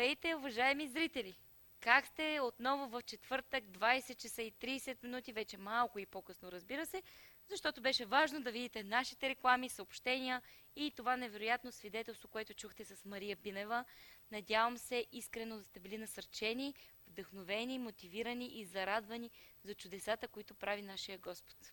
Здравейте, уважаеми зрители! Как сте? Отново в четвъртък, 20 часа и 30 минути, вече малко и по-късно, разбира се, защото беше важно да видите нашите реклами, съобщения и това невероятно свидетелство, което чухте с Мария Бинева. Надявам се искрено да сте били насърчени, вдъхновени, мотивирани и зарадвани за чудесата, които прави нашия Господ.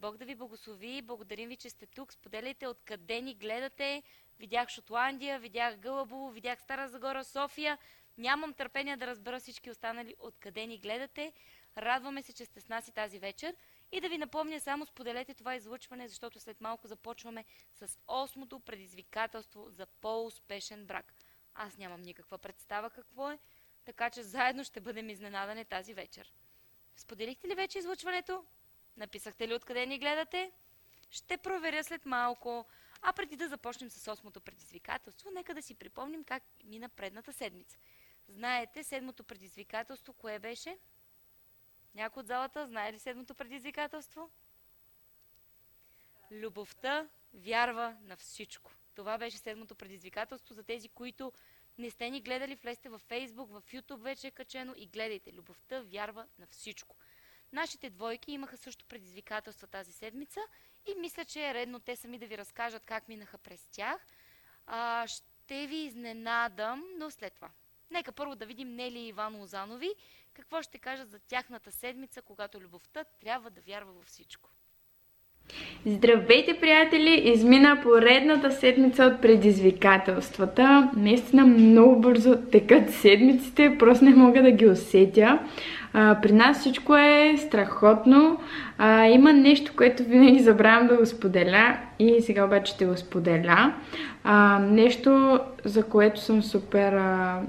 Бог да ви благослови, благодарим ви, че сте тук. Споделяйте откъде ни гледате. Видях Шотландия, видях Гълъбово, видях Стара Загора, София. Нямам търпение да разбера всички останали откъде ни гледате. Радваме се, че сте с нас и тази вечер. И да ви напомня, само споделете това излъчване, защото след малко започваме с осмото предизвикателство за по-успешен брак. Аз нямам никаква представа какво е, така че заедно ще бъдем изненадани тази вечер. Споделихте ли вече излъчването? Написахте ли откъде ни гледате? Ще проверя след малко. А преди да започнем с осмото предизвикателство, нека да си припомним как мина предната седмица. Знаете, седмото предизвикателство, кое беше? Някой от залата знае ли седмото предизвикателство? Любовта вярва на всичко. Това беше седмото предизвикателство за тези, които не сте ни гледали, влезте във Фейсбук, в Ютуб вече е качено и гледайте. Любовта вярва на всичко. Нашите двойки имаха също предизвикателства тази седмица и мисля, че е редно те сами да ви разкажат как минаха през тях. А, ще ви изненадам, но след това. Нека първо да видим Нели и Иван Озанови какво ще кажат за тяхната седмица, когато любовта трябва да вярва във всичко. Здравейте, приятели! Измина поредната седмица от предизвикателствата. Наистина много бързо текат седмиците, просто не мога да ги усетя. А, при нас всичко е страхотно. А, има нещо, което винаги забравям да го споделя и сега обаче ще го споделя. А, нещо, за което съм супер а,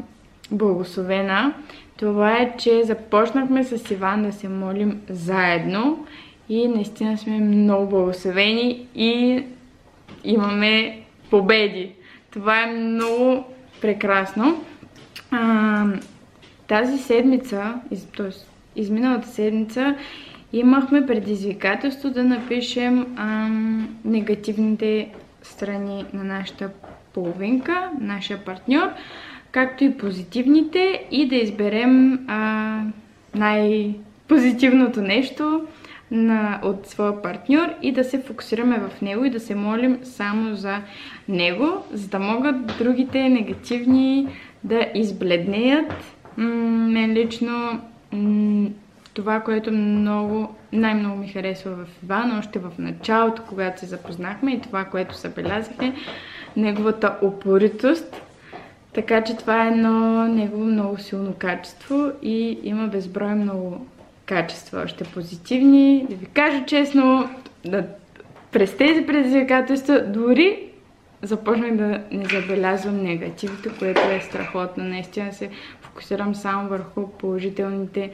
благословена. Това е, че започнахме с Иван да се молим заедно и наистина сме много благословени и имаме победи. Това е много прекрасно. А, тази седмица, т.е. изминалата седмица, имахме предизвикателство да напишем а, негативните страни на нашата половинка, нашия партньор, както и позитивните и да изберем най-позитивното нещо на, от своя партньор и да се фокусираме в него и да се молим само за него, за да могат другите негативни да избледнеят мен лично това, което много, най-много ми харесва в Иван, още в началото, когато се запознахме и това, което забелязах е неговата упоритост. Така че това е едно негово много силно качество и има безброй много качества, още позитивни. Да ви кажа честно, да, през тези предизвикателства дори започнах да не забелязвам негативите, което е страхотно. Наистина се фокусирам само върху положителните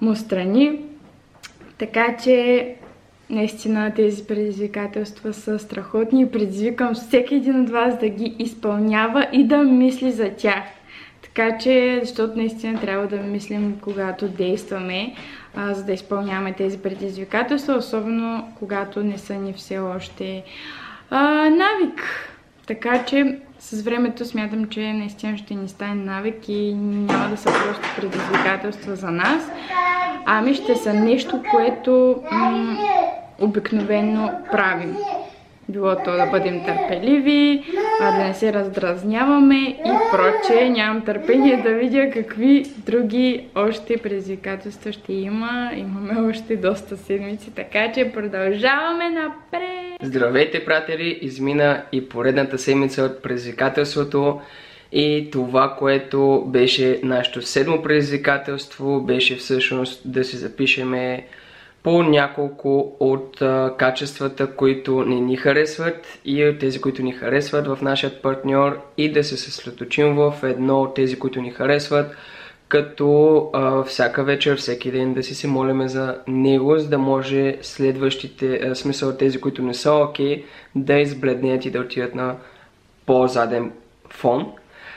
му страни. Така че наистина тези предизвикателства са страхотни и предизвикам всеки един от вас да ги изпълнява и да мисли за тях. Така че, защото наистина трябва да мислим, когато действаме, а, за да изпълняваме тези предизвикателства, особено когато не са ни все още а, навик. Така че с времето смятам, че наистина ще ни стане навик и няма да са просто предизвикателства за нас, ами ще са нещо, което обикновено правим. Било то да бъдем търпеливи, а да не се раздразняваме и проче. Нямам търпение да видя какви други още предизвикателства ще има. Имаме още доста седмици, така че продължаваме напред! Здравейте, приятели! Измина и поредната седмица от предизвикателството. И това, което беше нашето седмо предизвикателство, беше всъщност да си запишеме по няколко от качествата, които не ни харесват и тези, които ни харесват в нашия партньор и да се съсредоточим в едно от тези, които ни харесват, като а, всяка вечер, всеки ден да си се молиме за него, за да може следващите, а, смисъл тези, които не са окей, okay, да избледнеят и да отидат на по-заден фон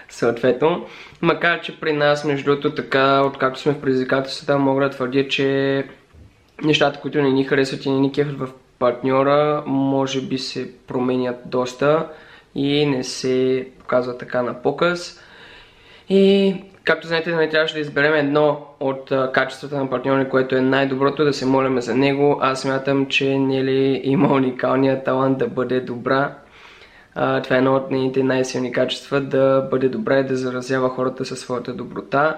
съответно. Макар, че при нас, между другото, така, откакто сме в предизвикателствата, мога да твърдя, че нещата, които не ни харесват и не ни кефят в партньора, може би се променят доста и не се показва така на показ. И както знаете, нали, трябваше да изберем едно от качествата на партньора, което е най-доброто, да се молиме за него. Аз смятам, че Нели има уникалния талант да бъде добра. Това е едно от нейните най-силни качества, да бъде добра и да заразява хората със своята доброта.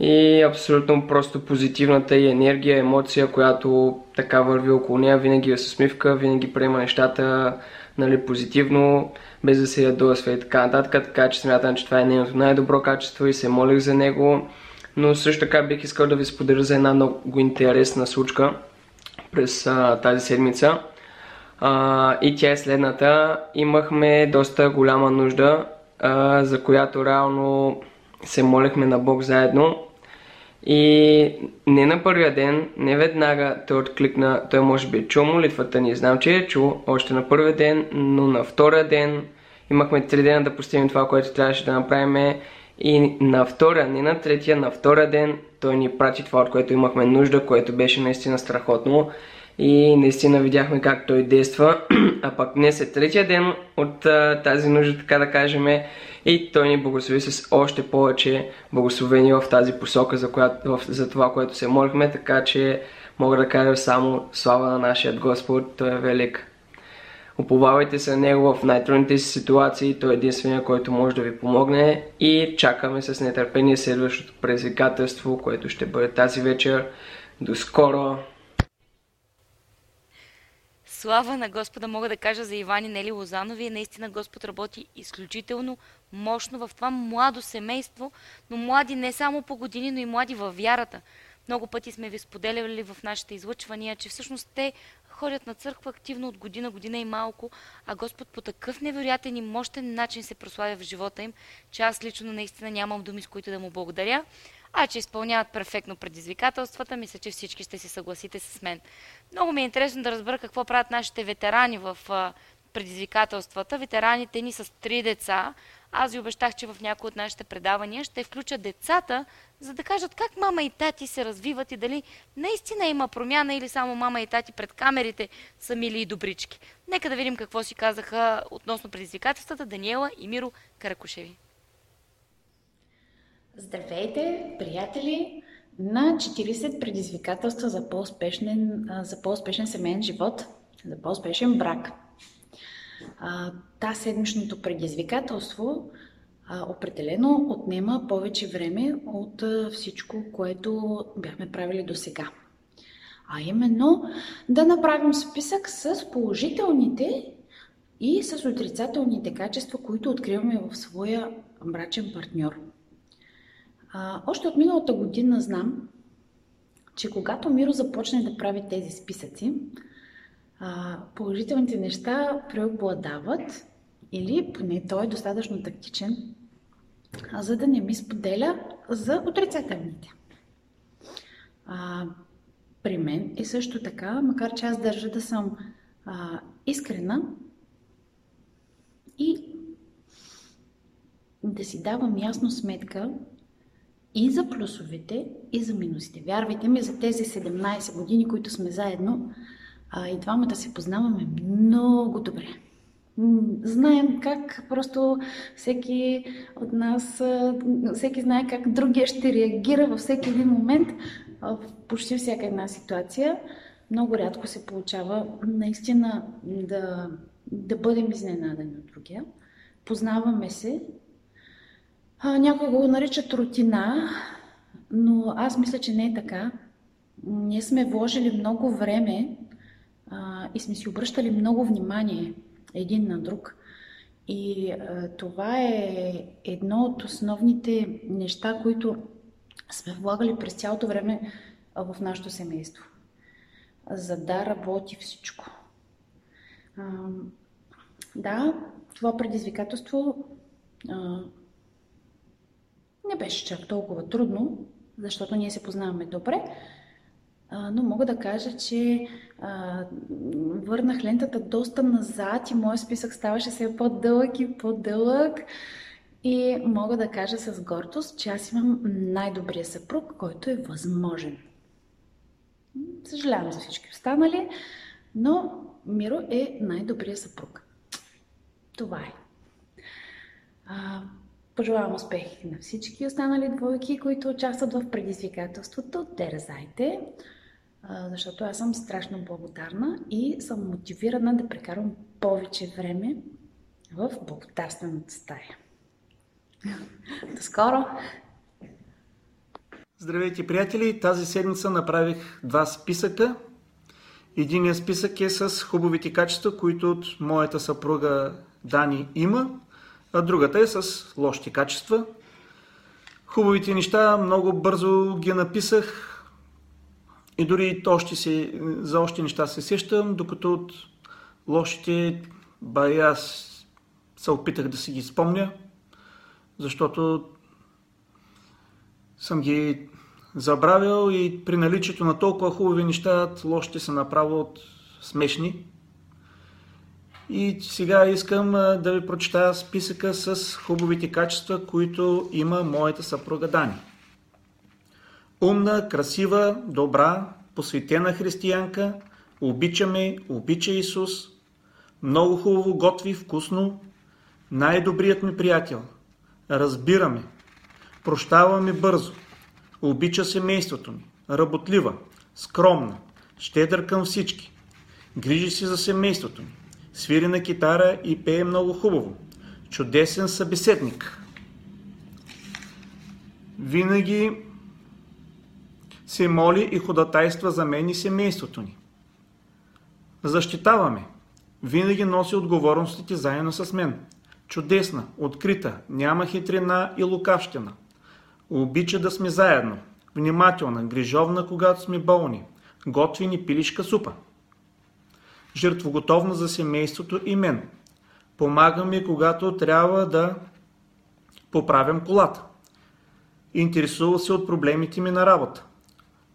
И абсолютно просто позитивната и енергия, емоция, която така върви около нея, винаги е с усмивка, винаги приема нещата нали, позитивно, без да се ядосва и така нататък. Така че смятам, че това е нейното най-добро качество и се молих за него. Но също така бих искал да ви споделя за една много интересна случка през а, тази седмица. А, и тя е следната. Имахме доста голяма нужда, а, за която реално се молехме на Бог заедно. И не на първия ден, не веднага той откликна, той може би е чул молитвата ни, знам, че е чул още на първия ден, но на втория ден. Имахме три дена да постигнем това, което трябваше да направим. И на втория, не на третия, на втория ден той ни прати това, от което имахме нужда, което беше наистина страхотно и наистина видяхме как той действа. А пък днес е третия ден от тази нужда, така да кажем, и той ни благослови с още повече благословения в тази посока, за, която, за това, което се молихме, така че мога да кажа само слава на нашия Господ, Той е велик. Уповавайте се на Него в най-трудните си ситуации, Той е единствения, който може да ви помогне и чакаме с нетърпение следващото предизвикателство, което ще бъде тази вечер. До скоро! Слава на Господа мога да кажа за Иван и Нели Лозанови. Наистина Господ работи изключително мощно в това младо семейство, но млади не само по години, но и млади във вярата. Много пъти сме ви споделяли в нашите излъчвания, че всъщност те ходят на църква активно от година, година и малко, а Господ по такъв невероятен и мощен начин се прославя в живота им, че аз лично наистина нямам думи, с които да му благодаря а че изпълняват перфектно предизвикателствата, мисля, че всички ще се съгласите с мен. Много ми е интересно да разбера какво правят нашите ветерани в предизвикателствата. Ветераните ни с три деца. Аз ви обещах, че в някои от нашите предавания ще включа децата, за да кажат как мама и тати се развиват и дали наистина има промяна или само мама и тати пред камерите са мили и добрички. Нека да видим какво си казаха относно предизвикателствата Даниела и Миро Каракушеви. Здравейте, приятели! На 40 предизвикателства за по-успешен, за по-успешен семейен живот, за по-успешен брак. Та седмичното предизвикателство определено отнема повече време от всичко, което бяхме правили до сега. А именно да направим списък с положителните и с отрицателните качества, които откриваме в своя брачен партньор – а, още от миналата година знам, че когато Миро започне да прави тези списъци, а, положителните неща преобладават или поне той е достатъчно тактичен, за да не ми споделя за отрицателните. А, при мен е също така, макар че аз държа да съм а, искрена и да си давам ясно сметка и за плюсовете, и за минусите. Вярвайте ми, за тези 17 години, които сме заедно, а, и двамата се познаваме много добре. Знаем как просто всеки от нас, всеки знае как другия ще реагира във всеки един момент, в почти всяка една ситуация. Много рядко се получава наистина да, да бъдем изненадани от другия. Познаваме се а, някои го наричат рутина, но аз мисля, че не е така. Ние сме вложили много време а, и сме си обръщали много внимание един на друг. И а, това е едно от основните неща, които сме влагали през цялото време в нашето семейство. За да работи всичко. А, да, това предизвикателство а, не беше чак толкова трудно, защото ние се познаваме добре, но мога да кажа, че а, върнах лентата доста назад и моят списък ставаше все по-дълъг и по-дълъг. И мога да кажа с гордост, че аз имам най-добрия съпруг, който е възможен. Съжалявам за всички останали, но Миро е най-добрия съпруг. Това е. А, Пожелавам успехи на всички останали двойки, които участват в предизвикателството. Дерзайте, защото аз съм страшно благодарна и съм мотивирана да прекарам повече време в благодарствената стая. До скоро! Здравейте, приятели! Тази седмица направих два списъка. Единият списък е с хубавите качества, които от моята съпруга Дани има, а другата е с лошите качества. Хубавите неща много бързо ги написах и дори още се, за още неща се сещам, докато от лошите бай аз се опитах да си ги спомня, защото съм ги забравил и при наличието на толкова хубави неща, лошите са направо от смешни. И сега искам да ви прочета списъка с хубавите качества, които има моята съпруга Дани. Умна, красива, добра, посветена християнка, обичаме, обича Исус, много хубаво готви, вкусно, най-добрият ми приятел, разбираме, прощаваме бързо, обича семейството ми, работлива, скромна, щедър към всички, грижи се за семейството ми, свири на китара и пее много хубаво, чудесен събеседник. Винаги се моли и ходатайства за мен и семейството ни. Защитаваме. Винаги носи отговорностите заедно с мен. Чудесна, открита, няма хитрина и лукавщина. Обича да сме заедно. Внимателна, грижовна, когато сме болни. Готви ни пилишка супа. Жертвоготовна за семейството и мен. Помага ми, когато трябва да поправям колата. Интересува се от проблемите ми на работа.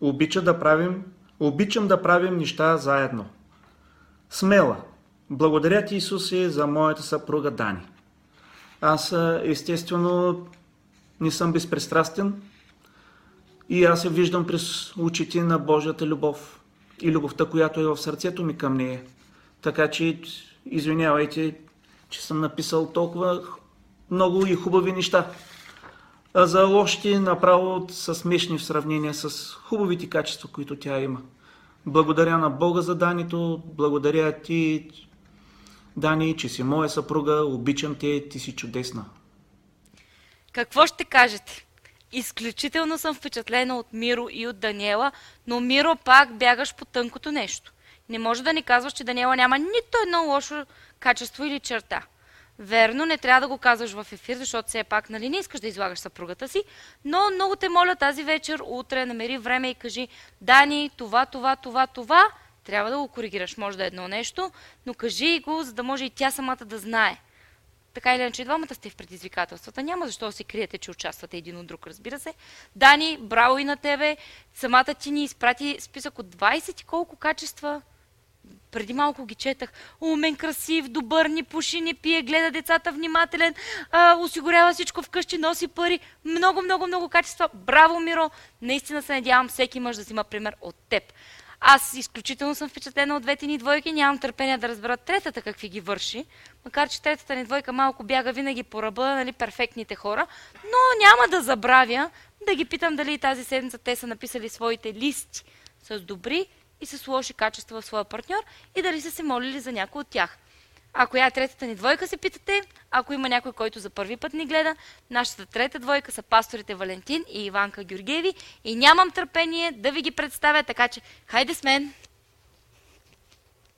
Обича да правим, обичам да правим неща заедно. Смела. Благодаря ти, Исусе, за моята съпруга Дани. Аз естествено не съм безпристрастен и аз се виждам през очите на Божията любов и любовта, която е в сърцето ми към нея. Така че извинявайте, че съм написал толкова много и хубави неща. А за лошите направо са смешни в сравнение с хубавите качества, които тя има. Благодаря на Бога за Данито, благодаря ти, Дани, че си моя съпруга, обичам те, ти си чудесна. Какво ще кажете? Изключително съм впечатлена от Миро и от Даниела, но Миро пак бягаш по тънкото нещо. Не може да ни казваш, че Даниела няма нито едно лошо качество или черта. Верно, не трябва да го казваш в ефир, защото все пак нали, не искаш да излагаш съпругата си, но много те моля тази вечер, утре, намери време и кажи, Дани, това, това, това, това, трябва да го коригираш. Може да е едно нещо, но кажи го, за да може и тя самата да знае. Така или иначе, двамата сте в предизвикателствата. Няма защо да се криете, че участвате един от друг, разбира се. Дани, браво и на тебе. Самата ти ни изпрати списък от 20 и колко качества преди малко ги четах. Умен, красив, добър, ни пуши, не пие, гледа децата внимателен, а, осигурява всичко вкъщи, носи пари. Много, много, много качества. Браво, Миро! Наистина се надявам всеки мъж да взима пример от теб. Аз изключително съм впечатлена от двете ни двойки, нямам търпение да разбера третата какви ги върши, макар че третата ни двойка малко бяга винаги по ръба, нали, перфектните хора, но няма да забравя да ги питам дали тази седмица те са написали своите листи с добри и с лоши качества в своя партньор и дали са се молили за някой от тях. А коя е третата ни двойка, се питате? Ако има някой, който за първи път ни гледа, нашата трета двойка са пасторите Валентин и Иванка Георгиеви и нямам търпение да ви ги представя, така че хайде с мен!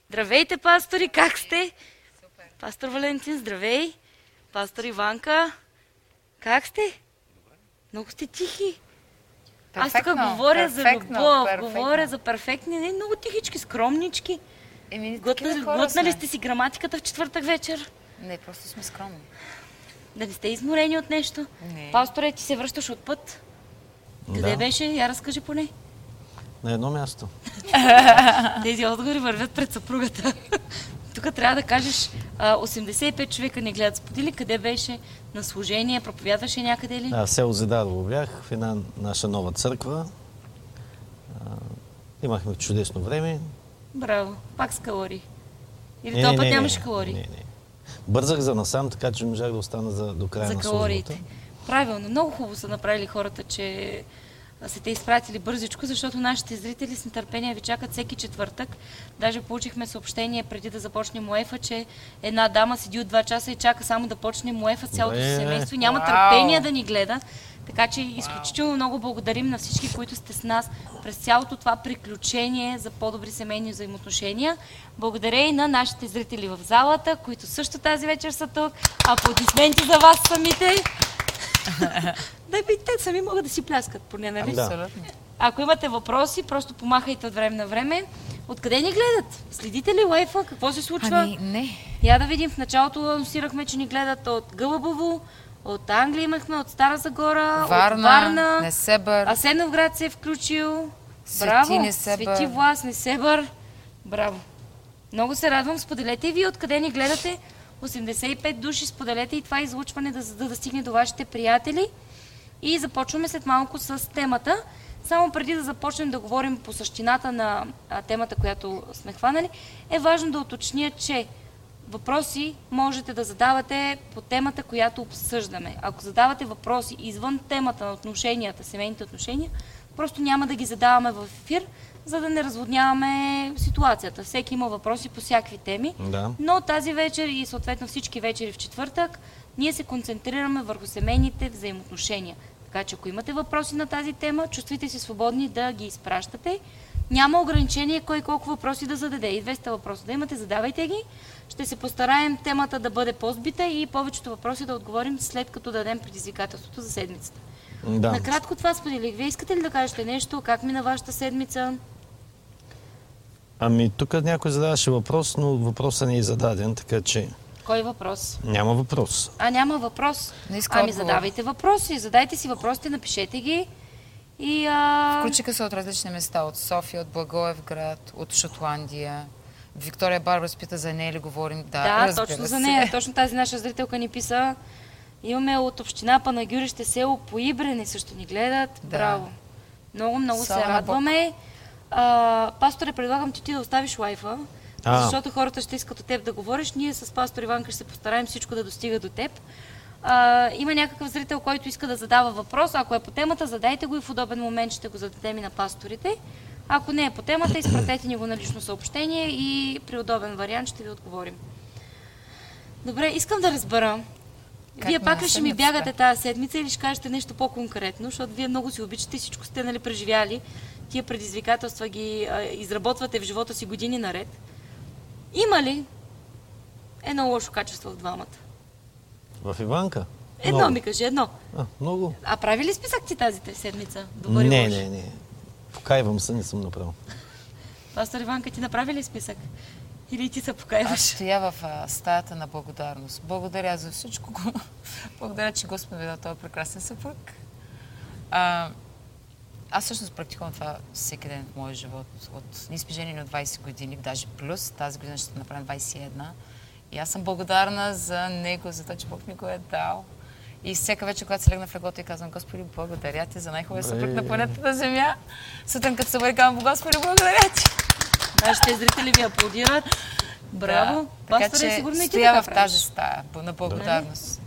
Здравейте, пастори, как сте? Супер. Пастор Валентин, здравей! Пастор Иванка, как сте? Добре. Много сте тихи. Аз тук говоря за любов, говоря за перфектни, не, много тихички, скромнички. Еми, Глътна, глътнали сте си граматиката в четвъртък вечер? Не, просто сме скромни. Да не сте изморени от нещо? Не. Пасторе, ти се връщаш от път? Къде Да. беше? Я разкажи поне. На едно място. Тези отговори вървят пред съпругата. Тук трябва да кажеш, а, 85 човека не гледат. Сподели къде беше на служение, проповядваше някъде ли? А, село Зидарово бях в една наша нова църква. Имахме чудесно време. Браво. Пак с калории. Или Не, този не, път не, нямаше не, калории? Не, не. бързах за насам, така че не можах да остана за, до края за на калориите. службата. Правилно, много хубаво са направили хората, че са те изпратили бързичко, защото нашите зрители с нетърпение ви чакат всеки четвъртък. Даже получихме съобщение преди да започнем УЕФА, че една дама седи от 2 часа и чака само да почнем УЕФА с цялото си семейство няма търпение да ни гледа. Така че изключително много благодарим на всички, които сте с нас през цялото това приключение за по-добри семейни взаимоотношения. Благодаря и на нашите зрители в залата, които също тази вечер са тук. Аплодисменти за вас самите. Да, би, те сами могат да си пляскат, поне, нали? Да. Ако имате въпроси, просто помахайте от време на време. Откъде ни гледат? Следите ли лайфа? Какво се случва? Ами, не. Я да видим. В началото анонсирахме, че ни гледат от Гълъбово, от Англия имахме, от Стара Загора, Варна, от Варна. Несебър. Асеновград се е включил. Свети Браво! Несебър. Свети Влас, Несебър. Браво! Много се радвам. Споделете и вие откъде ни гледате. 85 души споделете и това излучване да, да, да стигне до вашите приятели. И започваме след малко с темата. Само преди да започнем да говорим по същината на темата, която сме хванали, е важно да уточня, че въпроси можете да задавате по темата, която обсъждаме. Ако задавате въпроси извън темата на отношенията, семейните отношения, просто няма да ги задаваме в ефир, за да не разводняваме ситуацията. Всеки има въпроси по всякакви теми. Да. Но тази вечер и съответно всички вечери в четвъртък, ние се концентрираме върху семейните взаимоотношения. Така че ако имате въпроси на тази тема, чувствайте се свободни да ги изпращате. Няма ограничение кой колко въпроси да зададе. И 200 въпроса да имате, задавайте ги. Ще се постараем темата да бъде по-збита и повечето въпроси да отговорим след като дадем предизвикателството за седмицата. Да. Накратко това споделих. Вие искате ли да кажете нещо? Как мина вашата седмица? Ами тук някой задаваше въпрос, но въпросът не е зададен, така че Кой въпрос? няма въпрос. А няма въпрос. Не иска ами отговор. задавайте въпроси, задайте си въпросите, напишете ги. И а... Включиха се от различни места. От София, от Благоевград, от Шотландия. Виктория Барбара спита за нея ли говорим. Да, Да, точно се. за нея. Точно тази наша зрителка ни писа. Имаме от община Панагюрище село Поибрене също ни гледат. Да. Браво. Много, много Слава се радваме. А, пасторе, предлагам ти, ти да оставиш лайфа, А. защото хората ще искат от теб да говориш. Ние с пастор Иванка ще се постараем всичко да достига до теб. А, има някакъв зрител, който иска да задава въпрос. Ако е по темата, задайте го и в удобен момент ще го зададем и на пасторите. Ако не е по темата, изпратете ни го на лично съобщение и при удобен вариант ще ви отговорим. Добре, искам да разбера. Как вие пак ли ще ми бягате тази седмица или ще кажете нещо по-конкретно, защото вие много си обичате всичко сте нали, преживяли. Тия предизвикателства ги а, изработвате в живота си години наред. Има ли едно лошо качество в двамата? В Иванка? Едно Много. ми кажи, едно. А, много. А прави ли списък ти тази седмица? Добър и Не, лош? не, не. Покайвам се, не съм направил. Пастор Иванка, ти направи ли списък? Или ти се Аз покайваш? стоя в а, стаята на благодарност. Благодаря за всичко. Благодаря, че Господ ми даде този прекрасен съпруг. А, аз всъщност практикувам това всеки ден в моя живот. От... Ние сме женени от 20 години, даже плюс. Тази година ще направим 21. И аз съм благодарна за него, за това, че Бог ми го е дал. И всяка вечер, когато се легна в леглото и казвам, Господи, благодаря ти за най-хубавия съпруг на планетата Земя. Сутрин, като се бъде, казвам, Господи, благодаря ти. Нашите зрители ви аплодират. Браво! Да. Така Пасторе, че сигурно и стоя в тази стая на благодарност.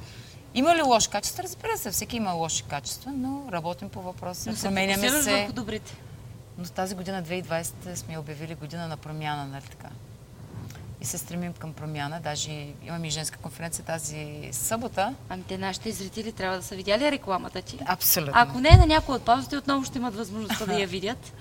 Има ли лоши качества? Разбира се, всеки има лоши качества, но работим по въпроса, Но се променяме се. върху добрите. Но тази година, 2020, сме обявили година на промяна, нали така? И се стремим към промяна. Даже имаме и женска конференция тази събота. Ами те нашите зрители трябва да са видяли рекламата ти. Абсолютно. Ако не е на някой от паузите, отново ще имат възможността да я видят.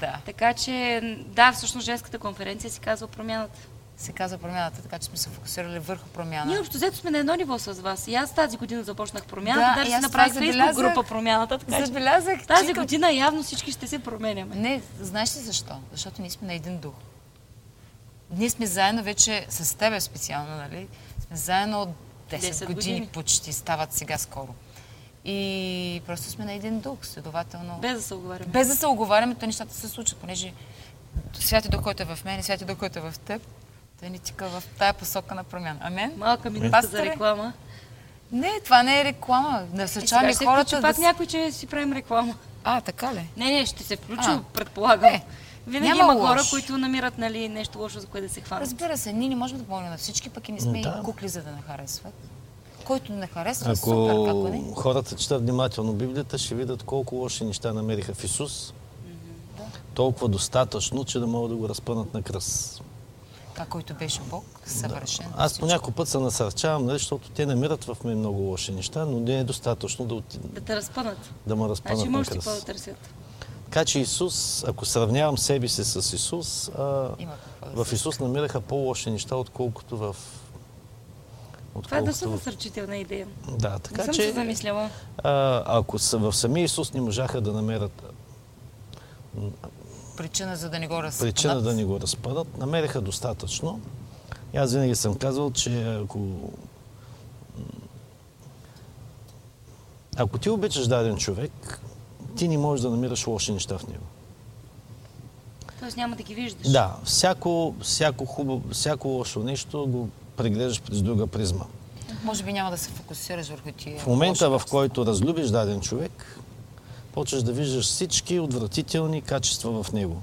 Да. Така че, да, всъщност женската конференция си казва промяната. Се казва промяната, така че сме се фокусирали върху промяна. Ние общо взето сме на едно ниво с вас. И аз тази година започнах промяната, Да, даже си направих фейсбук група промяната. Така Забелязах, тази че- година явно всички ще се променяме. Не, знаеш ли защо? Защото ние сме на един дух. Ние сме заедно вече с тебе специално, нали? Сме заедно от 10, 10 години, години. почти, стават сега скоро. И просто сме на един дух, следователно. Без да се оговаряме. Без да се оговаряме, то нещата се случват, понеже святи дух, който е в мен и святи дух, който е в теб, той ни тика в тая посока на промяна. Амен? Малка минутка за Пасторе? реклама. Не, това не е реклама. Насърчаваме ще хората включи да... пак някой, че си правим реклама. А, така ли? Не, не, ще се включи, А. предполагам. Е, Винаги Няма има хора, лош. които намират нали, нещо лошо, за което да се хванат. Разбира се, ние не можем да помогнем на всички, пък и не сме Да. и кукли, за да не харесват. Който не харесва, супер, Ако како не? хората четат внимателно Библията, ще видят колко лоши неща намериха в Исус. Толкова достатъчно, че да могат да го разпънат на кръст. Така, който беше Бог, съвършен. Аз всичко. по някой път се насърчавам, нали, защото те намират в мен много лоши неща, но не е достатъчно да, отид... Да те разпънат. да ме разпънат Значи на може ти какво да търсят. Така че Исус, ако сравнявам себе си с Исус, а, в се Исус намираха по-лоши неща, отколкото в... Това е доста отколкото насърчителна идея. Да, Не така съм се че замисляла. а, ако са в самия Исус не можаха да намерят Причина, за да не го разпънат. причина да ни го разпънат, намериха достатъчно. И аз винаги съм казвал, че ако ако ти обичаш даден човек, ти не можеш да намираш лоши неща в него. Тоест няма да ги виждаш. Да, всяко, всяко, хубаво, всяко лошо нещо го преглеждаш през друга призма. Може би няма да се фокусираш върху тия. В момента, в който разлюбиш даден човек, почваш да виждаш всички отвратителни качества в него,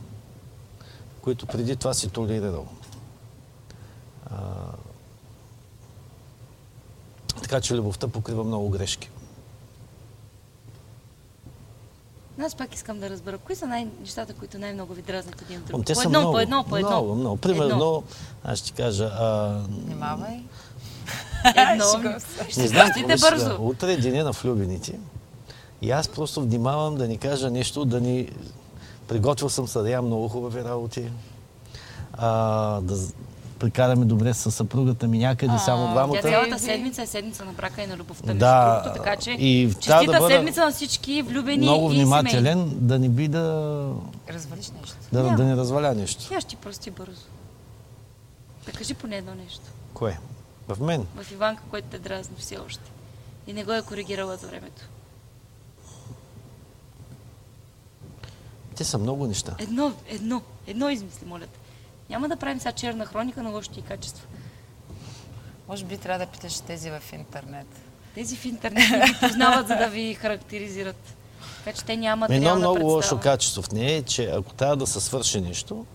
които преди това си толерирал. А, така че любовта покрива много грешки. Аз пак искам да разбера, кои са най- нещата, които най-много ви дразнат един друг? Ом, те по едно, много, по едно, по едно. Много, много. Примерно, Едно. аз ще ти кажа, а, Внимавай. Едно. Ще Не знам ще бързо. да. Утре е деня на влюбените. И аз просто внимавам да ни кажа нещо, да ни... Приготвил съм ям много хубави работи. А, да прекараме добре с съпругата ми някъде, само Тя двамата. цялата седмица е седмица на брака и на любовта. между Да, другото, така че и честита да бъда седмица на всички влюбени Много и внимателен, да не би да, Развалиш нещо. да, Няма. да не разваля нещо. Тя ще ти прости бързо. Да кажи поне едно нещо. Кое? В мен? В Иванка, който те дразни все още. И не го е коригирала за времето. Те са много неща. Едно, едно, едно измисли, моля те. Няма да правим сега черна хроника на лошите и качества. Може би трябва да питаш тези в интернет. Тези в интернет не ги познават, за да ви характеризират. Така че те нямат Едно много представа. лошо качество в нея е, че ако трябва да се свърши нещо,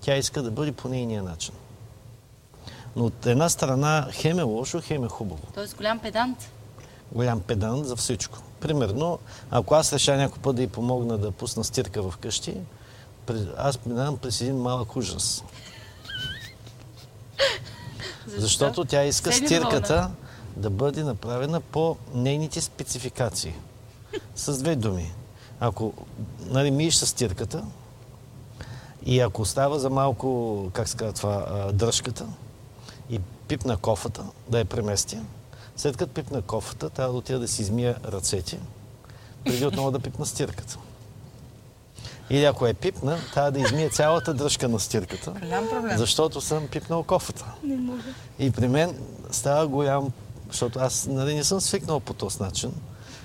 тя иска да бъде по нейния начин. Но от една страна хем е лошо, хем е хубаво. Тоест голям педант. Голям педант за всичко. Примерно, ако аз реша някой път да й помогна да пусна стирка в къщи, аз минавам през един малък ужас. Защо? Защото тя иска стирката да бъде направена по нейните спецификации. С две думи. Ако нали, миеш с стирката и ако става за малко, как се казва това, дръжката и пипна кофата, да я премести, след като пипна кофата, трябва да отида да си измия ръцете, преди отново да пипна стирката. Или ако е пипна, трябва да измия цялата дръжка на стирката, Голям проблем. защото съм пипнал кофата. Не мога. И при мен става голям, защото аз нали, не съм свикнал по този начин.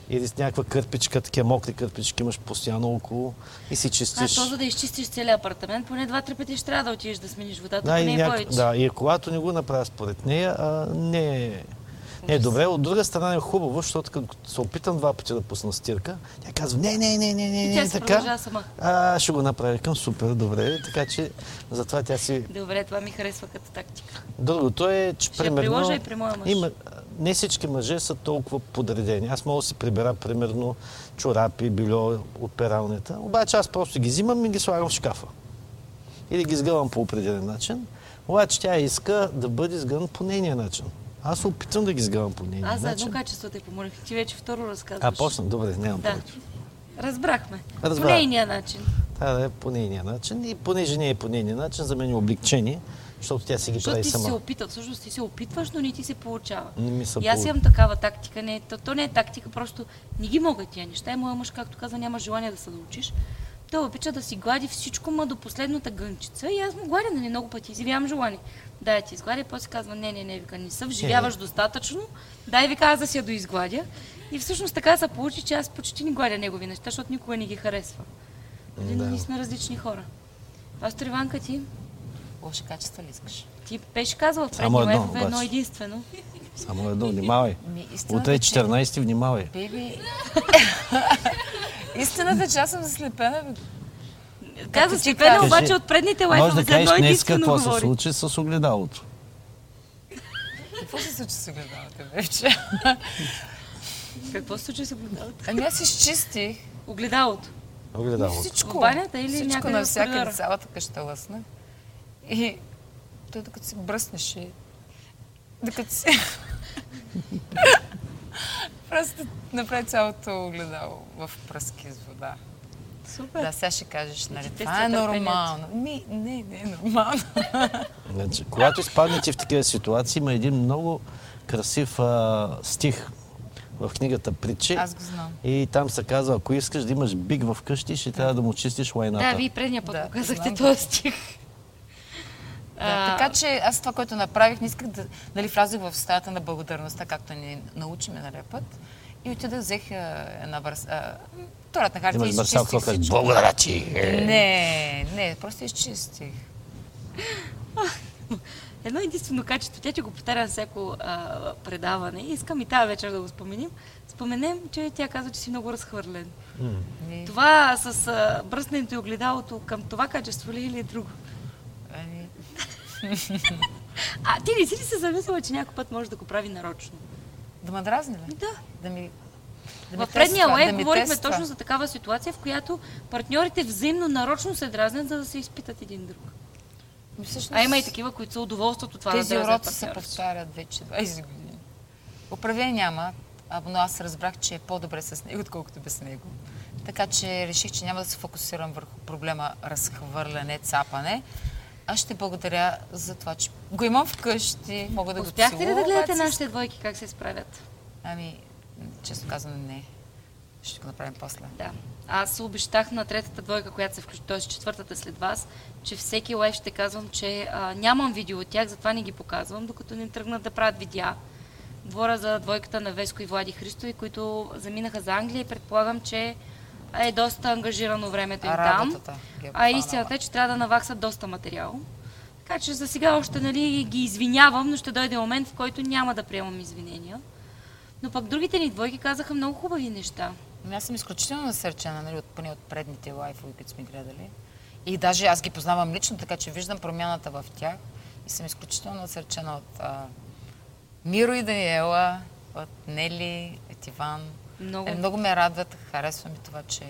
Или с някаква кърпичка, такива мокри кърпички имаш постоянно около и си А чистиш. то, за да изчистиш целият апартамент, поне два-три пъти ще трябва да отидеш да смениш водата, да, и, поне няк... повече. да, и когато не го направя според нея, а, не е... Не е добре. От друга страна е хубаво, защото като се опитам два пъти да пусна стирка, тя казва, не, не, не, не, не, не, тя така. сама. А, ще го направя към супер, добре. Така че затова тя си Добре, това ми харесва като тактика. Другото е, че Ще примерно... приложа и при моя мъж. Има, не всички мъже са толкова подредени. Аз мога да си прибера, примерно, чорапи, бельо от пералнята. Обаче аз просто ги взимам и ги слагам в шкафа. Или ги сгъвам по определен начин. Обаче тя иска да бъде сгъван по нейния начин. Аз се опитвам да ги сгъвам по нейния Аз за едно качество те помолих. Ти вече второ разказваш. А, почна. Добре, нямам Да. повече. Разбрахме. Разбрах. По нейния начин. Да е по нейния начин. И понеже не е по нейния начин, за мен е облегчение, защото тя си ги прави ти си се сама. опитал. Всъщност ти се опитваш, но не ти се получава. Не ми се И аз имам такава тактика. Не, то, то не е тактика, просто не ги мога тия неща. И моя мъж, както каза, няма желание да се научиш. Той обича да си глади всичко, ма до последната гънчица. И аз му гладя, нали, много пъти. Изявявам желание. Да, я ти изгладя, и после казва, не, не, не, вика, не се вживяваш достатъчно. Дай, вика, аз да си я доизгладя. И всъщност така се получи, че аз почти не гладя негови неща, защото никога не ги харесва. Нали, Да. Ние сме различни хора. Пастор Иванка, ти, Лоши качества ли искаш? ти беше казал в Само предния едно, лайфове едно единствено. Само едно, внимавай. Ми, Утре е е, че- 14, внимавай. Беби. Истината е, че аз съм заслепена. Каза ти Степена, кажеш. обаче от предните Може лайфове да за едно кажеш днес единствено какво се случи с огледалото. Какво се случи с огледалата вече? Какво се случи с огледалото? Ами аз изчистих Огледалото. Огледалото. всичко. Банята или всичко някъде в навсякъде, коридора? цялата къща лъсна. И той докато се бръснеше, докато се... Просто направи цялото огледало в пръски с вода. Супер. Да, сега ще кажеш, нали, това е нормално. Ми, не, не е нормално. Значи, когато изпаднете в такива ситуации, има един много красив а, стих в книгата Притчи. Аз го знам. И там се казва, ако искаш да имаш биг в къщи, ще трябва да му чистиш лайната. Да, вие предния път Да, го казахте знам. този стих. Да, така че аз това, което направих, не исках да нали, влязох в стаята на благодарността, както ни научи миналия път. И отидах, взех а, една върс... а, туалетна хартия и Имаш кажеш? всичко. Благодаря ти! Не, не, просто изчистих. Едно единствено качество, тя че го повтаря на всяко а, предаване. Искам и тази вечер да го споменим. Споменем, че тя казва, че си много разхвърлен. Не, Това с а, бръсненето и огледалото към това качество ли или е друго? ами, А ти не си ли се замислила, че някой път може да го прави нарочно? да ме дразни ли? Да. Да ми, В предния да ми говорихме тества. точно за такава ситуация, в която партньорите взаимно нарочно се дразнят, за да се изпитат един друг. Всъщност, А има и такива, които са удоволството това Тези да уроци се повтарят вече 20 години. Управление няма, но аз разбрах, че е по-добре с него, отколкото без него. Така че реших, че няма да се фокусирам върху проблема разхвърляне, цапане. Аз ще благодаря за това, че го имам вкъщи, мога да Успяхте го ли да гледате нашите двойки как се справят? Ами, честно казвам, не. Ще го направим после. Да. Аз обещах на третата двойка, която се включи, т.е. четвъртата след вас, че всеки лайф ще казвам, че а, нямам видео от тях, затова не ги показвам, докато не тръгнат да правят видеа. Говоря за двойката на Веско и Влади Христови, които заминаха за Англия и предполагам, че е доста ангажирано времето им А там. е А истината е, че трябва да наваксат доста материал. Така че за сега още нали, ги извинявам, но ще дойде момент, в който няма да приемам извинения. Но пък другите ни двойки казаха много хубави неща. Ами Аз съм изключително насърчена, нали, от, поне от предните лайфове, които сме гледали. И даже аз ги познавам лично, така че виждам промяната в тях. И съм изключително насърчена от а, Миро и Даниела, от Нели, от Иван. Много. Е, много ме радват, харесва ми това, че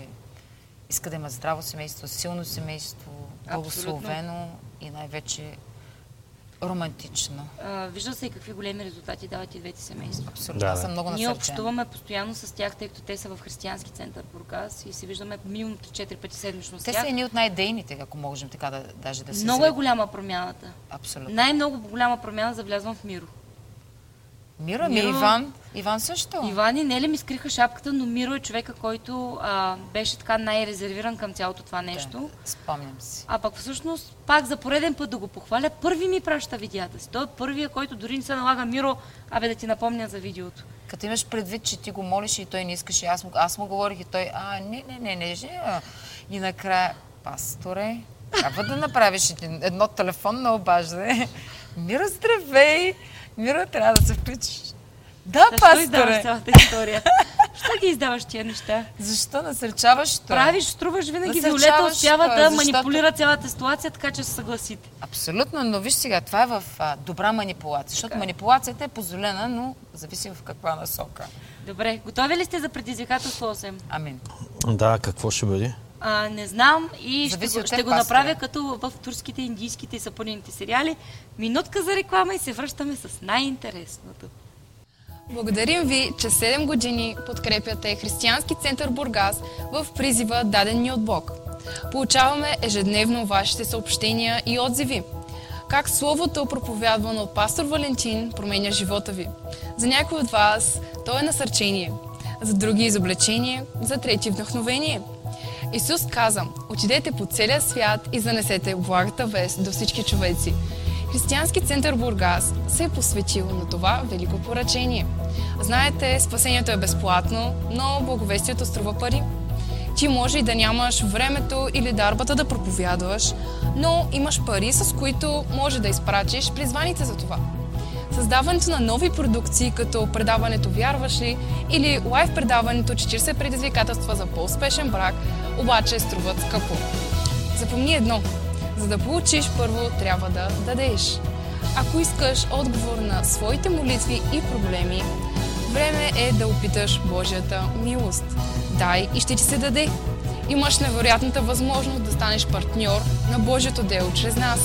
иска да има здраво семейство, силно семейство, благословено и най-вече романтично. А, вижда се и какви големи резултати дават и двете семейства. Абсолютно. Да, да. съм много Ние общуваме постоянно с тях, тъй като те са в християнски център Бургас и се виждаме минимум 4 пъти седмично с Те тях. са едни от най-дейните, ако можем така да, даже да се Много е голяма промяната. Абсолютно. Най-много голяма промяна завлязвам в Миро. Мира ми, Миро- Иван. Иван също. Иван и Нели ми скриха шапката, но Миро е човека, който а, беше така най-резервиран към цялото това нещо. Да, спомням си. А пък всъщност, пак за пореден път да го похваля, първи ми праща видеята си. Той е първия, който дори не се налага Миро, абе да ти напомня за видеото. Като имаш предвид, че ти го молиш и той не искаше, аз му, аз му говорих и той, а, не, не, не, не, не. а». И накрая, пасторе, трябва да направиш едно телефонно обаждане. Мира, здравей! Мира, трябва да се включиш. Да, Защо издаваш пасторе! цялата история? Защо ги издаваш тия неща? Защо насърчаваш това? Правиш, струваш винаги. Виолета успява да защото- манипулира цялата ситуация, така че се съгласите. Абсолютно, но виж сега, това е в а, добра манипулация, защото Така е. манипулацията е позволена, но зависи в каква насока. Добре, готови ли сте за предизвикателство 8? Амин. Да, какво ще бъде? А, не знам и ще, го- ще го направя като в турските, индийските и сапунените сериали. Минутка за реклама и се връщаме с най-интересното. Благодарим ви, че 7 години подкрепяте Християнски център Бургас в призива даден ни от Бог. Получаваме ежедневно вашите съобщения и отзиви. Как Словото, проповядвано от пастор Валентин, променя живота ви. За някои от вас то е насърчение, за други изобличение, за трети вдъхновение. Исус каза, отидете по целия свят и занесете благата вест до всички човеци. Християнски център Бургас се е посветил на това велико поръчение. Знаете, спасението е безплатно, но благовестието струва пари. Ти може и да нямаш времето или дарбата да проповядваш, но имаш пари, с които може да изпратиш призваните за това. Създаването на нови продукции, като предаването Вярваш ли или лайв предаването 40 предизвикателства за по-успешен брак, обаче струват скъпо. Запомни едно. За да получиш, първо трябва да дадеш. Ако искаш отговор на своите молитви и проблеми, време е да опиташ Божията милост. Дай и ще ти се даде. Имаш невероятната възможност да станеш партньор на Божието дело чрез нас.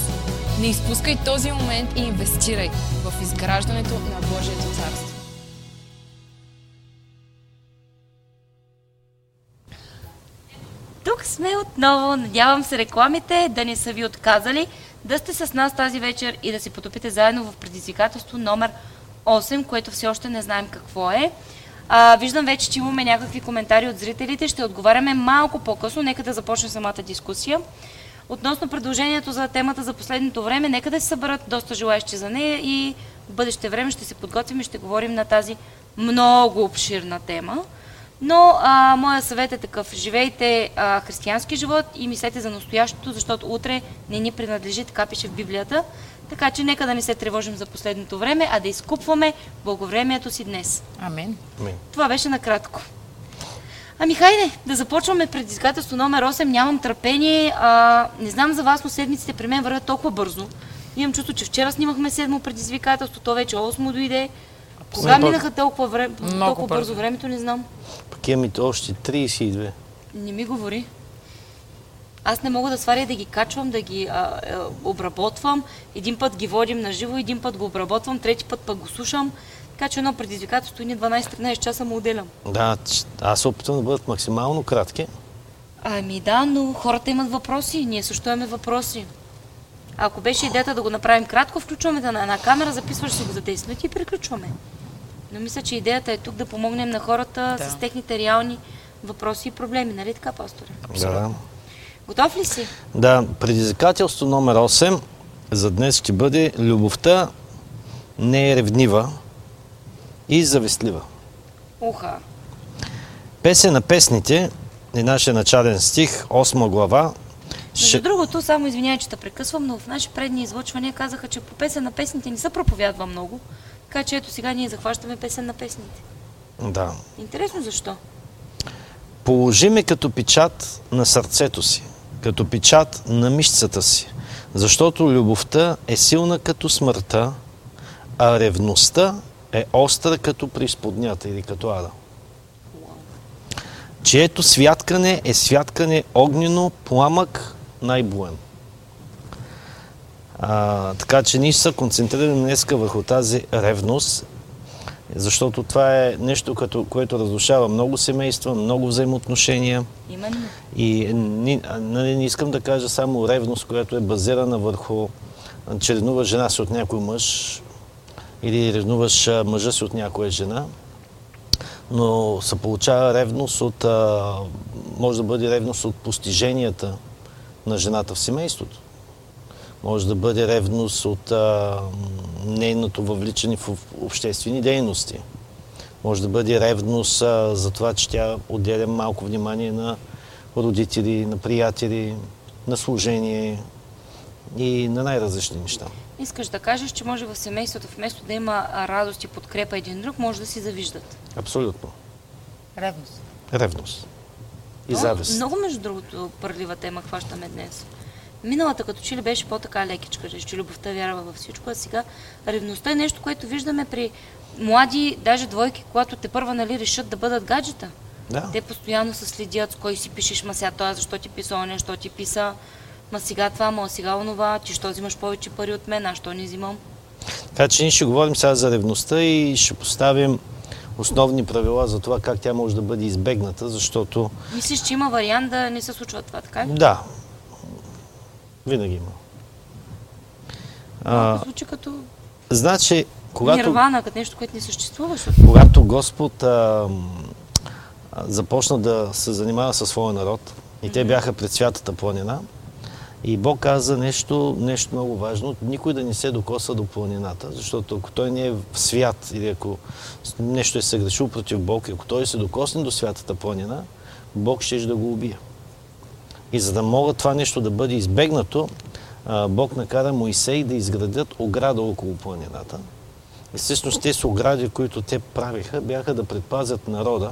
Не изпускай този момент и инвестирай в изграждането на Божието царство. Тук сме отново. Надявам се рекламите да не са ви отказали, да сте с нас тази вечер и да се потопите заедно в предизвикателство номер 8, което все още не знаем какво е. А, виждам вече, че имаме някакви коментари от зрителите. Ще отговаряме малко по-късно. Нека да започне самата дискусия. Относно предложението за темата за последното време, нека да се съберат доста желаящи за нея и в бъдеще време ще се подготвим и ще говорим на тази много обширна тема. Но а, моя съвет е такъв. Живейте а, християнски живот и мислете за настоящето, защото утре не ни принадлежи, така пише в Библията. Така че нека да не се тревожим за последното време, а да изкупваме благовремието си днес. Амен. Амин. Това беше накратко. Ами хайде, да започваме предизвикателство номер 8. Нямам търпение. А, не знам за вас, но седмиците при мен вървят толкова бързо. Имам чувство, че вчера снимахме седмо предизвикателство, то вече 8 дойде. Кога Все пак- минаха толкова, време, Много толкова бързо бързо. времето, не знам. Пък имаме още 32. Не ми говори. Аз не мога да сваря и да ги качвам, да ги а, а, обработвам. Един път ги водим на живо, един път го обработвам, трети път пък го слушам. Така че едно предизвикателство и ни 12-13 часа му отделям. Да, аз се опитвам да бъдат максимално кратки. Ами да, но хората имат въпроси, ние също имаме въпроси. Ако беше идеята да го направим кратко, включваме да на една камера, записваш си го за 10 минути и приключваме. Но мисля, че идеята е тук да помогнем на хората Да. с техните реални въпроси и проблеми, нали така, пасторе? Да. Готов ли си? Да, предизвикателство номер 8 за днес ще бъде любовта не е ревнива и завистлива. Уха. Песен на песните е нашия начален стих, 8 глава. Между Ще... другото, само извинявай, че те прекъсвам, но в наши предни излъчвания казаха, че по песен на песните не се проповядва много. Така че ето сега ние захващаме песен на песните. Да. Интересно защо? Положи ме като печат на сърцето си, като печат на мишцата си, защото любовта е силна като смъртта, а ревността е остра като преизподнята или като ада. Чието святкане е святкане огнено, пламък, най-буен. А, така че ние се концентрираме днеска върху тази ревност, защото това е нещо, като, което разрушава много семейства, много взаимоотношения. Именно. И ни, а, нали, не искам да кажа само ревност, която е базирана върху, а, че ревнуваш жена си от някой мъж или ревнуваш мъжа си от някоя жена, но се получава ревност от, а, може да бъде ревност от постиженията на жената в семейството. Може да бъде ревност от а, нейното въвличане в обществени дейности. Може да бъде ревност а, за това, че тя отделя малко внимание на родители, на приятели, на служение и на най-различни неща. Искаш да кажеш, че може в семейството, вместо да има радост и подкрепа един друг, може да си завиждат. Абсолютно. Ревност. Ревност. И О, завист. Много, между другото, пърлива тема хващаме днес. Миналата като че ли беше по-така лекичка, че любовта вярва във всичко, а сега ревността е нещо, което виждаме при млади, даже двойки, когато те първа нали, решат да бъдат гаджета. Да. Те постоянно се следят с кой си пишеш, ма сега това, защо ти писа, оня, защо ти писа, ма сега това, ма сега онова, ти що взимаш повече пари от мен, а що не взимам. Така че ние ще говорим сега за ревността и ще поставим основни правила за това как тя може да бъде избегната, защото Мислиш, че има вариант да не се случва това, така да, винаги има. А, звучи като значи, когато, нирвана, като нещо, което не съществува. Защото... когато Господ а, а, започна да се занимава със своя народ и те бяха пред святата планина, и Бог каза нещо, нещо много важно. Никой да не се докосва до планината, защото ако той не е в свят или ако нещо е съгрешил против Бог, и ако той се докосне до святата планина, Бог ще да го убие. И за да мога това нещо да бъде избегнато, Бог накара Моисей да изградят ограда около планината. И всъщност тези огради, които те правиха, бяха да предпазят народа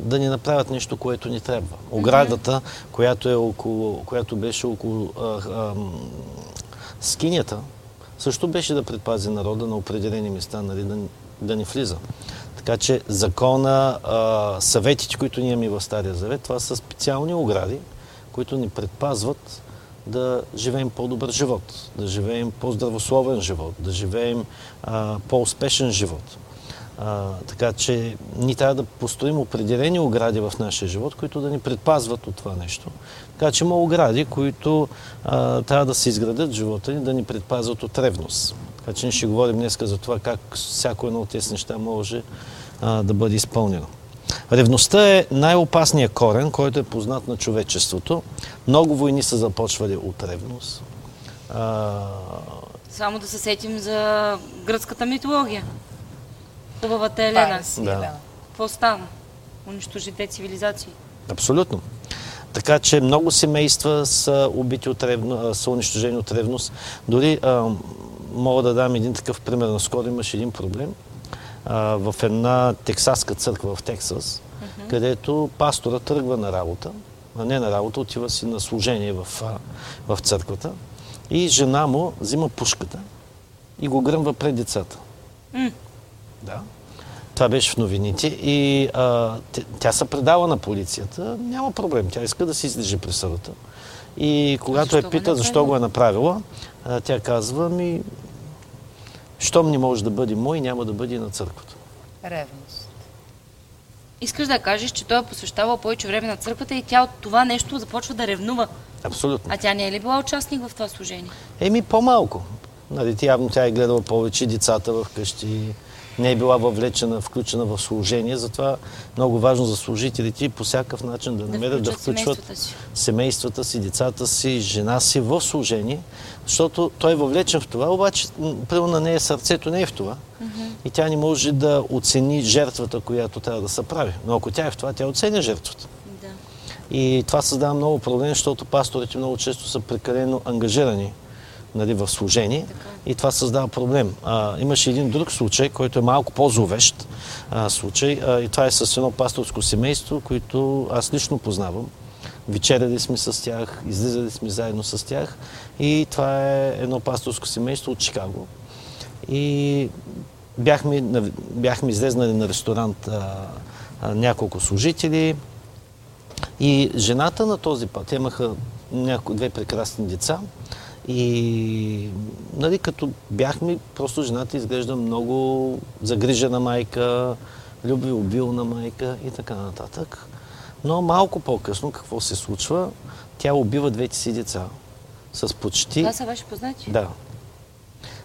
да ни направят нещо, което ни трябва. Оградата, която, е около, която беше около скинята, също беше да предпази народа на определени места, нали, да, да не влиза. Така че закона, а, съветите, които ние имаме в Стария Завет, това са специални огради, които ни предпазват да живеем по-добър живот, да живеем по-здравословен живот, да живеем по-успешен живот. А, така че ние трябва да построим определени огради в нашия живот, които да ни предпазват от това нещо. Така че има огради, които а, трябва да се изградят в живота ни, да ни предпазват от ревност. Така че ние ще говорим днес за това как всяко едно от тези неща може а, да бъде изпълнено. Ревността е най-опасният корен, който е познат на човечеството. Много войни са започвали от ревност. А, Само да се сетим за гръцката митология. Хубавата Елена. Парис Да. Елена. Какво стана? Унищожи те цивилизации. Абсолютно. Така че много семейства са убити от ревно, са унищожени от ревност. Дори а, мога да дам един такъв пример. Наскоро имаше един проблем а, в една тексаска църква в Тексас, където пастора тръгва на работа, а не на работа, отива си на служение в, а, в църквата и жена му взима пушката и го гръмва пред децата. Да. Това беше в новините и а, тя се предава на полицията. Няма проблем. Тя иска да си излежи присъдата. И когато защо е го пита защо го е направила, а, тя казва ми, щом не може да бъде мой, няма да бъде и на църквата. Ревност. Искаш да кажеш, че той е посвещавал повече време на църквата и тя от това нещо започва да ревнува. Абсолютно. А тя не е ли била участник в това служение? Еми, по-малко. Нали, явно тя е гледала повече децата в къщи, не е била въвлечена, включена в служение. Затова много важно за служителите по всякакъв начин да намерят да включват семействата си. семействата си, децата си, жена си в служение, защото той е въвлечен в това, обаче на нея сърцето не е в това. И тя не може да оцени жертвата, която трябва да се прави. Но ако тя е в това, тя оценя жертвата. Да. И това създава много проблем, защото пасторите много често са прекалено ангажирани нали, в служение и това създава проблем. А, имаше един друг случай, който е малко по-зловещ случай а, и това е с едно пасторско семейство, които аз лично познавам. Вечеряли сме с тях, излизали сме заедно с тях и това е едно пасторско семейство от Чикаго. И бяхме, бяхме излезнали на ресторант а, а, няколко служители, и жената на този път, имаха няко, две прекрасни деца. И нали, като бяхме, просто жената изглежда много загрижена майка, любвеобилна майка и така нататък. Но малко по-късно какво се случва? Тя убива двете си деца с почти... Това са ваши познати? Да.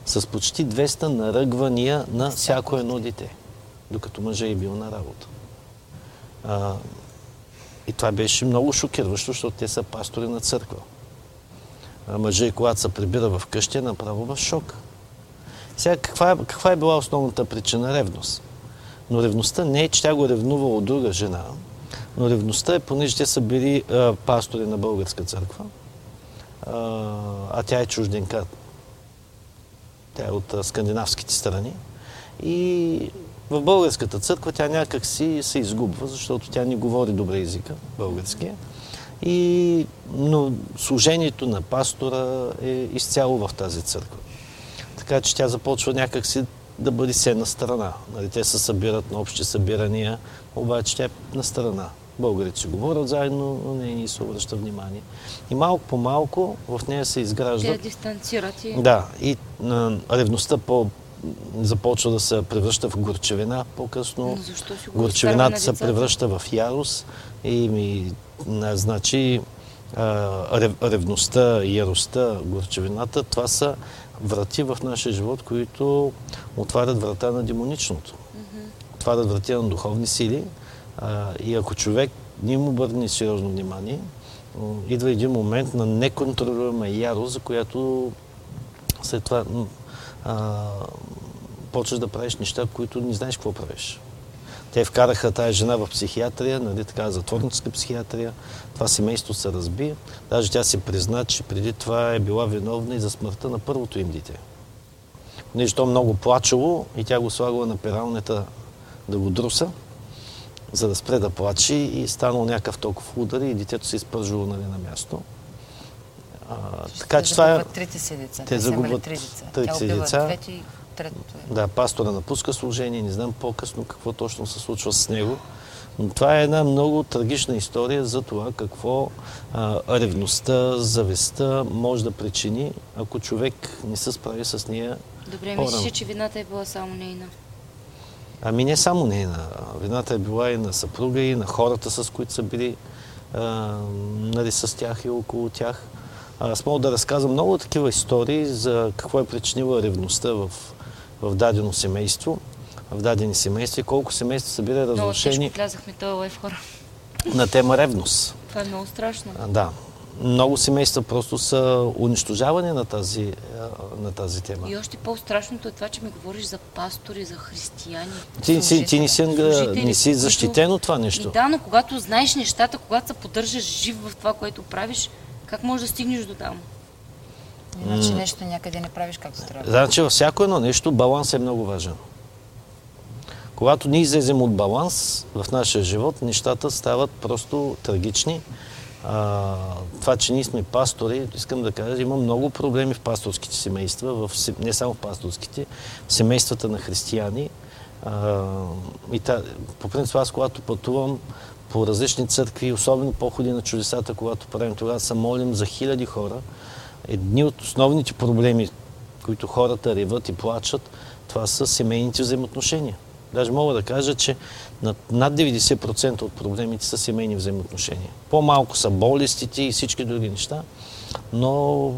С почти 200 наръгвания на всяко едно дете, докато мъжа е бил на работа. А, и това беше много шокиращо, защото те са пастори на църква. А мъжа, когато се прибира в къщи, е направо в шок. Сега, каква е, каква е била основната причина? Ревност. Но ревността не е, че тя го ревнува от друга жена, но ревността е, понеже те са били а, пастори на българска църква, а, а тя е чужденка. Тя е от а, скандинавските страни. И в българската църква тя някак си се изгубва, защото тя не говори добре езика, българския. И, но служението на пастора е изцяло в тази църква. Така че тя започва някак си да бъде се на страна. Нали, те се събират на общи събирания, обаче тя е на страна. Българите си говорят заедно, но не ни се обръща внимание. И малко по малко в нея се Те я изграждат дистанцират и... да, и а, ревността по започва да се превръща в горчевина по-късно. Но защо Горчевината на се превръща в ярост и ми, значи а, рев, ревността, яростта, горчевината, това са врати в нашия живот, които отварят врата на демоничното. Отварят врати на духовни сили. И ако човек не му обърне сериозно внимание, идва един момент на неконтролируема ярост, за която след това а, почваш да правиш неща, които не знаеш какво правиш. Те вкараха тази жена в психиатрия, нали, така, затворническа психиатрия. Това семейство се разби. Даже тя си призна, че преди това е била виновна и за смъртта на първото им дете. Понеже то много плачело и тя го слагала на пералнята да го друса. за да спре да плаче и станал някакъв толкова удар и детето се изпържило нали, на място. А, така че това е... загубват трите си деца. Те са имали загубват три деца. трите Тя си деца. Третото е. Да, пастора напуска служение, не знам по-късно какво точно се случва с него. Но това е една много трагична история за това какво а, ревността, завистта може да причини, ако човек не се справи с нея. Добре, мислиш, че вината е била само нейна. Ами не само нейна. Вината е била и на съпруга, и на хората, с които са били а, нали, с тях и около тях. Аз мога да разказвам много такива истории за какво е причинила ревността в, в дадено семейство, в дадени семейства и колко семейства са били Много разрушени тежко влязахме този лайф хора. на тема ревност. Това е много страшно. Да. Много семейства просто са унищожавани на тази, на тази тема. И още по-страшното е това, че ми говориш за пастори, за християни. Ти, си, ти не си, не си защитен от това И нещо. да, но когато знаеш нещата, когато се поддържаш жив в това, което правиш, как можеш да стигнеш до там? Иначе нещо някъде не правиш както трябва. Значи във всяко едно нещо баланс е много важен. Когато ние излезем от баланс в нашия живот, нещата стават просто трагични. А, това, че ние сме пастори, искам да кажа, има много проблеми в пасторските семейства, в, не само в пасторските, в семействата на християни. А, и та, по принцип, аз когато пътувам по различни църкви, особено походи на чудесата, когато правим това, се молим за хиляди хора. Едни от основните проблеми, които хората реват и плачат, това са семейните взаимоотношения. Даже мога да кажа, че над, над 90% от проблемите са семейни взаимоотношения. По-малко са болестите и всички други неща, но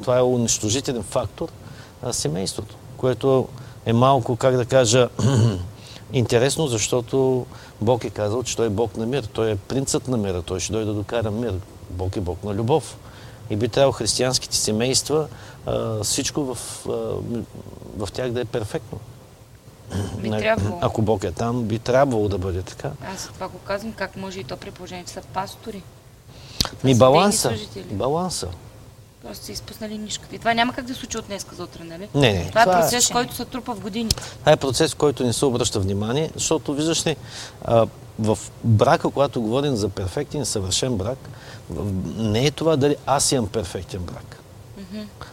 това е унищожителен фактор а, семейството, което е малко, как да кажа, интересно, защото Бог е казал, че Той е Бог на мир. Той е принцът на мира. Той ще дойде да докара мир. Бог е Бог на любов. И би трябвало християнските семейства, а, всичко в, а, в тях да е перфектно. Би трябвало. Ако Бог е там, би трябвало да бъде така. Аз за това го казвам, как може и то при положение, че са пастори. Ми са баланса. Баланса. Просто са изпуснали нишката. И това няма как да се случи от днес за утре, нали? Не, не. Това е това е- процес, който се трупа в години. Това е процес, който не се обръща внимание, защото виждаш ли, в брака, когато говорим за перфектен съвършен брак, не е това дали аз имам перфектен брак.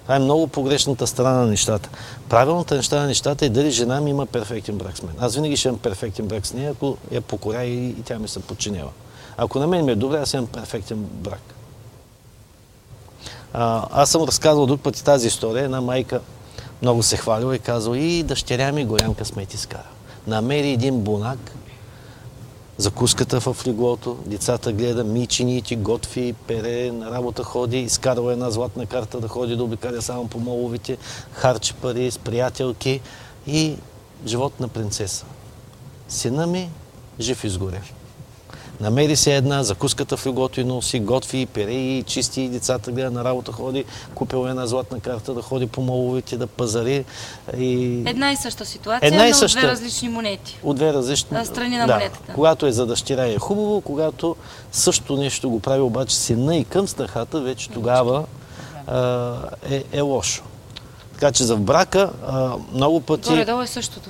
Това е много погрешната страна на нещата. Правилната неща на нещата е дали жена ми има перфектен брак с мен. Аз винаги ще имам перфектен брак с нея, ако я покоря и, и тя ми се подчинява. Ако на мен ми е добре, аз имам перфектен брак. А, аз съм разказвал друг път тази история. Една майка много се хвалила и казала, и дъщеря ми голям късмет изкара. Намери един бунак, закуската в леглото, децата гледа, мичините, готви, пере, на работа ходи, изкарва една златна карта да ходи да обикаля само по моловите, харчи пари с приятелки и живот на принцеса. Сина ми жив изгоря. Намери се една, закуската в леглото и носи, готви, пере и чисти и децата гледа на работа ходи, купила една златна карта да ходи по моловите, да пазари и Една и съща ситуация, Една и но от съща. две различни монети. от две различни... Страни на да, монетата. Когато е за дъщеря е хубаво, когато също нещо го прави обаче сина и към снахата, вече тогава а, е, е лошо. Така че за брака а, много пъти Горе-долу е същото.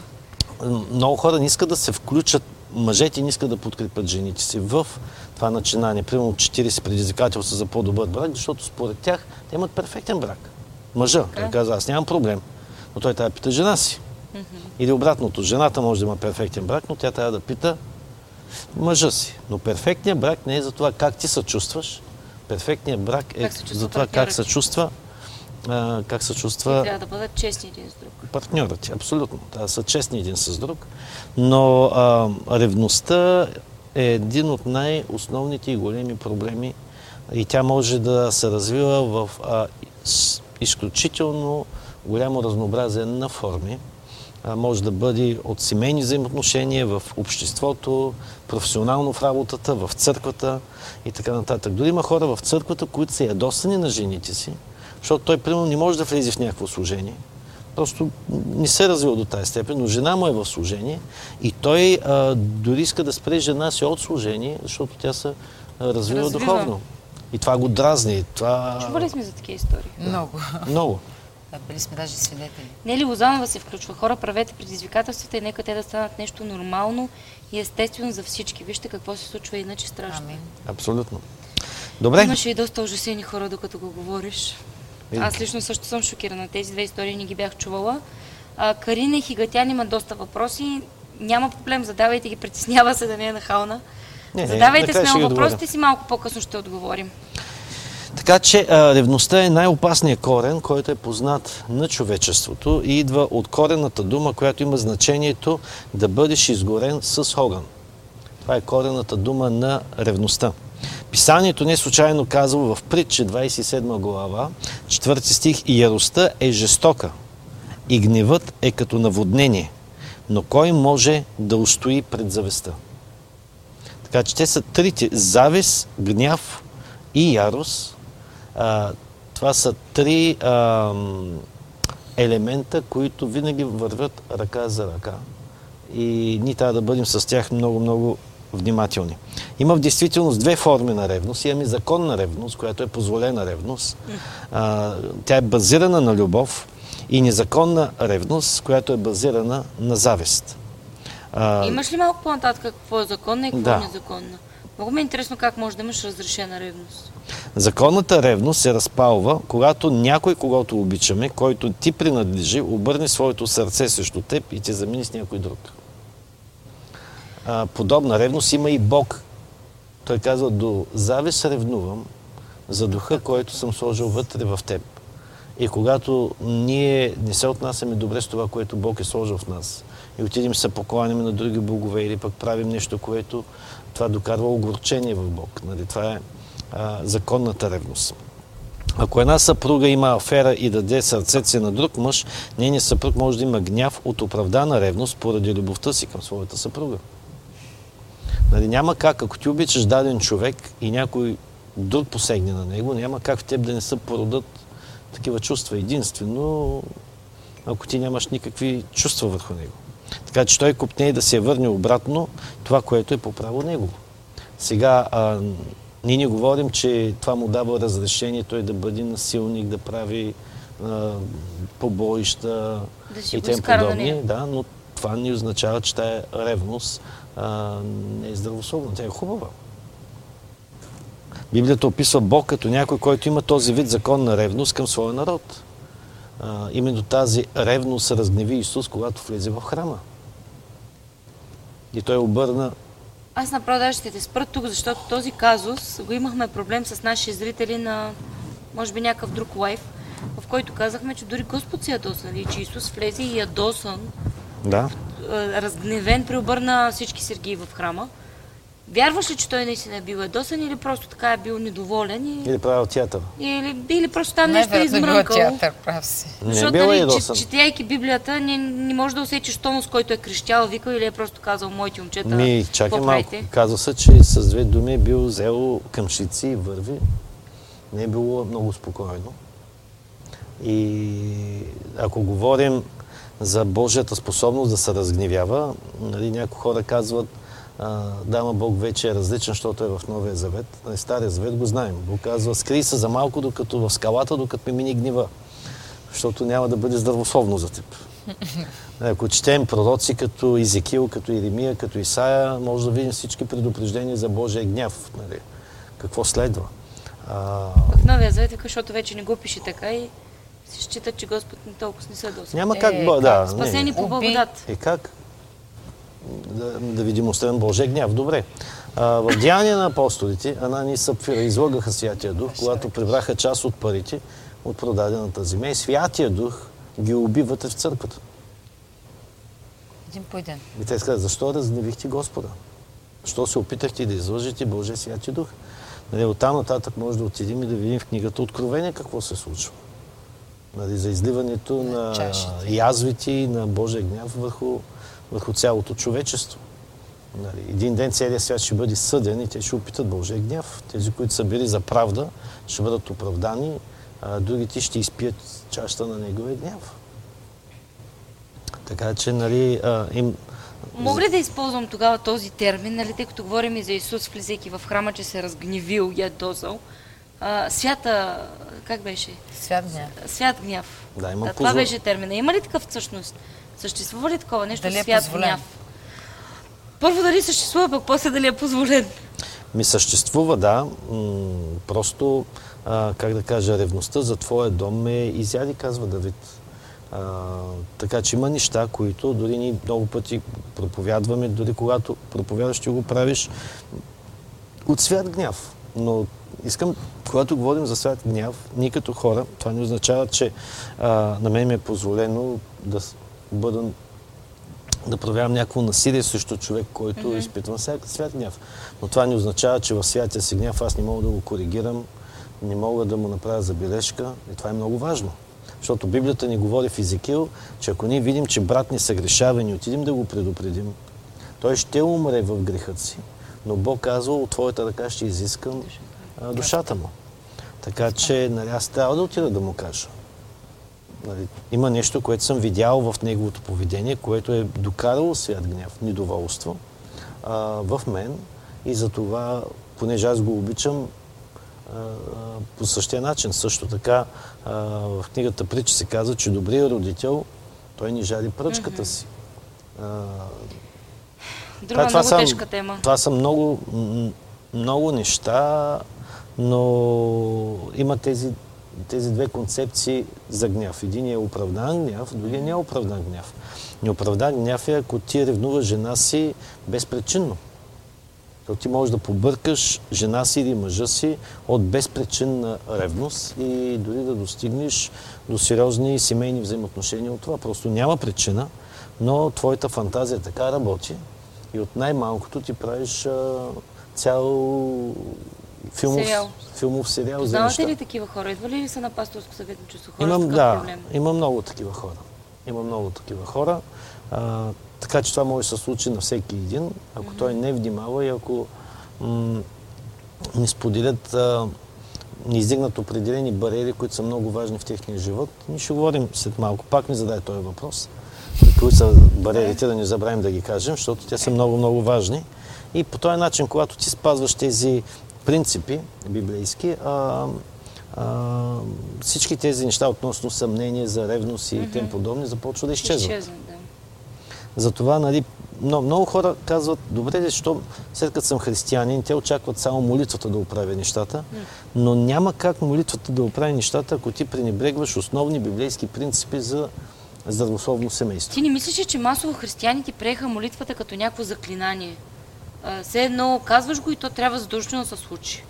много хора не искат да се включат, мъжете не искат да подкрепят жените си в това начинание. Примерно 40 предизвикателства за по-добър брак, защото според тях те имат перфектен брак. Мъжа, той каза, аз нямам проблем, но той трябва да пита жена си. Или обратното, жената може да има перфектен брак, но тя трябва да пита мъжа си. Но перфектният брак не е за това как ти се чувстваш. Перфектният брак е за това как се чувства, а, как се чувства Трябва да бъдат честни един с друг. партньорът абсолютно. Да са честни един с друг. Но а, ревността е един от най-основните и големи проблеми и тя може да се развива в а, изключително голямо разнообразие на форми. А, може да бъде от семейни взаимоотношения в обществото, професионално в работата, в църквата и така нататък. Дори има хора в църквата, които са ядосани на жените си, защото той, примерно, не може да влезе в някакво служение. Просто не се е развил до тази степен, но жена му е в служение и той а, дори иска да спре жена си от служение, защото тя се развива, Развива. духовно. И това го дразни. Това... Чували сме за такива истории. Много. Много. Да, били сме даже свидетели. Нели Лозанова се включва. Хора, правете предизвикателствата и нека те да станат нещо нормално и естествено за всички. Вижте какво се случва, иначе страшно. Амин. Абсолютно. Добре. Имаше и доста ужасени хора, докато го говориш. Аз лично също съм шокирана. Тези две истории не ги бях чувала. А, Карина Хигатян има доста въпроси. Няма проблем, задавайте ги. Притеснява се да не е нахална. Не, не, Задавайте смело въпросите си, малко по-късно ще отговорим. Така че а, ревността е най-опасният корен, който е познат на човечеството и идва от корената дума, която има значението да бъдеш изгорен с огън. Това е корената дума на ревността. Писанието не случайно казва в притче 27 глава, 4 стих, и яростта е жестока и гневът е като наводнение, но кой може да устои пред завестта? Така че те са трите. Завист, гняв и ярост. А, това са три ам, елемента, които винаги вървят ръка за ръка. И ние трябва да бъдем с тях много-много внимателни. Има в действителност две форми на ревност. Имаме законна ревност, която е позволена ревност. А, тя е базирана на любов и незаконна ревност, която е базирана на завист. А, Имаш ли малко по-нататък какво е законно и какво Да. е незаконно? Много ми е интересно как може да имаш разрешена ревност. Законната ревност се разпалва, когато някой, когато обичаме, който ти принадлежи, обърне своето сърце срещу теб и те замени с някой друг. А, подобна ревност има и Бог. Той казва, до завист ревнувам за духа, който съм сложил вътре в теб. И когато ние не се отнасяме добре с това, което Бог е сложил в нас, и отидем се покланяме на други богове или пък правим нещо, което това докарва огорчение в Бог. Нали? Това е а, законната ревност. Ако една съпруга има афера и даде сърцето си на друг мъж, нейният съпруг може да има гняв от оправдана ревност поради любовта си към своята съпруга. Нали, няма как, ако ти обичаш даден човек и някой друг посегне на него, няма как в теб да не се породат такива чувства. Единствено, ако ти нямаш никакви чувства върху него. Така че той купне да се върне обратно това, което е по право него. Сега, а, ние не говорим, че това му дава разрешение той да бъде насилник, да прави а, побоища Да и тем подобни. Да, но това не означава, че тая ревност а, не е здравословна. Тя е хубава. Библията описва Бог като някой, който има този вид законна ревност към своя народ. А, именно тази ревност се разгневи Исус, когато влезе в храма. И той обърна Аз направо даже ще те спра тук, защото този казус го имахме проблем с наши зрители на, може би, някакъв друг лайф, в който казахме, че дори Господ се ядоса, нали, че Исус влезе и ядосан, Да. А, разгневен, преобърна всички сергии в храма. Вярваш ли, че той наистина е бил ядосан или просто така е бил недоволен и... Или правил театър. Или, или просто там нещо е е било измрънкал? театър, прав си. Не е Защото, била нали, ядосан. че, четяйки Библията, не, не може да усетиш тонус, който е крещял, викал или е просто казал моите момчета. Ми, чакай малко. Казва се, че с две думи е бил взел къмшици и върви. Не е било много спокойно. И ако говорим за Божията способност да се разгневява, нали, някои хора казват, да, ама Бог вече е различен, защото е в Новия Завет. Нали, Стария Завет го знаем. Бог казва, скрий се за малко, докато в скалата, докато ми мини гнева. Защото няма да бъде здравословно за теб. Ако четем пророци като Изекил, като Иеремия, като Исаия, може да видим всички предупреждения за Божия гняв. Нали? Какво следва? А, В Новия Завет вика, защото вече не го пише така и се счита, че Господ не толкова не се ядоса. няма Е, как... Бо, да, Спасени не. по благодат. Е как? Да, да ви демонстрирам Божия гняв. Добре. А, в Деяния на апостолите Анани и Сапфира излагаха Святия Дух, когато прибраха част от парите от продадената земя и Святия Дух ги уби вътре в църквата. Един по един. И те казват, защо разгневихте Господа? Защо се опитахте да излъжете Божия Святи Дух? Нали, оттам нататък може да отидем и да видим в книгата Откровение какво се случва. Нали, за изливането на чашите. язвите и на Божия гняв върху, върху цялото човечество. Нали, един ден целият свят ще бъде съден и те ще опитат Божия гняв. Тези, които са били за правда, ще бъдат оправдани, а другите ще изпият чашата на неговия гняв. Така че, нали, а, им, Мога ли да използвам тогава този термин, нали, тъй като говорим и за Исус, влизайки в храма, че се е разгневил, ядосал? а, свята, как беше? Свят гняв. Свят гняв. Да, има А, това позвол- беше термина. Има ли такъв всъщност? Съществува ли такова нещо? Дали е свят позволен? гняв. Първо дали съществува, пък после дали е позволен. Ми съществува, да. М, просто, а, как да кажа, ревността за твоя дом ме изяди, казва Давид. А, така че има неща, които дори ние много пъти проповядваме, дори когато проповядаш, ти го правиш от свят гняв. Но искам, когато говорим за свят гняв, ние като хора, това не означава, че а, на мен ми е позволено да бъда да проявявам някакво насилие срещу човек, който mm-hmm. изпитвам свят гняв. Но това не означава, че в святия си гняв аз не мога да го коригирам, не мога да му направя забележка. И това е много важно. Защото Библията ни говори в Езекил, че ако ние видим, че брат ни съгрешава и ни отидем да го предупредим, той ще умре в грехът си. Но Бог казва, от твоята ръка ще изискам а, душата му. Така че нали, аз трябва да отида да му кажа. Нали, има нещо, което съм видял в неговото поведение, което е докарало свят гняв, недоволство а, в мен и за това, понеже аз го обичам по същия начин. Също така в книгата Притча се казва, че добрият родител, той ни жали пръчката си. Друга това много са- тежка тема. това са много, много неща, но има тези, тези две концепции за гняв. Един е оправдан гняв, другия не е оправдан гняв. Неоправдан гняв е ако ти ревнуваш жена си безпричинно. То ти можеш да побъркаш жена си или мъжа си от безпричинна ревност и дори да достигнеш до сериозни семейни взаимоотношения от това. Просто няма причина, но твоята фантазия така работи и от най-малкото ти правиш а, цял филмов Сериал. филмов сериал за Познавате неща. ли такива хора? Идва ли са на пасторско съветно чувство хора Имам, да, проблем? има много такива хора. Има много такива хора. А, така че това може да се случи на всеки един, ако той не внимава и ако м- не споделят, а, не издигнат определени бариери, които са много важни в техния живот. Ние ще говорим след малко. Пак ми задай този въпрос. Кои са бариерите, да не забравим да ги кажем, защото те са много, много важни. И по този начин, когато ти спазваш тези принципи библейски, а, а, всички тези неща относно съмнение за ревност и тем подобни започват да изчезват. Изчезват, да. Затова, нали, много, много хора казват, добре, защо след като съм християнин, те очакват само молитвата да оправя нещата, но няма как молитвата да оправи нещата, ако ти пренебрегваш основни библейски принципи за здравословно семейство. Ти не мислиш, ли, че масово християните приеха молитвата като някакво заклинание? Все едно казваш го и то трябва задължително да се случи.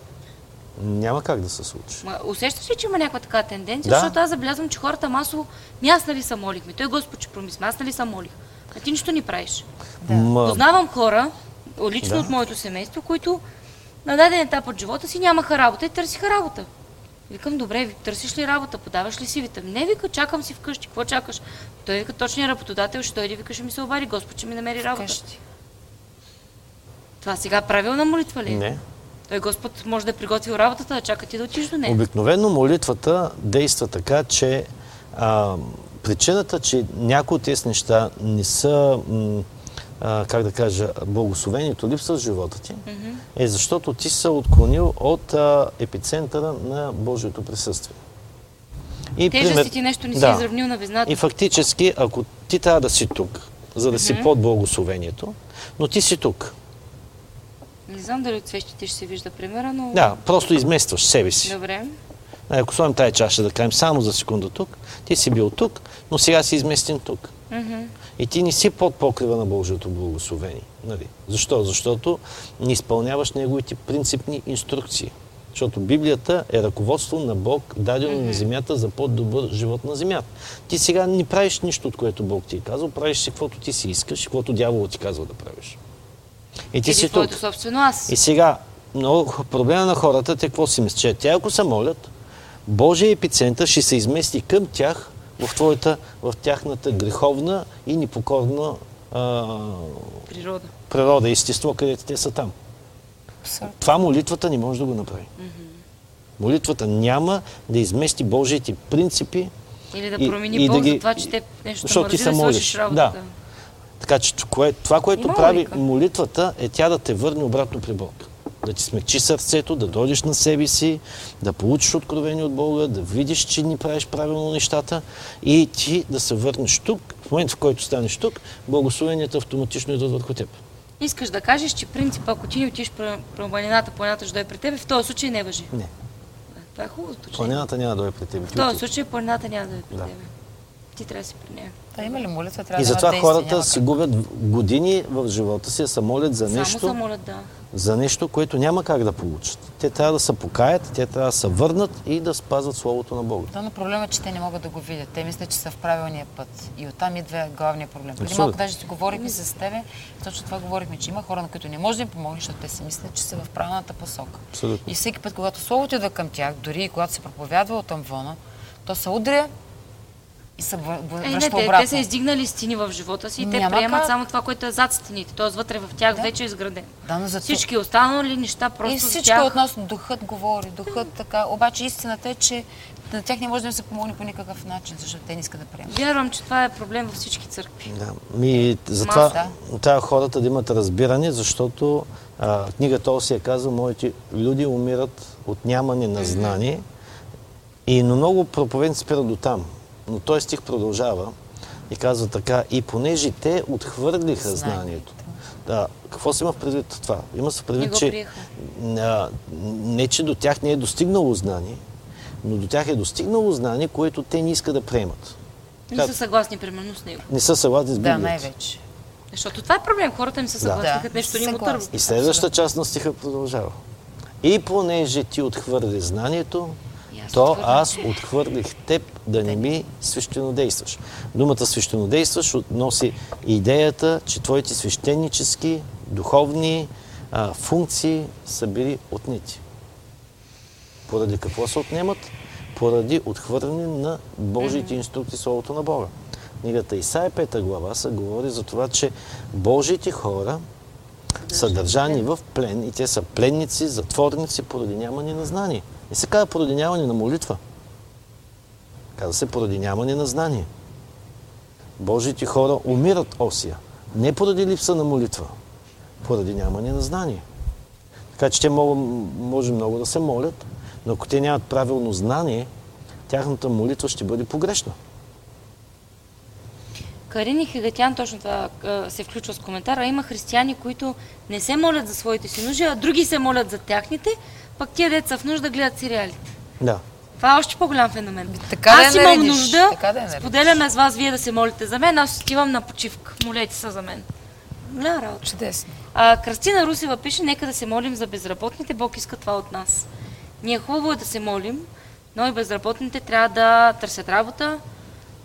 Няма как да се случи. Ма, усещаш ли, че има някаква така тенденция? Да. Защото аз забелязвам, че хората масово, ми аз нали са молихме, той Господ ще промисме, аз нали са молих. А ти нищо не правиш. Ма, Познавам хора, лично Да. от моето семейство, които на даден етап от живота си нямаха работа и търсиха работа. Викам, добре, ви- търсиш ли работа, подаваш ли си вита? Не, вика, чакам си вкъщи, какво чакаш? Той вика, точният работодател ще дойде, вика, ще ми се обади, Господ ще ми намери работа. Вкъщи. Това сега правилна молитва ли? е? не. Той Господ може да е приготвил работата, да чака ти да отидеш до нея. Обикновено молитвата действа така, че а, причината, че някои от тези неща не са, м, а, как да кажа, благословението липсва в живота ти, е защото ти се отклонил от а, епицентъра на Божието присъствие. И Тежести ти нещо не си Да. изравнил на везната. И фактически, ако ти трябва да си тук, за да си под благословението, но ти си тук. Не знам дали от свещите ще се вижда примера, но... Да, просто изместваш себе си. Добре. Ако сложим тази чаша, да кажем само за секунда тук, ти си бил тук, но сега си изместен тук. Мгм. И ти не си под покрива на Божието благословение. Нали? Защо? Защото не изпълняваш неговите принципни инструкции. Защото Библията е ръководство на Бог, дадено на земята за по-добър живот на земята. Ти сега не правиш нищо, от което Бог ти е казал, правиш си каквото ти си искаш, и каквото дяволът ти казва да правиш. И ти Или си тук. собствено аз. И сега, много проблема на хората, те какво си мислят? Че те ако се молят, Божия епицентър ще се измести към тях в, твоята, в тяхната греховна и непокорна а, Природа. природа, естество, където те са там. Абсолютно. Това молитвата не може да го направи. Молитвата няма да измести Божиите принципи, Или да И- промени и да Бог ги- за това, че те нещо защото ти да се молиш. работата. Така че това, което Има прави логика. молитвата, е тя да те върне обратно при Бог. Да ти смекчи сърцето, да дойдеш на себе си, да получиш откровение от Бога, да видиш, че ни правиш правилно нещата и ти да се върнеш тук. В момента, в който станеш тук, благословенията автоматично идват върху теб. Искаш да кажеш, че принцип, ако ти не отиш планината, планината ще дойде при тебе, в този случай не въжи. Не. Това е хубаво. Планината няма да дойде при теб. В този случай планината няма да дойде при Да. тебе. Ти трябва да си при нея. Да, има ли молитва, трябва И да затова действие, хората няма си губят години в живота си, да се молят за Само нещо, са молят, да. за нещо, което няма как да получат. Те трябва да се покаят, те трябва да се върнат и да спазват Словото на Бога. Да, но проблемът е, че те не могат да го видят. Те мислят, че са в правилния път. И оттам идва главния проблем. Преди малко даже си говорихме с тебе, точно това говорихме, че има хора, на които не може да им помогнеш, защото те си мислят, че са в правилната посока. Абсолютно. И всеки път, когато Словото идва към тях, дори и когато се проповядва от амвона, то се удря се вър- Е, не, връща те, те са издигнали стени в живота си и те Няма приемат как. само това, което е зад стените. Т.е. вътре в тях Да. вече е изградено. Да, но за Всички останали неща просто и всичко тях... относно духът говори, духът така. Обаче истината е, че на тях не може да им се помогне по никакъв начин, защото те не искат да приемат. Вярвам, че това е проблем във всички църкви. Да. Ми, затова трябва хората да имат разбиране, защото а, книгата Осия казва, моите люди умират от нямане на знание. И но много проповедници спират до там. Но той стих продължава и казва така, и понеже те отхвърлиха Знанието. знанието. Да, какво се има в предвид това? Има се Не предвид, го че а, не, че до тях не е достигнало знание, но до тях е достигнало знание, което те не искат да приемат. Не Как? са съгласни, примерно, с него. Не са съгласни с Да, Библията. най-вече. Защото това е проблем. Хората не са съгласни, Да. като нещо ни му Съгласни. търва. И следващата част на стиха продължава. И понеже ти отхвърли знанието, И аз отхвърлих теб да не ми свещенодействаш. Думата свещенодействаш относи идеята, че твоите свещенически, духовни а, функции са били отнети. Поради какво се отнемат? Поради отхвърляне на Божиите инструкции, Словото на Бога. Книгата Исаия 5 глава се говори за това, че Божиите хора са държани в плен и те са пленници, затворници поради нямане на знание. Не се казва поради нямане на молитва. Казва се поради нямане на знание. Божиите хора умират осия. Не поради липса на молитва, поради нямане на знание. Така че те могат, може много да се молят, но ако те нямат правилно знание, тяхната молитва ще бъде погрешна. Карин и Хегатян точно това се включва с коментара. Има християни, които не се молят за своите си нужди, а други се молят за тяхните, пък тия деца в нужда гледат сериалите. Да. Това е още по-голям феномен. Така да аз я имам наредиш, нужда, така да я споделяме с вас вие да се молите за мен, аз отивам на почивка. Молете се за мен. Голяма работа. Чудесно. А, Кръстина Русева пише, нека да се молим за безработните, Бог иска това от нас. Ние хубаво е да се молим, но и безработните трябва да търсят работа.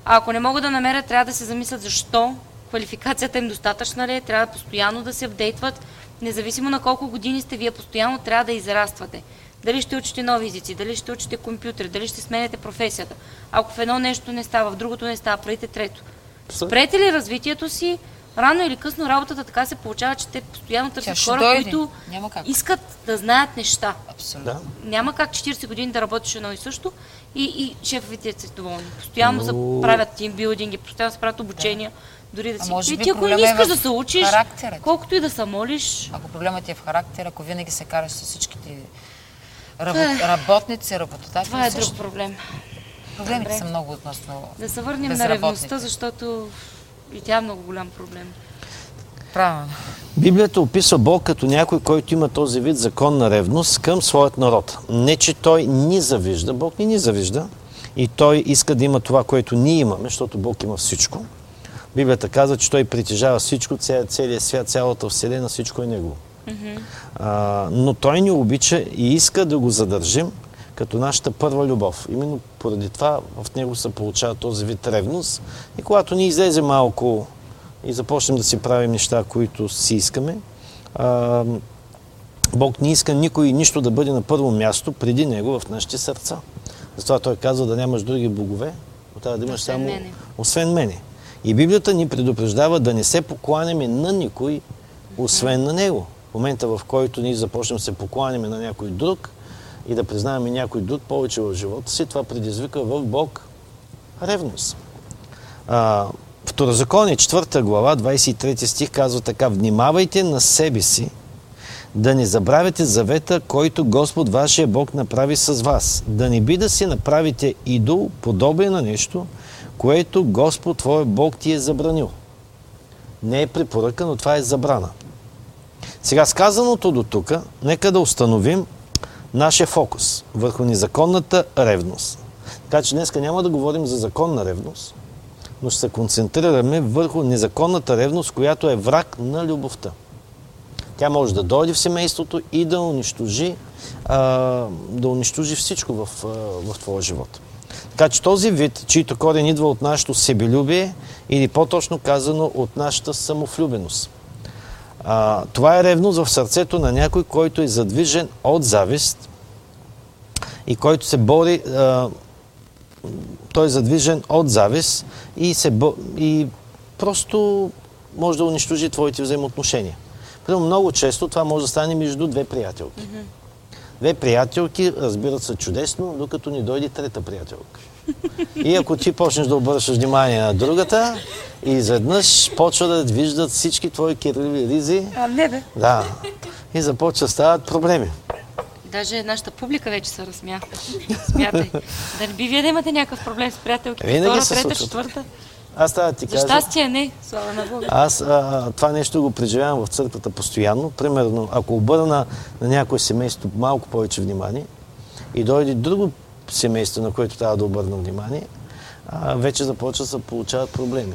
А ако не могат да намерят, трябва да се замислят защо. Квалификацията им достатъчна ли е, трябва постоянно да се апдейтват. Независимо на колко години сте, вие постоянно трябва да израствате. Дали ще учите нови езици, дали ще учите компютър, дали ще сменяте професията. Ако в едно нещо не става, в другото не става, правите трето. Спрете ли развитието си, рано или късно работата така се получава, че те постоянно търсят хора, дойде. които Няма как. искат да знаят неща. Абсолютно. Да. Няма как 40 години да работиш едно и също и, и шефовете са доволни. Постоянно Но- правят тимбилдинги, постоянно се правят обучения, дори да си... може И би ти ако не е искаш в да се учиш, характера ти. колкото и да се молиш, Ако проблемът ти е в характер, ако винаги се караш с всичките работ... работници, работодатели, това е също. друг проблем. Проблемите Добре. са много относно Да се върнем на ревността, защото и тя е много голям проблем. Правилно. Библията описва Бог като някой, който има този вид законна ревност към своят народ. Не, че той ни завижда, Бог не ни завижда и той иска да има това, което ние имаме, защото Бог има всичко. Библията казва, че той притежава всичко, ця- целият свят, цялата вселена, всичко е негово. А, но той ни обича и иска да го задържим като нашата първа любов. Именно поради това в него се получава този вид ревност. И когато ни излезе малко и започнем да си правим неща, които си искаме, а, Бог не иска никой и нищо да бъде на първо място преди него в нашите сърца. Затова той казва да нямаш други богове, но трябва да имаш Освен само мене. освен мене. И Библията ни предупреждава да не се покланяме на никой, освен на него. В момента, в който ние започнем да се покланяме на някой друг и да признаваме някой друг повече в живота си, това предизвика в Бог ревност. А, Второзаконие, 4 глава, 23 стих казва така, внимавайте на себе си, да не забравяте завета, който Господ вашия Бог направи с вас. Да не би да си направите идол, подобен на нещо, което Господ твой Бог ти е забранил. Не е препоръка, но това е забрана. Сега сказаното до тук, нека да установим нашия фокус върху незаконната ревност. Така че днеска няма да говорим за законна ревност, но ще се концентрираме върху незаконната ревност, която е враг на любовта. Тя може да дойде в семейството и да унищожи, а, да унищожи всичко в, в твоя живот. Така че този вид, чийто корен идва от нашето себелюбие или по-точно казано от нашата самовлюбеност. А, това е ревност в сърцето на някой, който е задвижен от завист и който се бори, а, той е задвижен от завист и, се, и просто може да унищожи твоите взаимоотношения. Много често това може да стане между две приятелки. Две приятелки разбират се чудесно, докато ни дойде трета приятелка. И ако ти почнеш да обръщаш внимание на другата, и изведнъж почва да виждат всички твои кирливи ризи. А, не бе. Да. И започва да стават проблеми. Даже нашата публика вече се разсмя. Смятай. Да не би вие да имате някакъв проблем с приятелки? Винаги Втора, трета, четвърта? Аз трябва да ти За кажа... щастие не, слава на Бога. Аз а, това нещо го преживявам в църквата постоянно. Примерно, ако обърна на някое семейство малко повече внимание и дойде друго семейство, на което трябва да обърна внимание, а, вече започва да се получават проблеми.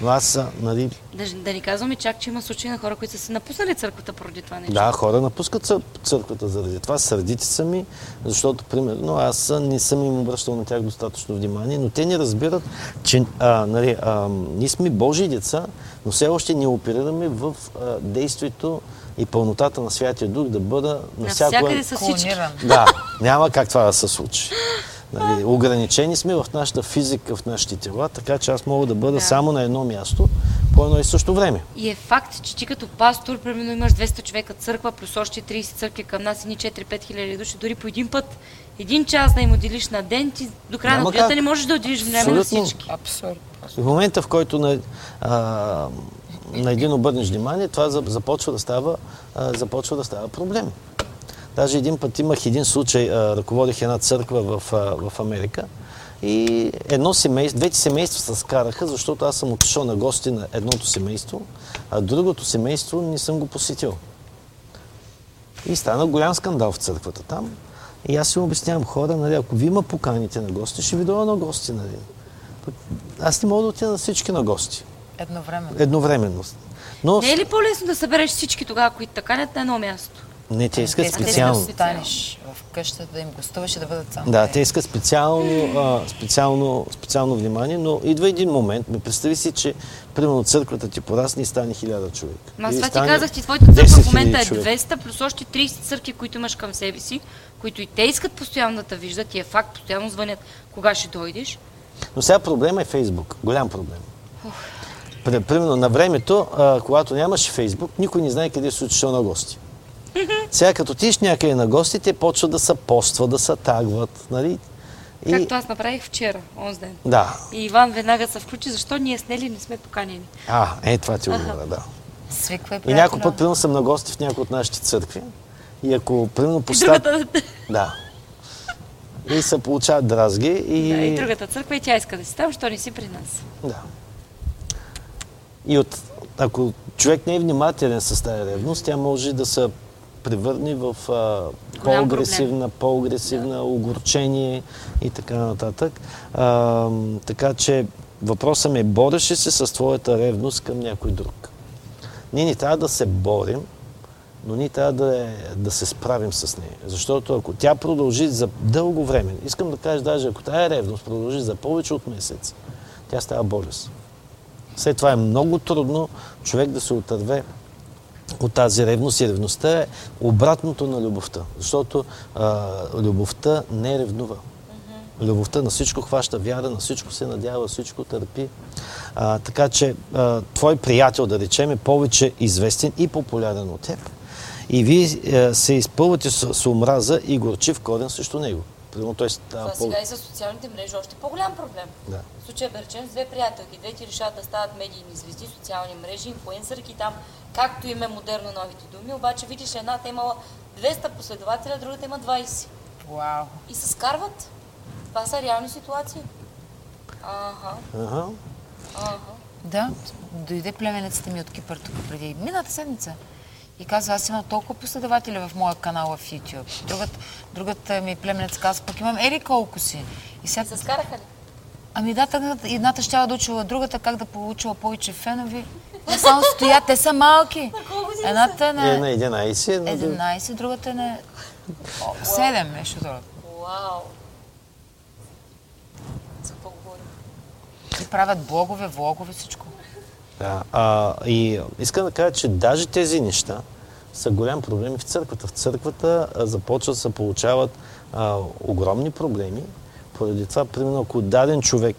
Но аз, нали, Да, да ни казваме чак, че има случаи на хора, които са се напуснали църквата поради това нещо. да, хора напускат цър- църквата заради това. Сърдити са ми, защото, примерно, аз а, не съм им обръщал на тях достатъчно внимание, но те не разбират, че а, нали, а, ние сме Божии деца, но все още не оперираме в а, действието и пълнотата на Святия Дух да бъда на Навсякъде. Клониран. Да, няма как това да се случи. Нали, ограничени сме в нашата физика, в нашите тела, така че аз мога да бъда Да. само на едно място по едно и също време. И е факт, че ти като пастор, примерно имаш 200 човека църква, плюс още 30 църкви към нас, ни 4-5 хиляди души, дори по един път, един час да им отделиш на ден, ти до края на Няма годината как. не можеш да отделиш време на всички. Абсурд. В момента, в който на, а, на един обърнеш внимание, това за- започва да става, а, започва да става проблем. Даже един път имах един случай, а, ръководих една църква в, а, в Америка и едно семейство, двете семейства се скараха, защото аз съм отишъл на гости на едното семейство, а другото семейство не съм го посетил. И стана голям скандал в църквата там. И аз си обяснявам хора, нали, ако ви ма поканите на гости, ще ви дойда на гости. Нали. Аз не мога да отида на всички на гости. Едновременно. Едновременно. Но Не е ли по-лесно да събереш всички тогава, които те канят на едно място? Не, те искат Те специално. да останеш в къщата, да им гостуваш и да бъдат само. Да, те. те искат специално, а, специално, специално внимание, но идва един момент, ме представи си, че примерно църквата ти порасне и стане хиляда човек. Ма това ти казах, ти твоята 10 църква в момента е хиляди човека. 200, плюс още 30 църкви, които имаш към себе си, които и те искат постоянно да те виждат и е факт, постоянно звънят кога ще дойдеш. Но сега проблема е Фейсбук. Голям проблем. При- Примерно на времето, а, когато нямаше Фейсбук, никой не знае къде се отишъл на гости. Сега като тиш някъде на гости, те почват да се постват, да се тагват. Нали? И, Както аз направих вчера, онзи ден. Да. И Иван веднага се включи, защо ние с Нели не сме поканени. А, е, това ти отговоря, да. Свиква и И някой път, примерно, съм на гости в някои от нашите църкви. И ако, примерно, поставят... другата, Да. И се получават дразги и... да, и другата църква и тя иска да си там, що не си при нас. Да. И от, ако човек не е внимателен с тази ревност, тя може да се превърне в по-агресивна, по-агресивна, огорчение и така нататък. А, така че въпросът ми е, бориш ли се с твоята ревност към някой друг? Ние не трябва да се борим, но ние трябва да, е, да се справим с нея. Защото ако тя продължи за дълго време, искам да кажа даже ако тая ревност продължи за повече от месец, тя става болест. След това е много трудно човек да се отърве от тази ревност и ревността е обратното на любовта. Защото а, любовта не ревнува. Любовта на всичко хваща вяра, на всичко се надява, всичко търпи. А, така че а, твой приятел, да речем, е повече известен и популярен от теб. И вие е, се изпълвате с, с омраза и горчив корен срещу него. Примерно става Това по... сега и с социалните мрежи още по-голям проблем. Да. В случая речем с две приятелки, двете решават да стават медийни звезди, социални мрежи, инфуенсърки там, както им е модерно новите думи, обаче видиш едната имала 200 последователя, другата има 20. Вау. И се скарват. Това са реални ситуации. Ага, Ага. ага. Да, дойде племенецата ми от Кипър тук преди миналата седмица. И казва, аз имам толкова последователи в моя канал в YouTube. Другата, другата ми племенец казва, пък имам ери колко си. И сега, Се скараха ли? ами да, едната ще да учила другата, как да получила повече фенови. Те само стоят, те са малки. Едната е Е на на 11, една друга- 11, другата е на 7, нещо друго. Вау. И правят блогове, влогове, всичко. Да, а, и искам да кажа, че даже тези неща са голям проблем в църквата. В църквата започват да се получават а, огромни проблеми, поради това, примерно, ако даден човек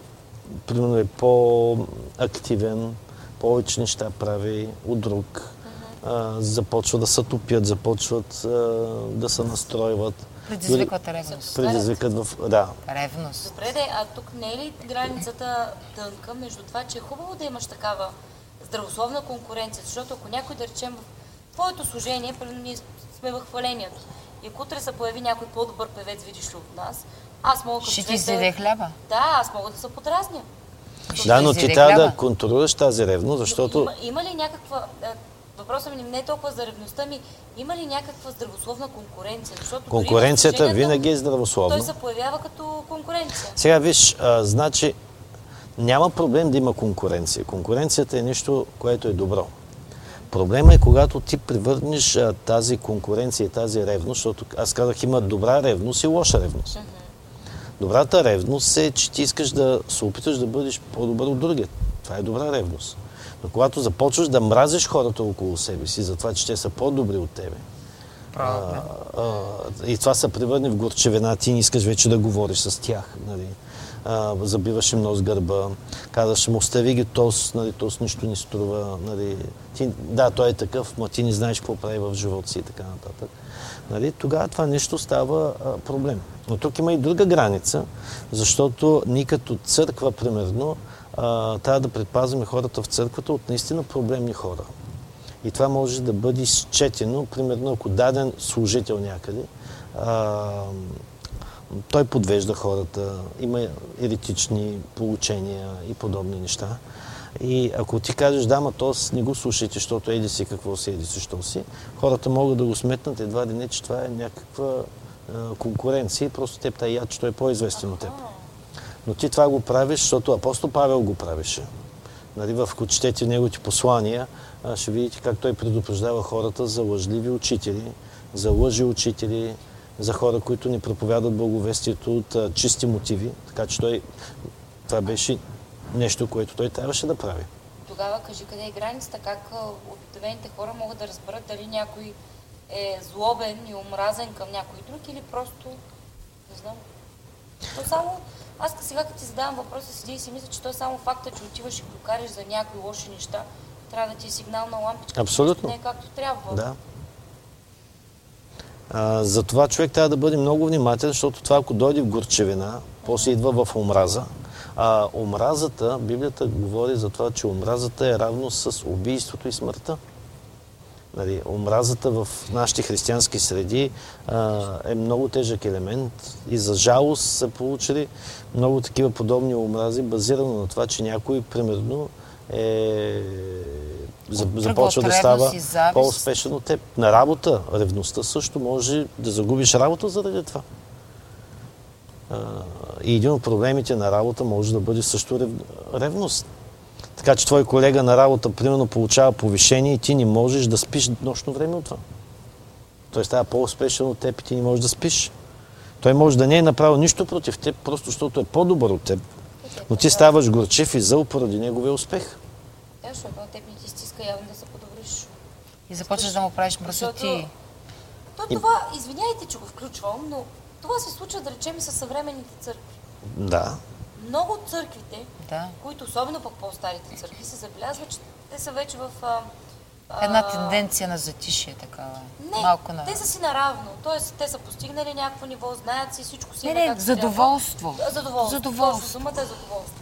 примерно, е по-активен, повече неща прави от друг, а, започва да се топят, започват а, да се настройват. Предизвикват ревност. Предизвикат в... Да, Ревност. Добре, де, а тук не е ли границата тънка между това, че е хубаво да имаш такава здравословна конкуренция? Защото ако някой, да речем, в твоето служение, ние сме в хвалението, и ако утре се появи някой по-добър певец, видиш ли от нас, аз мога Ще ти изяде хляба. Да, аз мога да се подразня. да но ти трябва да контролираш тази ревност, защото... Има, има ли някаква... а, Въпросът ми не е толкова за ревността ми, има ли някаква здравословна конкуренция? Защото Конкуренцията винаги е здравословна. Той се появява като конкуренция. Сега виж, а, значи няма проблем да има конкуренция. Конкуренцията е нещо, което е добро. Проблема е, когато ти превърнеш а, тази конкуренция и тази ревност, защото аз казах, има добра ревност и лоша ревност. Добрата ревност е, че ти искаш да се опиташ да бъдеш по-добър от другия. Това е добра ревност. Но когато започваш да мразиш хората около себе си, за това, че те са по-добри от тебе, а, а, и това се превърне в горчевина, ти не искаш вече да говориш с тях. Нали. А, забиваш им нос гърба, казваш му, остави ги тос, нали, тос нищо не струва. Нали. Ти, да, той е такъв, но ти не знаеш какво прави в живота си и така нататък. Нали, тогава това нещо става а, проблем. Но тук има и друга граница, защото ние като църква, примерно, трябва да предпазваме хората в църквата от наистина проблемни хора. И това може да бъде изчетено, примерно, ако даден служител някъде, а, той подвежда хората, има еретични получения и подобни неща. И ако ти кажеш, да, ма то не го слушайте, защото еди си какво си, еди си, що си, хората могат да го сметнат едва ли не, че това е някаква конкуренция и просто теб тая яд, че той е по-известен от теб. Но ти това го правиш, защото апостол Павел го правеше. Нали, в четете неговите послания, ще видите как той предупреждава хората за лъжливи учители, за лъжи учители, за хора, които не проповядат благовестието от а, чисти мотиви. Така че той, това беше нещо, което той трябваше да прави. Тогава кажи къде е границата, как обикновените хора могат да разберат дали някой е злобен и омразен към някой друг или просто, не знам. То само, аз сега като ти задавам въпроса, седи и си мисля, че то е само факта, че отиваш и го караш за някои лоши неща, трябва да ти е сигнална лампичка. че Абсолютно. Не е както трябва. Да. А, затова човек трябва да бъде много внимателен, защото това, ако дойде в горчевина, после идва в омраза. А омразата, Библията говори за това, че омразата е равно с убийството и смъртта. Нали, омразата в нашите християнски среди а, е много тежък елемент и за жалост са получили много такива подобни омрази, базирано на това, че някой, примерно, е започва да става по-успешен от теб. На работа, ревността също може да загубиш работа заради това. А, И един от проблемите на работа може да бъде също рев... ревност. Така че твой колега на работа, примерно, получава повишение и ти не можеш да спиш нощно време от това. Той става по-успешен от теб и ти не можеш да спиш. Той може да не е направил нищо против теб, просто защото е по-добър от теб. Но ти ставаш горчив и зъл поради неговия успех. Да, защото теб не ти стиска явно да се подобриш. И започваш да му правиш мръсоти. То това, извиняйте, че го включвам, но това се случва, да речем, и със съвременните църкви. Да. Много от църквите, Да. които особено пък по-старите църкви, се забелязва, че те са вече в а, Една А, тенденция на затишие такава. Не, Малко на... те са си наравно. Тоест, те са постигнали някакво ниво, знаят си всичко си. Не, има не, както задоволство. трябва. Задоволство. Задоволство. Думата е задоволство.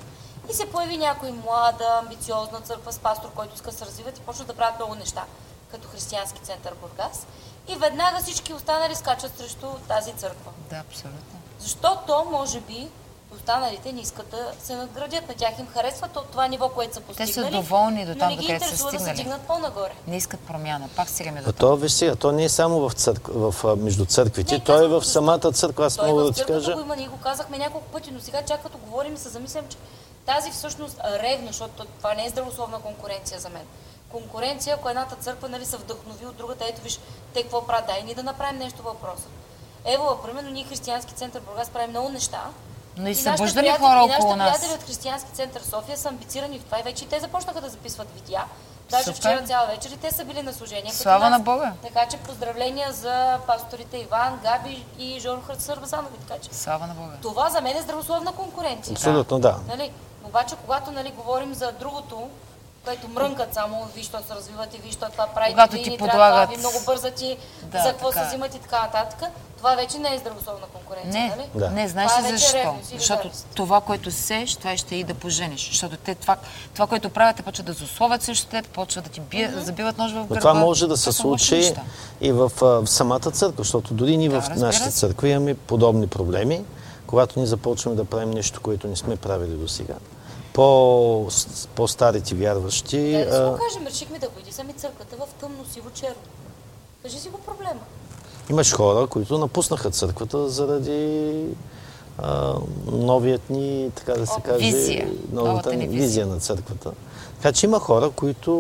И се появи някой млада, амбициозна църква с пастор, който иска да се развиват и почват да правят много неща, като християнски център Бургас. И веднага всички останали скачат срещу тази църква. Да, абсолютно. Защото, може би, останалите не искат да се надградят. На тях им харесва то- това ниво, което са Те постигнали. са доволни до там, не ги докъдето са интересува да се стигнали. дигнат по-нагоре. Не искат промяна. Пак стигаме до А това. то, виж сега, то не е само в, църк... в а, между църквите, Не, то е в самата църква. Аз Той мога да ти кажа. го има, ние го казахме няколко пъти, но сега чак като говорим се замислям, че тази всъщност а, ревно, защото това не е здравословна конкуренция за мен. Конкуренция, ако едната църква нали, се вдъхнови от другата, ето виж, те какво правят, дай ни да направим нещо въпроса. Ево, примерно ние християнски център Бургас правим много неща. Но и нашите събужда ли приятели- хора и нашите около нас? приятели от християнски център София са амбицирани в това и вече и те започнаха да записват видеа. Даже Супер. вчера цяла вечер и те са били на служение. Слава нас. на Бога. Така че поздравления за пасторите Иван, Габи и Жоро Сърбазанови. Така че Слава на Бога. това за мен е здравословна конкуренция. Абсолютно, да. Нали? Обаче, когато нали, говорим за другото, което мрънкат само, виж, що се развиват и виж, що това прави, Когато ти ни подлагат- това, ви много бързати, Да, за какво се е. взимат и така нататък. Това вече не е здравословна конкуренция, Не, нали? Да. не, знаеш Това ли е защо? ревност Защото завист. това, което сееш, това ще и да пожениш. Защото те това, това което правят, те почват да злословят срещу теб, почват да ти бият, да забиват нож в Но гърба. това може да се случи и в, в самата църква, защото дори ние Да, в нашата църква имаме подобни проблеми, когато ние започваме да правим нещо, което не сме правили до сега. По, по-старите вярващи. Да, да си го кажем, решихме да го сами църквата в тъмно, сиво, черно. Кажи си го проблема. Имаш хора, които напуснаха църквата заради а, новият ни, така да се О, каже, визия. новата ни визия. визия. на църквата. Така че има хора, които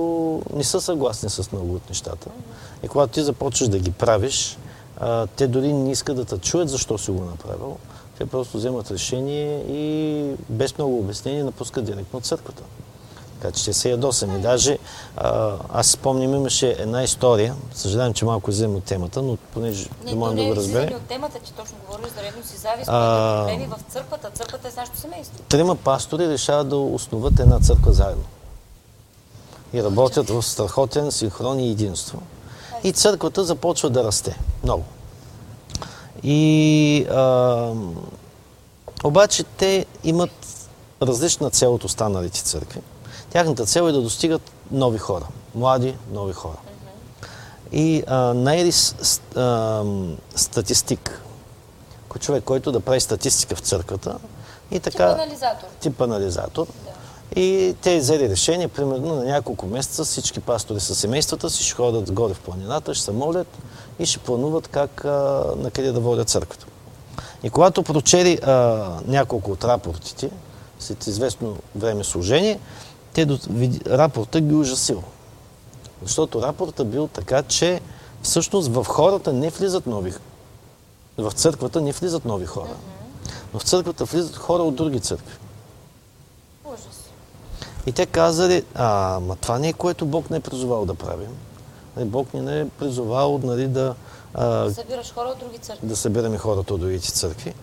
не са съгласни с много от нещата. И когато ти започваш да ги правиш, а, те дори не искат да те чуят защо си го направил. Те просто вземат решение и без много обяснение напускат директно от църквата. Така че те се ядосани. Даже а, аз спомням, имаше една история, съжалявам, че малко взема от темата, но понеже Не, то можем не да е го разберем. излизане от темата, че точно говориш за ревност и завист, А, е проблеми в църквата. Църквата е с нашето семейство. Трима пастори решават да основат една църква заедно. И работят в страхотен синхрон и единство. И църквата започва да расте. Много. И а, обаче те имат различна цел от останалите църкви. Тяхната цел е да достигат нови хора. Млади, нови хора. И а, най статистик, човек, който да прави статистика в църквата. И така, Тип анализатор. тип анализатор. И те взели решение, примерно на няколко месеца всички пастори със семействата си ще ходят горе в планината, ще се молят и ще плануват как, а, на къде да водят църквата. И когато прочели а, няколко от рапортите, след известно време служение, те до, види, рапорта ги ужасил. Защото рапорта бил така, че всъщност в хората не влизат нови в църквата не влизат нови хора. Но в църквата влизат хора от други църкви. Ужас. И те казали, а, ма това не е което Бог не е призовал да правим. Бог ни не е призовал нали, да, а, Събираш хора от други църкви. да събираме хората от другите църкви.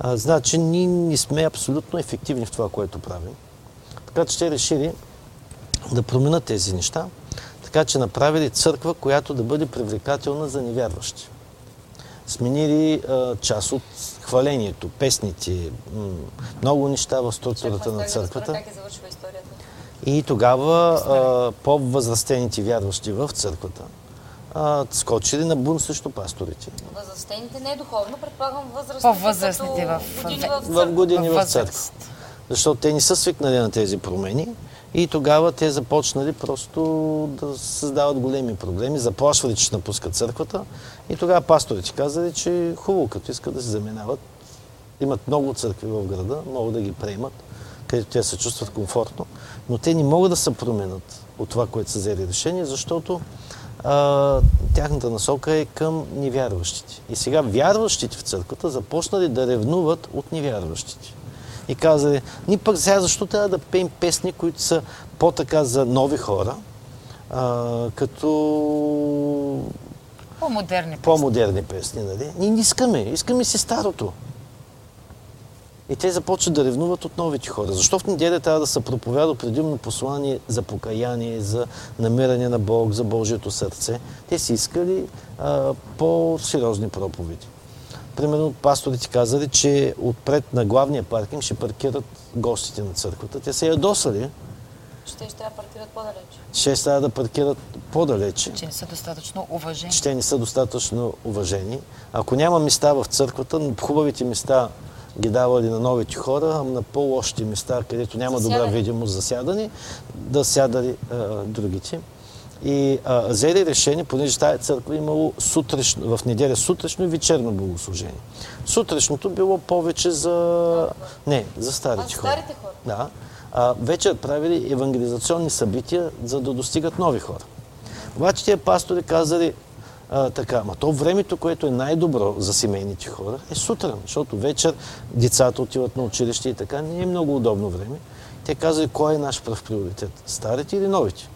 А, значи ние не сме абсолютно ефективни в това, което правим. Така че те решили да променят тези неща, така че направили църква, която да бъде привлекателна за невярващи. Сменили а, част от хвалението, песните, много неща в структурата на църквата. Как е завършва? И тогава а, по-възрастените вярващи в църквата а, скочили на бунт срещу пасторите. Възрастените не е духовно, предполагам възрастните. По-възрастните в- години в, В години в възраст. църква. Защото те не са свикнали на тези промени и тогава те започнали просто да създават големи проблеми, заплашвали, че ще напускат църквата и тогава пасторите казали, че е хубаво, като искат да се заминават. Имат много църкви в града, могат да ги приемат, където те се чувстват комфортно, но те не могат да се променят от това, което са взели решение, защото а, тяхната насока е към невярващите. И сега вярващите в църквата започнали да ревнуват от невярващите. И казали, ни пък сега защо трябва да пеем песни, които са по-така за нови хора, а, като По-модерни. по-модерни песни, нали? Ние не искаме, искаме си старото. И те започват да ревнуват от новите хора. Защо в неделя трябва да се проповяда предимно послание за покаяние, за намиране на Бог, за Божието сърце? Те си искали а, по-сериозни проповеди. Примерно пасторите казали, че отпред на главния паркинг ще паркират гостите на църквата. Те се ядосали, ще трябва да паркират по-далеч. ще трябва да паркират по-далече. Че не са достатъчно уважени. че те не са достатъчно уважени. Ако няма места в църквата, но хубавите места ги давали на новите хора, а на по-лошите места, където няма добра Засядали. видимост за сядане, да сядали а, другите. И а, взели решение, понеже тази църква имало сутрешно, в неделя сутрешно и вечерно богослужение. Сутрешното било повече за... Не, за старите хора. старите хора? Да. А, вечер правили евангелизационни събития, за да достигат нови хора. Обаче тия пастори казали а, така, ма то времето, което е най-добро за семейните хора, е сутрин, защото вечер децата отиват на училище и така, не е много удобно време. Те казали, кой е наш пръв приоритет? Старите или новите?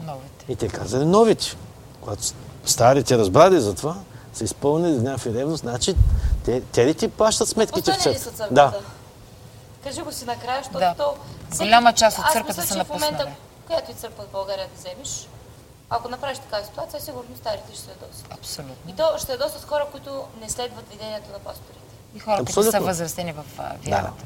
Новите. И те казали новите. Когато старите разбрали за това, са изпълнили с някакви ревност, значи те, те ли ти плащат сметките в Остане ли са църквата? Да. Кажи го си накрая, защото Да. то... Голяма част от Аз църквата мисля, са че в момента, напуснали. която и църква в България да вземеш, ако направиш такава ситуация, сигурно старите ще се ядосат. И Абсолютно. то ще ядосат хора, които не следват видението на пасторите. И хора, които са възрастени в а, Да. вярата.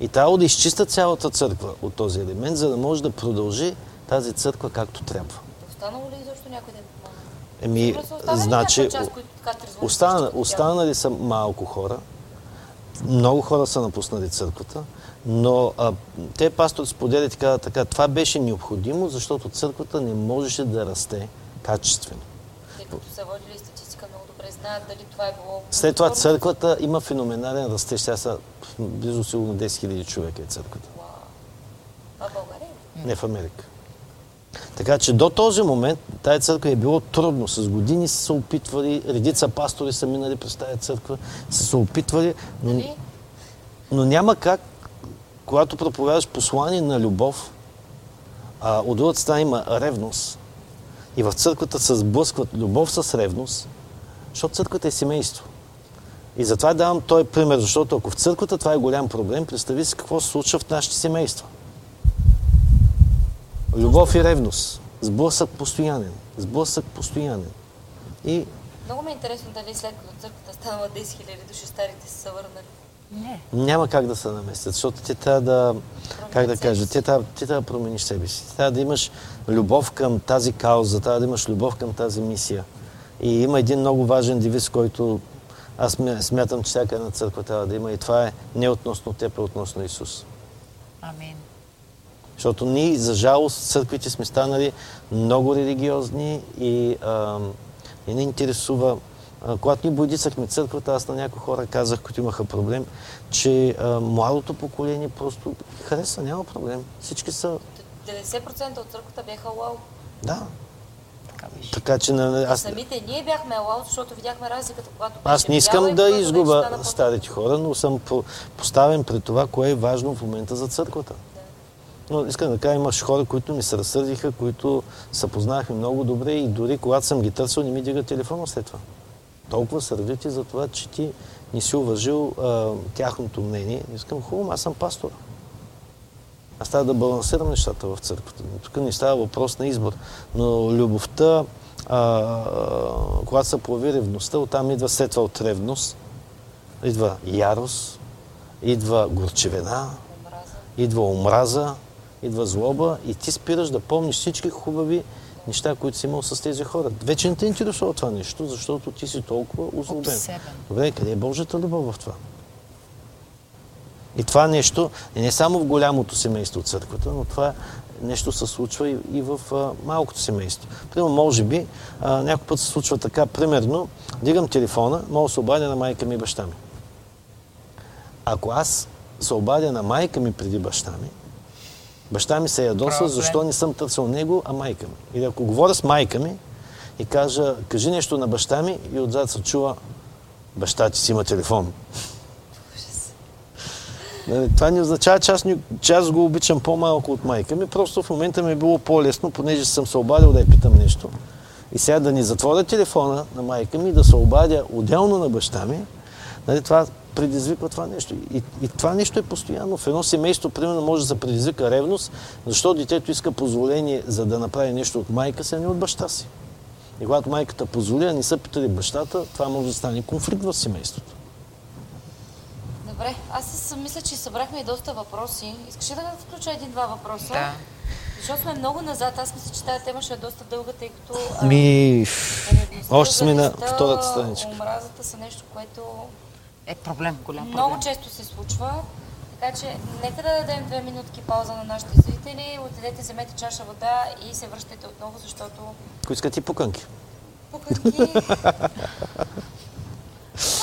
И трябва да изчистят цялата църква от този елемент, за да може да продължи тази църква както трябва. Останало ли изобщо някой помогне? Еми, останали значи, част, които така трезвонят остана, всичко тя. останали са малко хора. Много хора са напуснали църквата, но а, те пастори споделят казват така, това беше необходимо, защото църквата не можеше да расте качествено. Те като са водили статистика, много добре знаят дали това е било... След това църквата има феноменален растеж. Сега са близо сигурно 10 000 човека е църквата. Вау. А България не в Америка. Така че до този момент тази църква е било трудно. С години са се опитвали, редица пастори са минали през тази църква, са се опитвали, но, Нали? но няма как, когато проповядаш послание на любов, а от другата страна има ревност. И в църквата се сблъскват любов с ревност, защото църквата е семейство. И затова давам този пример, защото ако в църквата това е голям проблем, представи си какво се случва в нашите семейства. Любов и ревност. Сблъсък постоянен. Сблъсък постоянен. И Много ми е интересно дали след като църквата станала 10 000 души, старите са се върнали. Не. няма как да се наместят, защото ти трябва да, как да кажа, ти трябва, ти трябва да промениш себе си. Ти трябва да имаш любов към тази кауза, трябва да имаш любов към тази мисия. И има един много важен девиз, който аз смя- смятам, че всяка една църква трябва да има и това е не относно теб, а относно Исус. Амин. Защото ние, за жалост, църквите сме станали много религиозни и а, не ни интересува. Когато ние бойдисахме църквата, аз на някои хора казах, които имаха проблем, че а, младото поколение просто хареса, няма проблем. Всички са... 90% от църквата бяха лао. Да. Така беше. Така че на, Аз... Самите ние бяхме лао, защото видяхме разликата, когато аз не искам бяла да изгуба старите хора, но съм по- поставен пред това, кое е важно в момента за църквата. Но искам да кажа, имаш хора, които ми се разсърдиха, които се познавахме много добре и дори когато съм ги търсил, не ми дига телефона след това. Толкова сърдити за това, че ти не си уважил а, тяхното мнение. Искам, хубаво, аз съм пастор. Аз трябва да балансирам нещата в църквата. Тук не става въпрос на избор. Но любовта, а, а, когато се прояви ревността, оттам идва след това от ревност, идва ярост, идва горчевина, идва омраза, идва злоба и ти спираш да помниш всички хубави неща, които си имал с тези хора. Вече не те интересува това нещо, защото ти си толкова озлобен. Добре, къде е Божията любов в това? И това нещо е не само в голямото семейство от църквата, но това нещо се случва и, и в а, малкото семейство. Примерно, може би, а, някой път се случва така, примерно, дигам телефона, мога да се обадя на майка ми и баща ми. Ако аз се обадя на майка ми преди баща ми, баща ми се ядоса, защо не съм търсил него, а майка ми. Или ако говоря с майка ми и кажа, кажи нещо на баща ми и отзад се чува, баща ти си има телефон. Нали, Това не означава, че аз, че аз го обичам по-малко от майка ми. Просто в момента ми е било по-лесно, понеже съм се обадил да я питам нещо. И сега да ни затворя телефона на майка ми, да се обадя отделно на баща ми, Нали, това предизвиква това нещо. И, и това нещо е постоянно. В едно семейство, примерно, може да се предизвика ревност, защото детето иска позволение за да направи нещо от майка си, а не от баща си. И когато майката позволи, а не са питали бащата, това може да стане конфликт в семейството. Добре, аз мисля, че събрахме и доста въпроси. Искаш ли да включа един-два въпроса? Да. Защото сме много назад. Аз мисля, че тази тема ще е доста дълга, тъй като... Ми, още сме на втората страничка. Омразата са нещо, което Е проблем, голям проблем. много често се случва. Така че, нека да дадем две минутки пауза на нашите зрители. Отидете, вземете чаша вода и се връщайте отново, защото Ако искате и пуканки. пуканки...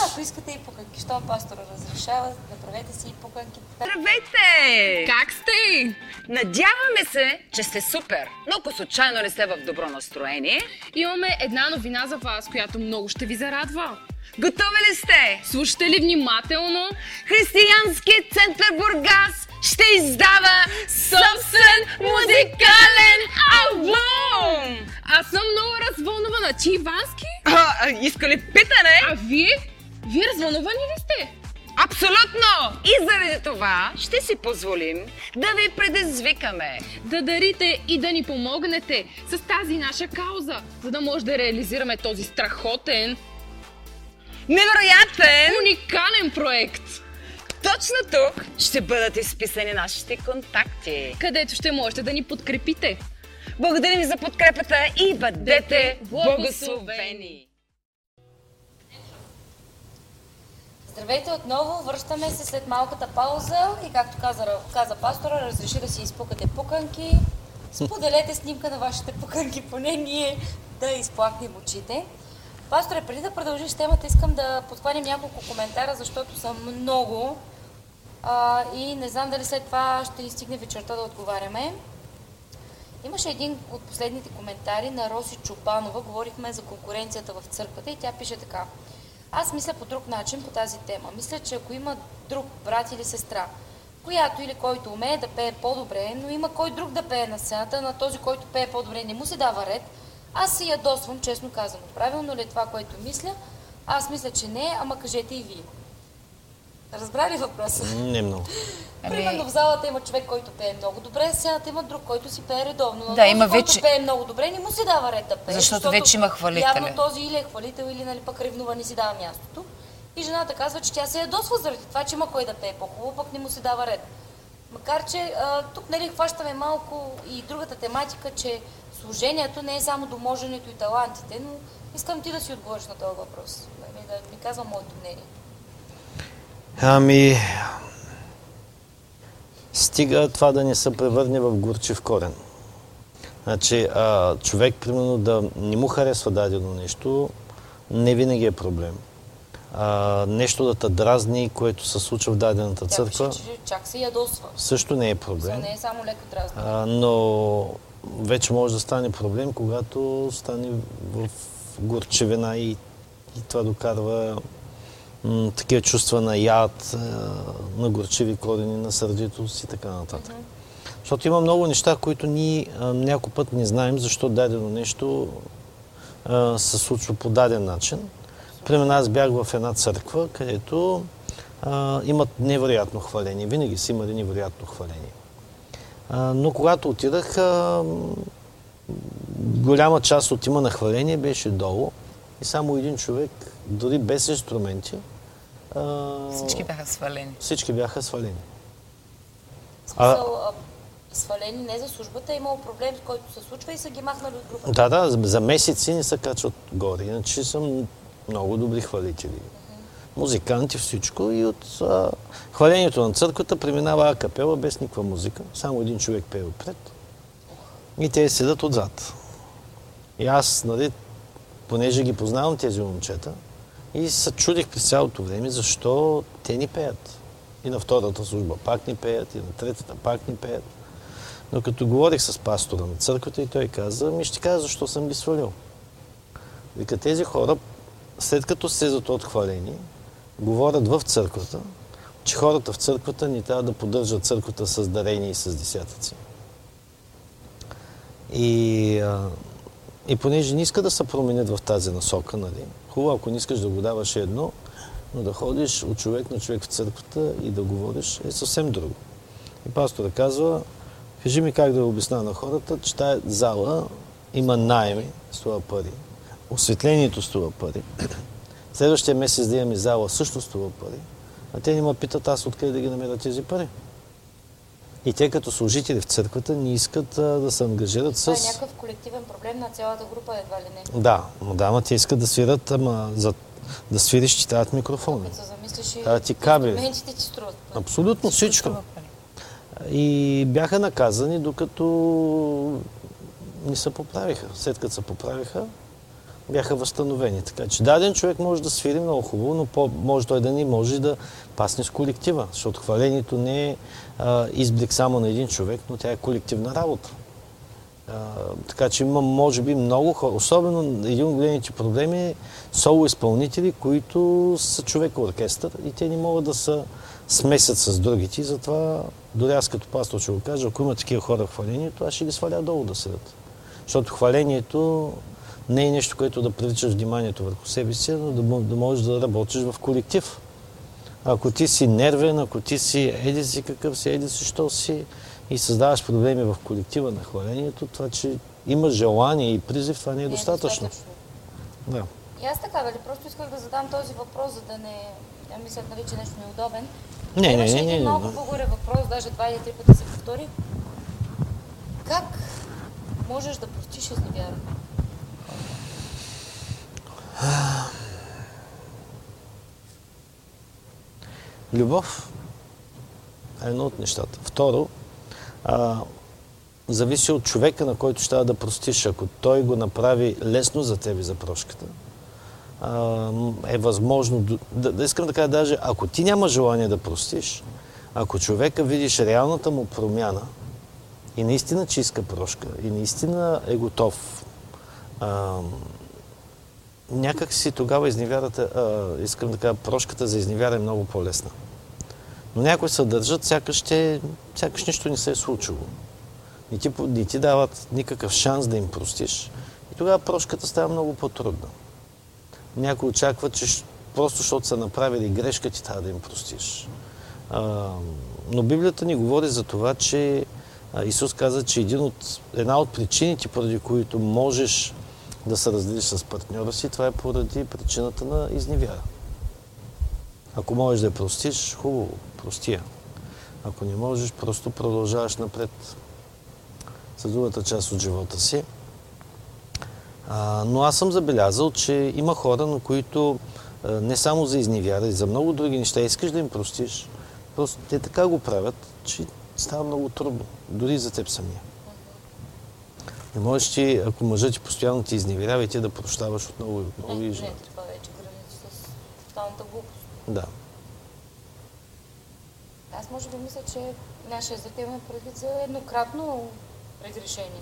А, ако искате и пуканки, щом пастора разрешава, направете си и пуканки. Здравейте! Как сте? Надяваме се, че сте супер, но ако случайно не сте в добро настроение, Имаме една новина за вас, която много ще ви зарадва. Готови ли сте? Слушайте ли внимателно? Християнският център Бургас ще издава собствен музикален албум! Аз съм много развълнувана. Ти Ивански? А, а, иска ли питане? А вие? Вие развълнувани ли сте? Абсолютно! И заради това ще си позволим да ви предизвикаме. Да дарите и да ни помогнете с тази наша кауза, за да може да реализираме този страхотен, Невероятен! уникален проект, Точно тук ще бъдат изписани нашите контакти. където ще можете да ни подкрепите. Благодарим ви за подкрепата и бъдете благословени! Здравейте отново, връщаме се след малката пауза и както каза, каза пастора, разреши да си изпукате пуканки. Споделете снимка на вашите пуканки, поне ние да изплакнем очите. Пасторе, преди да продължиш темата, искам да подхванем няколко коментара, защото са много а, и не знам дали след това ще ни стигне вечерта да отговаряме. Имаше един от последните коментари на Роси Чубанова. Говорихме за конкуренцията в църквата и тя пише така. Аз мисля по друг начин по тази тема. Мисля, че ако има друг брат или сестра, която или който умее да пее по-добре, но има кой друг да пее на сцената, на този, който пее по-добре, не му се дава ред, аз се ядосвам, честно казано. Правилно ли е това, което мисля? Аз мисля, че не, ама кажете и вие. Разбрали въпроса? Не много. Примерно в залата има човек, който пее много добре, в сцената има друг, който си пее редовно. Но Да, този, има който вече- пее много добре, не му се дава ред да пее. Защото вече има хвалители. Явно този или е хвалител, или нали, пък ревнува, не си дава мястото. И жената казва, че тя се ядосва заради това, че има кой да пее по-хубаво, пък не му се дава ред. Макар, че а, тук нали, хващаме малко и другата тематика, че служението не е само до моженето и талантите, но искам ти да си отговориш на този въпрос. Нали, да ми казвам моето мнение. Ами, стига това да не се превърне в горчив корен. Значи, а, човек, примерно, да не му харесва дадено нещо, не винаги е проблем. А, нещо да те дразни, което се случва в дадената Тя църква, пише, че чак се ядосва. също не е проблем. не е само леко дразни. А, но вече може да стане проблем, когато стане в горчевина и, и това докарва м, такива чувства на яд, а, на горчиви корени, на сърдитост и така нататък. Защото има много неща, които ние някой път не знаем защо дадено нещо а, се случва по даден начин. Примерно аз бях в една църква, където а, имат невероятно хваление. Винаги са имали невероятно хваление. Но когато отидах, голяма част от има на хваление беше долу и само един човек, дори без инструменти, а, Всички бяха свалени. всички бяха свалени. Смисъл, а, свалени не за службата, е имало проблем, с който се случва и са ги махнали от групата. Да, да, за- за месеци не се качват горе. Иначе съм много добри хвалители. Музиканти, всичко. И от а, хвалението на църквата преминава а капела без никаква музика. Само един човек пее отпред. И те седат отзад. И аз, нали, понеже ги познавам тези момчета, и се чудих през цялото време, защо те ни пеят. И на втората служба пак ни пеят, и на третата пак ни пеят. Но като говорих с пастора на църквата и той каза, ми ще кажа защо съм ги свалил. Вика, тези хора, след като слезат от хвалени, говорят в църквата, че хората в църквата ни трябва да поддържат църквата с дарения и с десятъци. И, а, и понеже не иска да се променят в тази насока, нали, хубаво, ако не искаш да го даваш едно, Но да ходиш от човек на човек в църквата и да говориш е съвсем друго. И пастора казва, кажи ми как да обясна на хората, че тая зала има найеми, струва пари. Осветлението струва пари. Следващия месец да имаме зала също струва пари. А те ни ме питат аз откъде да ги намеря тези пари. И те като служители в църквата не искат а, да се ангажират с... Това е някакъв колективен проблем на цялата група, едва ли не. Да, но да, ама те искат да свират, ама за да свириш, ти трябват микрофони. Като се замислиш и ти кабели. инструментите ти струват. Абсолютно всичко. И бяха наказани, докато не се поправиха. След като се поправиха, бяха възстановени. Така че даден човек може да свири много хубаво, но по- може той да не може да пасне с колектива, защото хвалението не е а, изблик само на един човек, но тя е колективна работа. А, така че има, може би, много хора. Особено един от големите проблеми е соло изпълнители, които са човек оркестър и те не могат да се смесят с другите. И затова, дори аз като пастор ще го кажа, ако има такива хора в хвалението, аз ще ги сваля долу да седят. Защото хвалението не е нещо, което да привличаш вниманието върху себе си, но да, да можеш да работиш в колектив. Ако ти си нервен, ако ти си еди си какъв си, еди си, що си и създаваш проблеми в колектива на хвалението, това, че имаш желание и призив, това не е достатъчно. Да. И аз така, нали, просто исках да задам този въпрос, за да не я мислят, нали, че нещо неудобен. Не, не, не, един не, много не. по-горе въпрос, даже два или три пъти се повтори. Как можеш да простиш изневяра? Любов е едно от нещата. Второ, а, зависи от човека, на който ще да простиш. Ако той го направи лесно за тебе, за прошката, а, е възможно... Да, да искам да кажа даже, ако ти няма желание да простиш, ако човека видиш реалната му промяна и наистина, че иска прошка, и наистина е готов, а, някак си тогава изневярата, а, искам да кажа, прошката за изневяра е много по-лесна. Но някои се държат, сякаш, те, сякаш нищо не се е случило. Не ти, не ти дават никакъв шанс да им простиш. И тогава прошката става много по-трудна. Някои очакват, че просто защото са направили грешка, ти трябва да им простиш. А, но Библията ни говори за това, че Исус каза, че един от, една от причините, поради които можеш да се разделиш с партньора си, това е поради причината на изневяра. Ако можеш да я простиш, хубаво, прости я. Ако не можеш, просто продължаваш напред с другата част от живота си. А, но аз съм забелязал, че има хора, на които а, не само за изневяра, и за много други неща искаш да им простиш. Просто те така го правят, че става много трудно. Дори за теб самия. Не можеш ти, ако мъжът ти постоянно ти изневерява и ти да прощаваш отново и отново и Не, жената. това вече граничи с тоталната глупост. Да. Аз може би мисля, че нашия зрител има предвид за еднократно разрешение.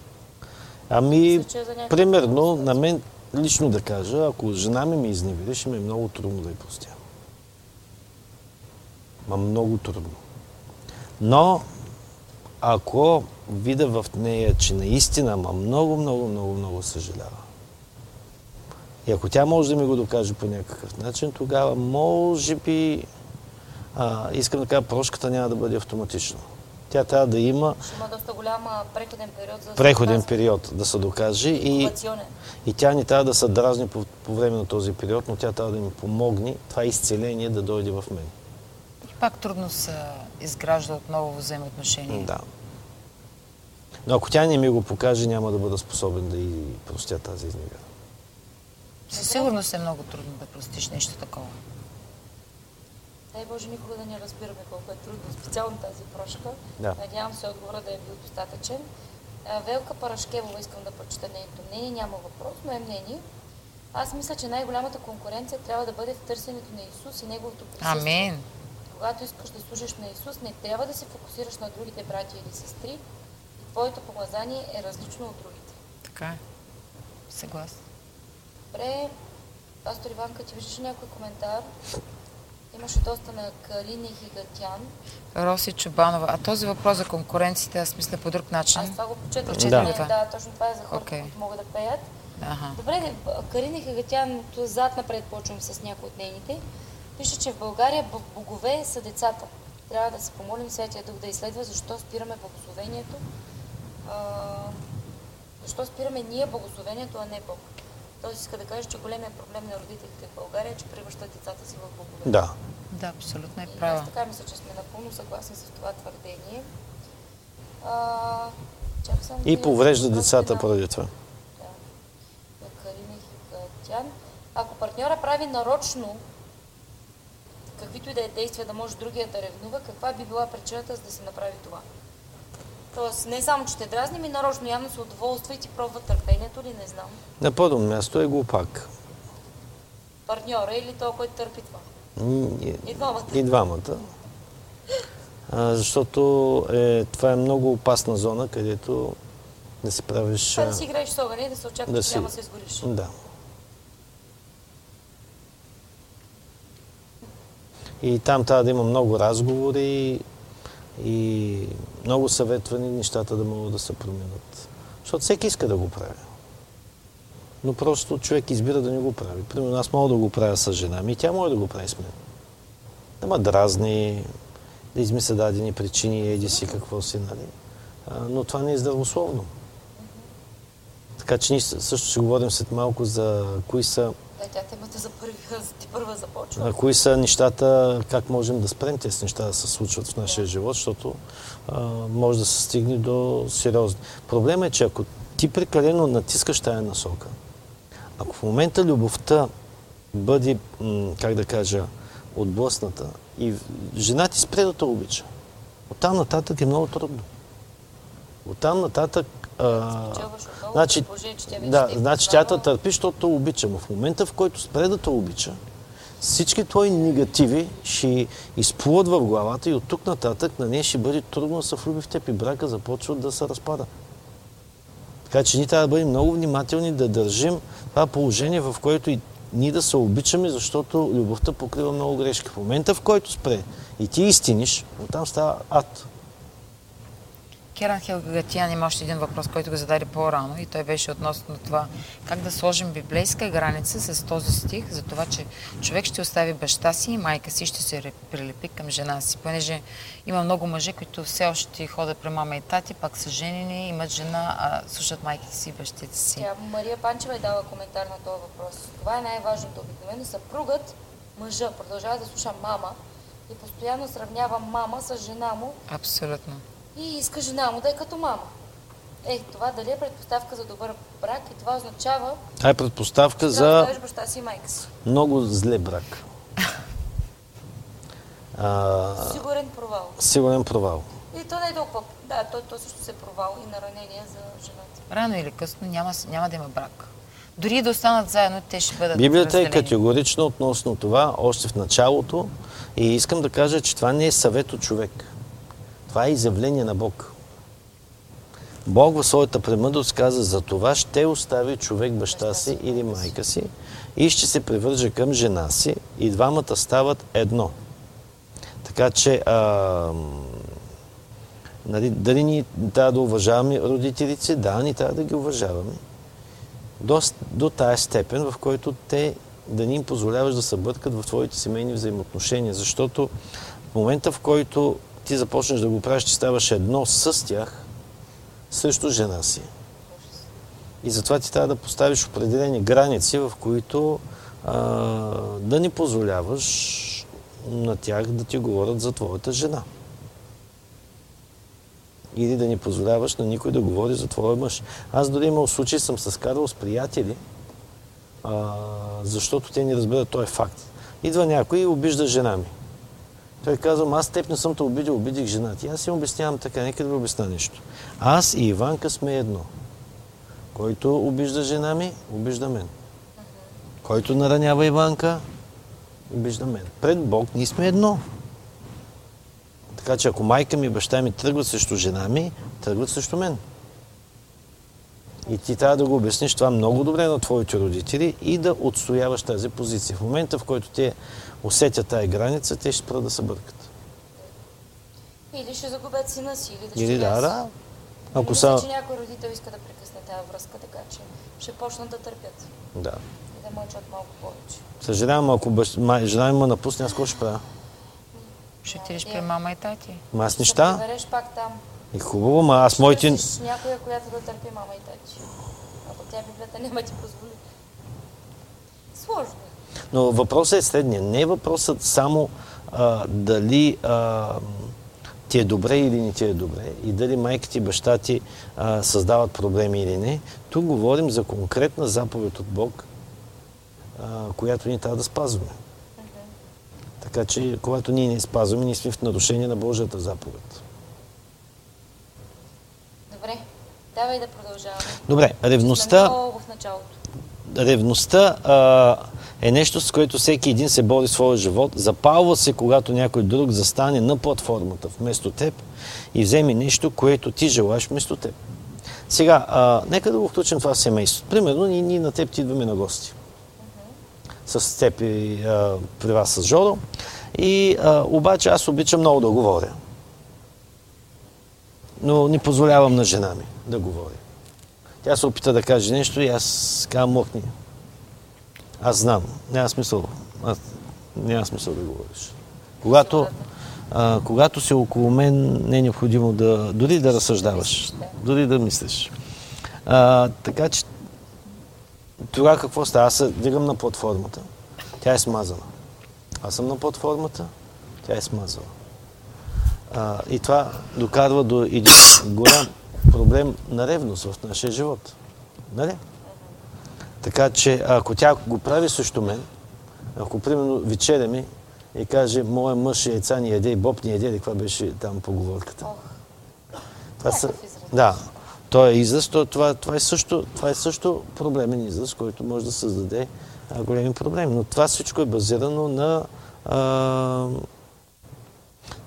Ами, Мисля, е примерно, на мен лично да кажа, ако жена ми ме изневери, ще ми е много трудно да я простя. Ма много трудно. Но, ако видя в нея, че наистина ма много, много, много, много съжалява, и ако тя може да ми го докаже по някакъв начин, тогава може би, а, искам да кажа, прошката няма да бъде автоматично. Тя трябва да има Ще има доста голям преходен период за преходен период да се докаже и, и тя не трябва да се дразни по, по време на този период, но тя трябва да ми помогне това изцеление да дойде в мен. Пак трудно се изгражда отново взаимоотношение. Да. Но ако тя не ми го покаже, няма да бъда способен да и простя тази изневяра. Със сигурност е много трудно да простиш нещо такова. Дай Боже никога да не разбираме колко е трудно, специално тази прошка. Да. Надявам се отговора да е бил достатъчен. Велка Парашкевова искам да прочета нейното мнение. Няма въпрос, но е мнение. Аз мисля, че най-голямата конкуренция трябва да бъде в търсенето на Исус и Неговото присъствие. Амин. Когато искаш да служиш на Исус, не трябва да се фокусираш на другите брати или сестри. И твоето помазание е различно от другите. Така е. Съгласна. Добре, пастор Иванка, ти виждаш някой коментар? Имаше доста на Карина и Хигатян. Роси Чубанова. А този въпрос за конкуренцията, аз мисля по друг начин. Аз това го. Прочете Да. Не, да, точно това е за хората, Окей. които могат да пеят. Ага. Добре, Карина Хагатян, то зад напред почвам с някои от нейните. Пише, че в България богове са децата. Трябва да се помолим Святия Дух да изследва защо спираме благословението. А, защо спираме ние благословението, а не Бог. Тоест иска да каже, че големия проблем на родителите в България е, че превръщат децата си в богове. Да. Да, абсолютно е права. аз така мисля, че сме напълно съгласни с това твърдение. А, да И поврежда децата поради това. Да. На Карина Хикатян. Ако партньора прави нарочно каквито и да е действия да може другия да ревнува, каква би била причината за да се направи това? Тоест, не само, че те дразни, ми нарочно явно се удоволства и ти пробва търпението ли, не знам. На първо място е глупак. Партньора или той, който търпи това. И, И двамата. и двамата. А, защото е, това е много опасна зона, където да си правиш... Това а, да си играеш с огъня и да се очаква, да че си- няма да се изгориш. Да. И там трябва да има много разговори и много съветвани нещата да могат да се променят. Защото всеки иска да го прави. Но просто човек избира да не го прави. Примерно аз мога да го правя с жена ми и тя може да го прави с мен. Нема дразни, да измисля дадени причини, еди си какво си, нали? Но това не е здравословно. Така че ние също ще говорим след малко за кои са, Да, тя темата за първи, ти първа започва. а, кои са нещата, как можем да спрем тези неща да се случват в нашия живот, защото а, може да се стигне до сериозно. Проблема е, че ако ти прекалено натискаш тая насока, ако в момента любовта бъде, как да кажа, отблъсната и жена ти спре да те обича, оттам нататък е много трудно. Оттам нататък... А, значи, да, е значи тя те търпи, защото обича. В момента, в който спре да те обича, всички твои негативи ще изплуват в главата и от тук нататък на нея ще бъде трудно да се влюби в теб и брака започва да се разпада. Така че ние трябва да бъдем много внимателни да държим това положение, в което и ние да се обичаме, защото любовта покрива много грешки. В момента, в който спре и ти истиниш, оттам става ад. Керан Хелгатиян има още един въпрос, който го зададе по-рано и той беше относно това как да сложим библейска граница с този стих за това, че човек ще остави баща си и майка си ще се прилепи към жена си. Понеже има много мъже, които все още ходят при мама и тати, пак са женени, имат жена, а слушат майките си и бащите си. Тя Мария Панчева е дала коментар на този въпрос. Това е най-важното. Обикновено съпругът, мъжа, продължава да слуша мама и постоянно сравнява мама с жена му Абсолютно. И иска жена му да е като мама. Е, това дали е предпоставка за добър брак и това означава, Това е предпоставка да за оставиш баща си и майка си. много зле брак. А, Сигурен провал. сигурен провал. И то не е толкова. Да, то, то също се е провал и на ранение за жената. Рано или късно няма, няма да има брак. Дори и да останат заедно, те ще бъдат Библията е разделени. категорична относно това, още в началото. И искам да кажа, че това не е съвет от човек. Това е изявление на Бог. Бог в своята премъдрост каза, за това ще остави човек баща си или майка си и ще се привърже към жена си и двамата стават едно. Така че, а, нали, дали ние трябва да уважаваме родителите си? Да, ние трябва да ги уважаваме до, до тая степен, в който те да ни им позволяваш да се бъркат в твоите семейни взаимоотношения. Защото в момента, в който ти започнеш да го правиш, ти ставаш едно с тях, срещу жена си. И затова ти трябва да поставиш определени граници, в които а, да не позволяваш на тях да ти говорят за твоята жена. Или да не позволяваш на никой да говори за твоя мъж. Аз дори имал случай, съм се скарал с приятели, а, защото те не разбират този факт. Идва някой и обижда жена ми. Той казва, аз теб не съм те обидил, обидих жена ти. Аз им обяснявам така, нека да ви обясня нещо. Аз и Иванка сме едно. Който обижда жена ми, обижда мен. Който наранява Иванка, обижда мен. Пред Бог ние сме едно. Така че ако майка ми и баща ми тръгват срещу жена ми, тръгват срещу мен. И ти трябва да го обясниш това много добре на твоите родители и да отстояваш тази позиция. В момента, в който те усетят тази граница, те ще спрат да се бъркат. Или ще загубят сина си, или да Или ще да, да. Ако Ако мисля, са... че някой родител иска да прекъсне тази връзка, така че ще почнат да търпят. Да. те мълчат малко повече. Съжалявам, ако бащ... май, жена ми ме напусне, аз какво ще правя? Ще отидеш при мама и тати. Ма аз Ще неща. прибереш пак там. И хубаво, ма аз моите... Търсиш някоя, която да търпи мама и тати. Ако тя Библията няма ти позволи. Сложно е. Но въпросът е следния. Не е въпросът само а, дали а, ти е добре или не ти е добре и дали майка ти баща ти а, създават проблеми или не. Тук говорим за конкретна заповед от Бог, а, която ние трябва да спазваме. Така че, когато ние не спазваме, ние сме в нарушение на Божията заповед. Добре, давай да продължаваме. Добре, ревността... Сме много в началото. ревността а, е нещо, с което всеки един се бори своя живот. Запалва се, когато някой друг застане на платформата вместо теб и вземе нещо, което ти желаеш вместо теб. Сега, а, нека да го включим това семейство. Примерно, ние, ние на теб ти идваме на гости. С теб и а, при вас с Жоро. И а, обаче аз обичам много да говоря. Но не позволявам на жена ми да говори. Тя се опита да каже нещо и аз казвам мокни. Аз знам. Няма смисъл. Аз, няма смисъл да говориш. Когато, а, когато си около мен, не е необходимо да, дори да разсъждаваш, дори да мислиш. А, така че, тогава какво става? Аз се дигам на платформата. Тя е смазана. Аз съм на платформата, тя е смазала. А, и това докарва до един голям проблем на ревност в нашия живот. Нали? Така че, ако тя го прави срещу мен, ако примерно вечеряме и каже, моя мъж яйца ни яде и боб ни яде, или каква беше там поговорката. Това са, да, то е израз, то, това, това, е също, това е също проблемен израз, който може да създаде а, големи проблеми. Но това всичко е базирано на а,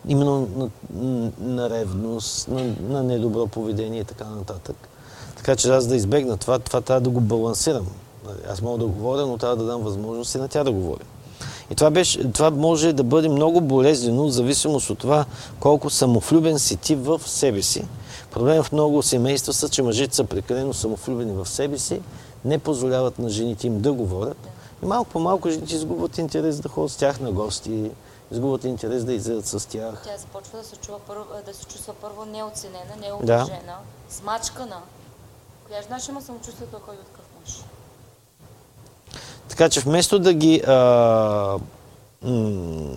именно на, на ревност, на, на недобро поведение и така нататък. Така че аз да избегна това, това трябва да го балансирам. Нали, Аз мога да говоря, но трябва да дам възможност и на тя да говори. И това, беше, това може да бъде много болезнено, в зависимост от това колко самовлюбен си ти в себе си. Проблем в много семейства са, че мъжете са прекалено самовлюбени в себе си, не позволяват на жените им да говорят. И малко по малко жените изгубват интерес да ходят с тях на гости, изгубват интерес да излизат с тях. Тя започва да се, чува да се чувства първо неоценена, Да. неуважена, смачкана. Коя ще има самочувствието, ако е от? Така че вместо да ги, а, м-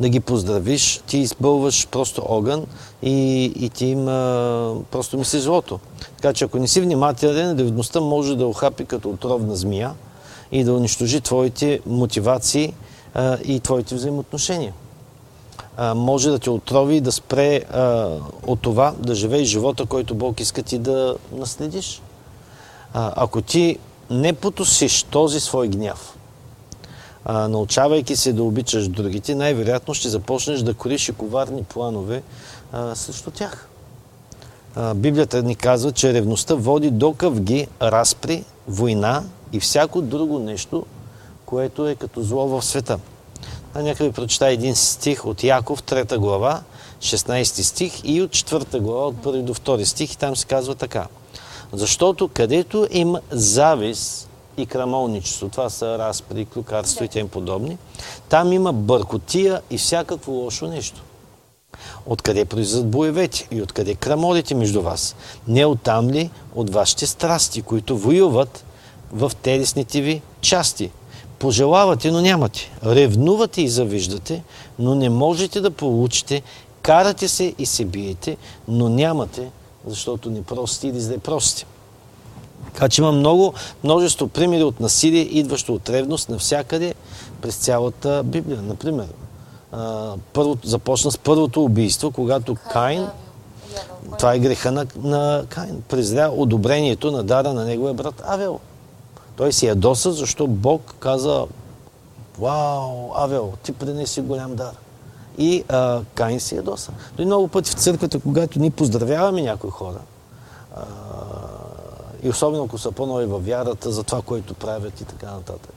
да ги поздравиш, ти изпълваш просто огън и, и ти им а, просто мисли злото. Така че ако не си внимателен, ревността може да охапи като отровна змия и да унищожи твоите мотивации а, и твоите взаимоотношения. А, може да те отрови и да спре а, от това да живееш живота, който Бог иска ти да наследиш. А, ако ти не потусиш този свой гняв, а, научавайки се да обичаш другите, най-вероятно ще започнеш да кориш и коварни планове а, срещу тях. А, Библията ни казва, че ревността води до къвги, разпри, война и всяко друго нещо, което е като зло в света. А ви прочита един стих от Яков, 3 глава, 16 стих и от 4 глава, от 1 до 2 стих и там се казва така. Защото където има завист и крамолничество, това са разпри, клюкарство и тем подобни, там има бъркотия и всякакво лошо нещо. Откъде произлизат боевете и откъде крамолите между вас? Не оттам ли от вашите страсти, които воюват в телесните ви части? Пожелавате, но нямате. Ревнувате и завиждате, но не можете да получите. Карате се и се биете, но нямате, защото не простите или зле простите. Така че има много, множество примери от насилие, идващо от ревност навсякъде през цялата Библия. Например, първо, започна с първото убийство, когато Каин, това е греха на, на Каин, презря одобрението на дара на неговия брат Авел. Той си ядоса, защо Бог каза, вау, Авел, ти принеси голям дар. И а, Каин си ядоса. Дори много пъти в църквата, когато ние поздравяваме някои хора, а, и особено ако са по-нови във вярата за това, което правят и така нататък.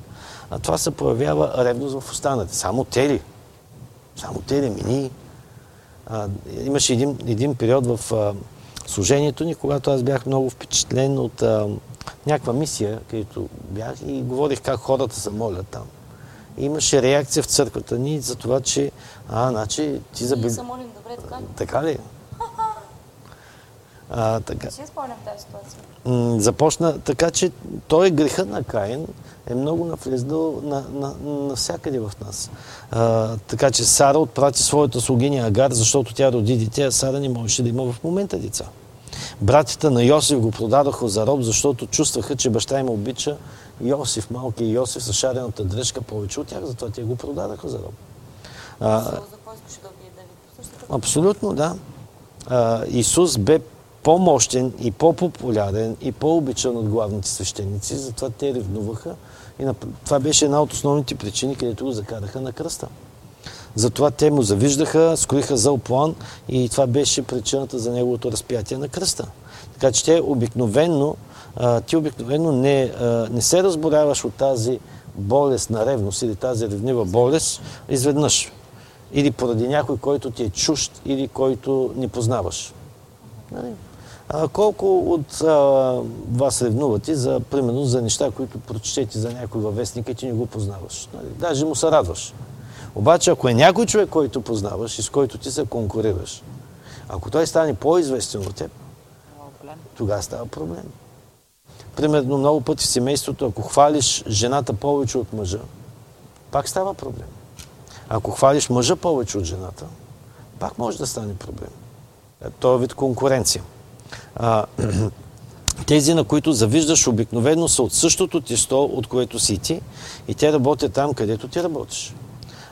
А това се проявява ревност в останалите. Само те ли? Само те ли мини? А, имаше един, един период в а, служението ни, когато аз бях много впечатлен от а, някаква мисия, където бях и говорих как хората се молят там. Имаше реакция в църквата ни за това, че а, значи ти за Ние се молим добре, така ли? Така ли? А, така. Не си спомням тази ситуация. Започна, така че той грехът на Каин е много навлезнал на, на, навсякъде в нас. А, така че Сара отпрати своята слугиня Агар, защото тя роди дете, а Сара не можеше да има в момента деца. Братята на Йосиф го продадоха за роб, защото чувстваха, че баща им обича Йосиф, малкия Йосиф, с шарената дръжка повече от тях, затова те го продадаха за роб. А, Абсолютно, да. А, Исус бе по-мощен и по-популярен и по-обичан от главните свещеници, затова те ревнуваха. И на... това беше една от основните причини, където го закараха на кръста. Затова те му завиждаха, скроиха зъл план и това беше причината за неговото разпятие на кръста. Така че те обикновенно, ти обикновенно не, не се разборяваш от тази болест на ревност или тази ревнива болест изведнъж. Или поради някой, който ти е чужд или който не познаваш. Нали? А, колко от а, вас ревнувате, за, примерно, за неща, които прочетете за някой във вестника и ти не го познаваш. Нали? Даже му се радваш. Обаче, ако е някой човек, който познаваш и с който ти се конкурираш, ако той стане по-известен от теб, тогава става проблем. Примерно, много пъти в семейството, ако хвалиш жената повече от мъжа, пак става проблем. Ако хвалиш мъжа повече от жената, пак може да стане проблем. Това е вид конкуренция. А, тези, на които завиждаш, обикновено са от същото тесто, от което си ти, и те работят там, където ти работиш.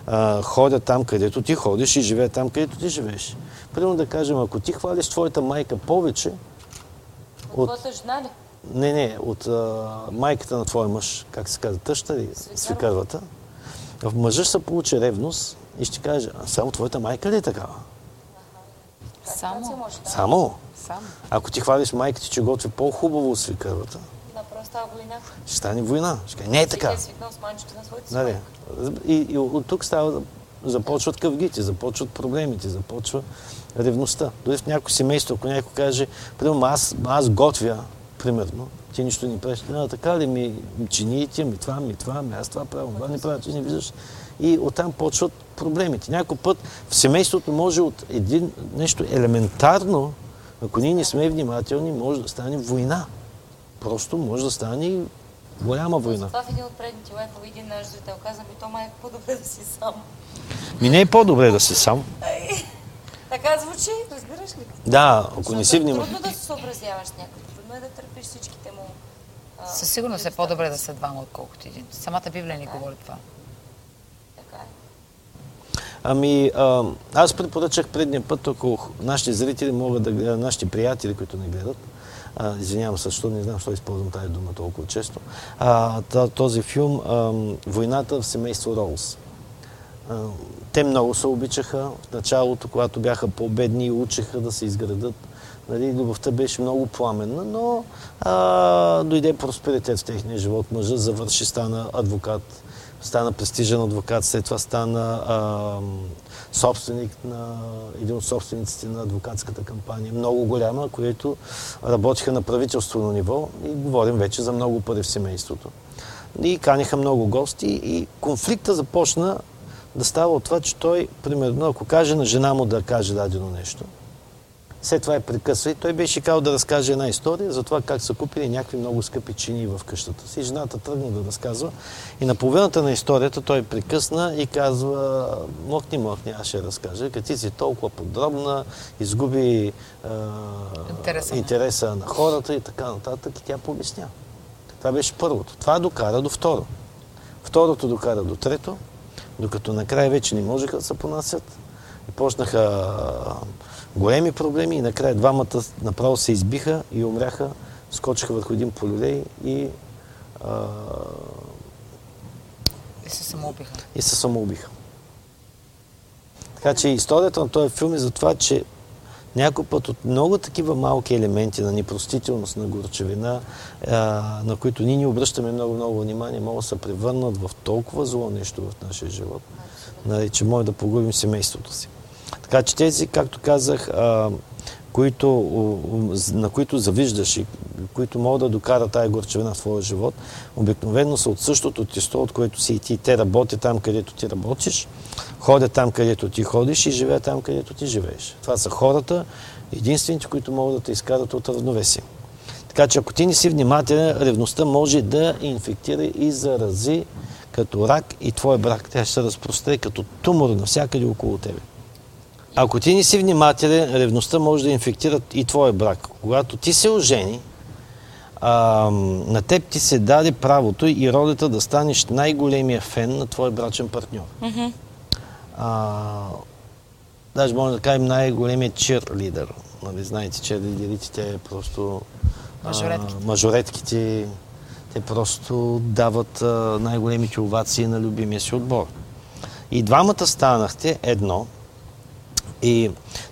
А, ходят там, където ти ходиш и живеят там, където ти живееш. Примерно да кажем, ако ти хвалиш твоята майка повече, От твоята жена ли? Не, не, от а, майката на твоя мъж, как се казва, тъща ли? Свикървата. В мъжа ще се получи ревност и ще каже, а само твоята майка ли е такава? Само. Да. Само. Само. Ако ти хвалиш майка ти, че готви по-хубаво от свикървата, става война. ще стане война. Ще каже, не е така. Е свикнал с манчето на своите Нали? И, и от тук става, започват къвгите, започват проблемите, започва ревността. Дори в някои семейство, ако някой каже, примерно аз, аз готвя, примерно, ти нищо не правиш. А, така ли ми чините, ми това, ми това, ми аз това правя, това не правя, ти не виждаш. И оттам почват проблемите. Някой път в семейството може от един нещо елементарно, ако ние не сме внимателни, може да стане война. Просто може да стане голяма война. Това в един от предните лайфове един наш зрител каза ми, то май е по-добре да си сам. Ми не е по-добре да си сам. Така звучи, разбираш ли? Да, ако не Защото си е внимателен. Трудно да се съобразяваш някой. Трудно е да търпиш всичките му. а, Със сигурност е по-добре да са двама, отколкото един. Самата Библия ни говори това. Така е. Ами, а, аз препоръчах предния път, ако нашите зрители могат да гледат, нашите приятели, които не гледат, а, извинявам се, защото не знам, защо използвам тази дума толкова често, а, този филм а, Войната в семейство Роуз. А, те много се обичаха в началото, когато бяха по-бедни и учеха да се изградат. Нали, любовта беше много пламенна, но а, дойде просперитет в техния живот. Мъжът завърши, стана адвокат, стана престижен адвокат, след това стана а, собственик на един от собствениците на адвокатската кампания, много голяма, която работиха на правителствено ниво и говорим вече за много пари в семейството. И каниха много гости и конфликта започна да става от това, че той, примерно, ако каже на жена му да каже дадено нещо, след това е прекъсва и той беше казал да разкаже една история за това как са купили някакви много скъпи чини в къщата си. Жената тръгна да разказва и на половината на историята той прекъсна и казва мохни, мохни, аз ще разкажа. Като ти си толкова подробна, изгуби а, Интереса. интереса на хората и така нататък и тя пообясня. Това беше първото. Това докара до второ. Второто докара до трето, докато накрая вече не можеха да се понасят. И почнаха а, големи проблеми и накрая двамата направо се избиха и умряха, скочиха върху един полюлей и, а, И се самоубиха. и се самоубиха. Така че историята на този филм е за това, че някой път от много такива малки елементи на непростителност, на горчевина, на които ние не обръщаме много-много внимание, могат да се превърнат в толкова зло нещо в нашия живот, нали, че може да погубим семейството си. Така че тези, както казах, които, на които завиждаш и които могат да докарат тая горчевина в твоя живот, обикновено са от същото тесто, от което си и ти. Те работят там, където ти работиш, ходят там, където ти ходиш и живеят там, където ти живееш. Това са хората, единствените, които могат да те изкарат от равновесие. Така че ако ти не си внимателен, ревността може да инфектира и зарази като рак и твой брак. Тя ще се разпростре като тумор навсякъде около тебе. Ако ти не си внимателен, ревността може да инфектира и твоя брак. Когато ти се ожени, а, на теб ти се даде правото и ролята да станеш най-големия фен на твой брачен партньор. А, даже може да кажем най-големият чирлидер. Нали, знаете, чирлидерите, те просто... а, Мажоретките. мажоретките, те просто дават а, най-големите овации на любимия си отбор. И двамата станахте едно и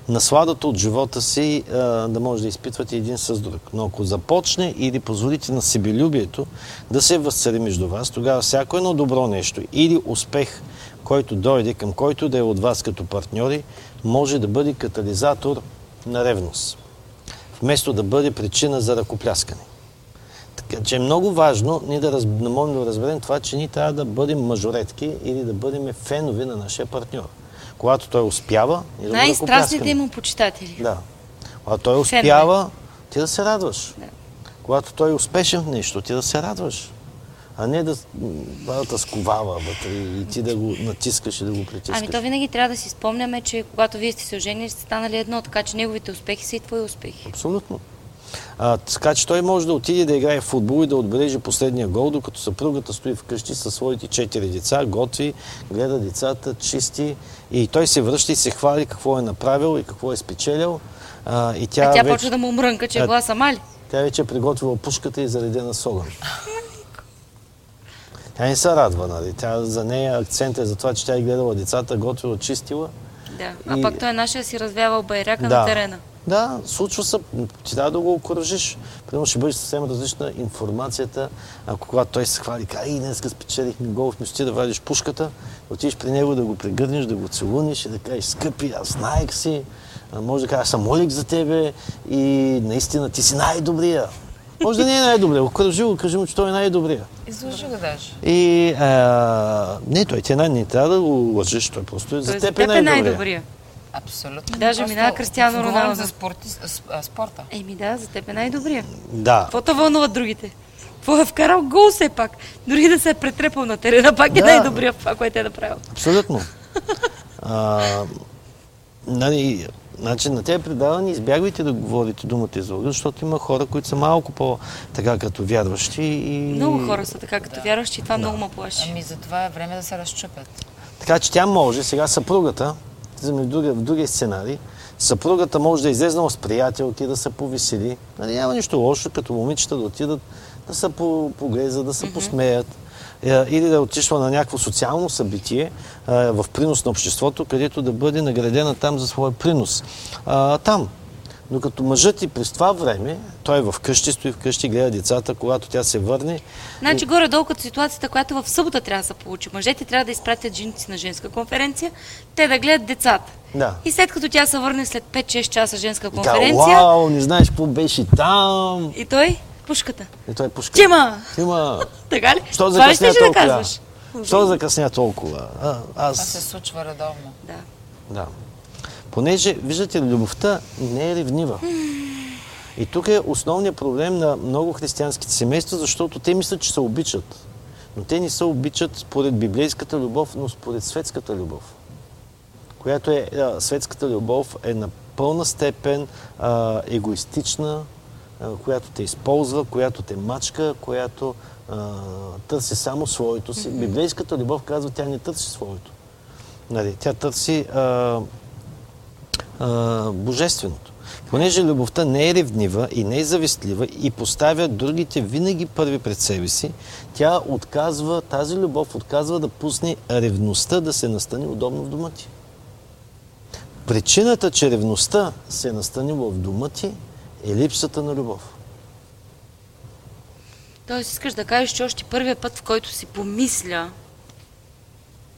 насладата от живота си а, да може да изпитвате един с друг. Но ако започне или позволите на себелюбието да се възцари между вас, тогава всяко едно добро нещо или успех, който дойде към който да е от вас като партньори, може да бъде катализатор на ревност, вместо да бъде причина за ръкопляскане. Така че е много важно ние да, раз, да можем да разберем това, че ние трябва да бъдем мажоретки или да бъдем фенове на нашия партньор. Когато той успява, да Най-страстните му почитатели. Да. Когато той успява, ти да се радваш. Когато той е успешен в нещо, ти да се радваш. А не да, да сковава вътре и ти да го натискаш и да го притискаш. Ами то винаги трябва да си спомняме, че когато вие сте се оженили, сте станали едно, така че неговите успехи са и твои успехи. Абсолютно. А, така че той може да отиде да играе в футбол и да отбележи последния гол, докато съпругата стои вкъщи със своите четири деца, готви, гледа децата, чисти и той се връща и се хвали какво е направил и какво е спечелил. А, и тя, а тя вече, почва да му мрънка, че е била сама ли? тя вече е приготвила пушката и заредена с огън. Тя не се радва, нали? Тя, за нея акцент е за това, че тя е гледала децата, готвила, чистила. Да. А И- пак той нашия си развявал байрака на терена. Да, случва се. Ти трябва да го окоръжиш. Примерно ще бъде съвсем различна информацията, ако когато той се хвали, кай, днес спечелихме гол, вместо ти да вадиш пушката, отидеш при него да го прегърнеш, да го целуниш и да кажеш, скъпи, аз знаех си, може да кажа, аз съм молик за тебе и наистина ти си най-добрия. Може да не е най-добрия, окоръжи го, кажи му, че той е най-добрия. Изложи го даже. И а, не, той ти не, не трябва да го лъжеш, той просто е за Той теб е най-добрия. най-добрия. Абсолютно. Даже минава Кристиано Роналдо. за спорти, а, спорта. Еми да, за теб е най-добрия. Да. Какво те вълнуват другите? Какво е вкарал гол все пак? Дори да се е претрепал на терена, пак е Да. най-добрия в това, което е направил. Абсолютно. А, нали, значи на тези предавания избягвайте да говорите думата излъга, защото има хора, които са малко по-така като вярващи и... Много хора са така, като вярващи и това много ме плаши. Ами за това е време да се разчупят. Така че тя може, сега съпругата, в другия, в другия сценарий, съпругата може да е излезнала с приятелки, да се повесели. Нали, няма нищо лошо, като момичета да отидат да се по- поглезат, да се посмеят. Е, Или да отишла на някакво социално събитие е, в принос на обществото, където да бъде наградена там за своя принос. А, там. Докато мъжът и през това време, той е в къщи, стои в къщи, гледа децата, когато тя се върне. Значи горе-долу като ситуацията, която в събота трябва да се получи. Мъжете трябва да изпратят жените си на женска конференция, те да гледат децата. Да. И след като тя се върне след 5-6 часа женска конференция, вау, не знаеш какво беше там. и той пушката. И той пушка. Тима! Тима! Така ли? Що Това ли щеше да казваш? Що закъсня толкова? А, Това се аз... случва редовно. Да. Да. Понеже, виждате, любовта не е ревнива. И тук е основният проблем на много християнските семейства, защото те мислят, че се обичат. Но те не се обичат според библейската любов, но според светската любов. Която е, а, светската любов е на пълна степен а, егоистична, а, която те използва, която те мачка, която търси само своето си. Библейската любов казва, тя не търси своето. Нали, тя търси а, божественото. Понеже любовта не е ревнива и не е завистлива и поставя другите винаги първи пред себе си, тя отказва, тази любов отказва да пусне ревността да се настани удобно в дома ти. Причината, че ревността се е настанила в дома ти, е липсата на любов. Тоест искаш да кажеш, че още първият път, в който си помисля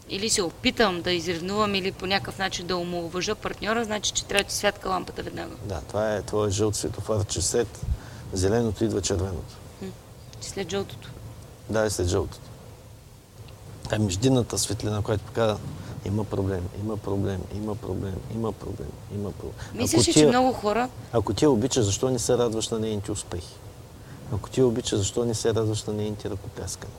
или се опитам да изревнувам или по някакъв начин да омалуважа партньора, значи, че трябва да святка лампата веднага. Да, това е твой жълт светофар, че след зеленото идва червеното. Че след жълтото. Да, и след жълтото. Това е междинната светлина, която показва има проблем, има проблем, има проблем, има проблем, има проблем. Мислиш ти- че много хора Ако ти я обичаш, защо не се радваш на нейните успехи? Ако ти я обичаш, защо не се радваш на нейните ръкопляскания?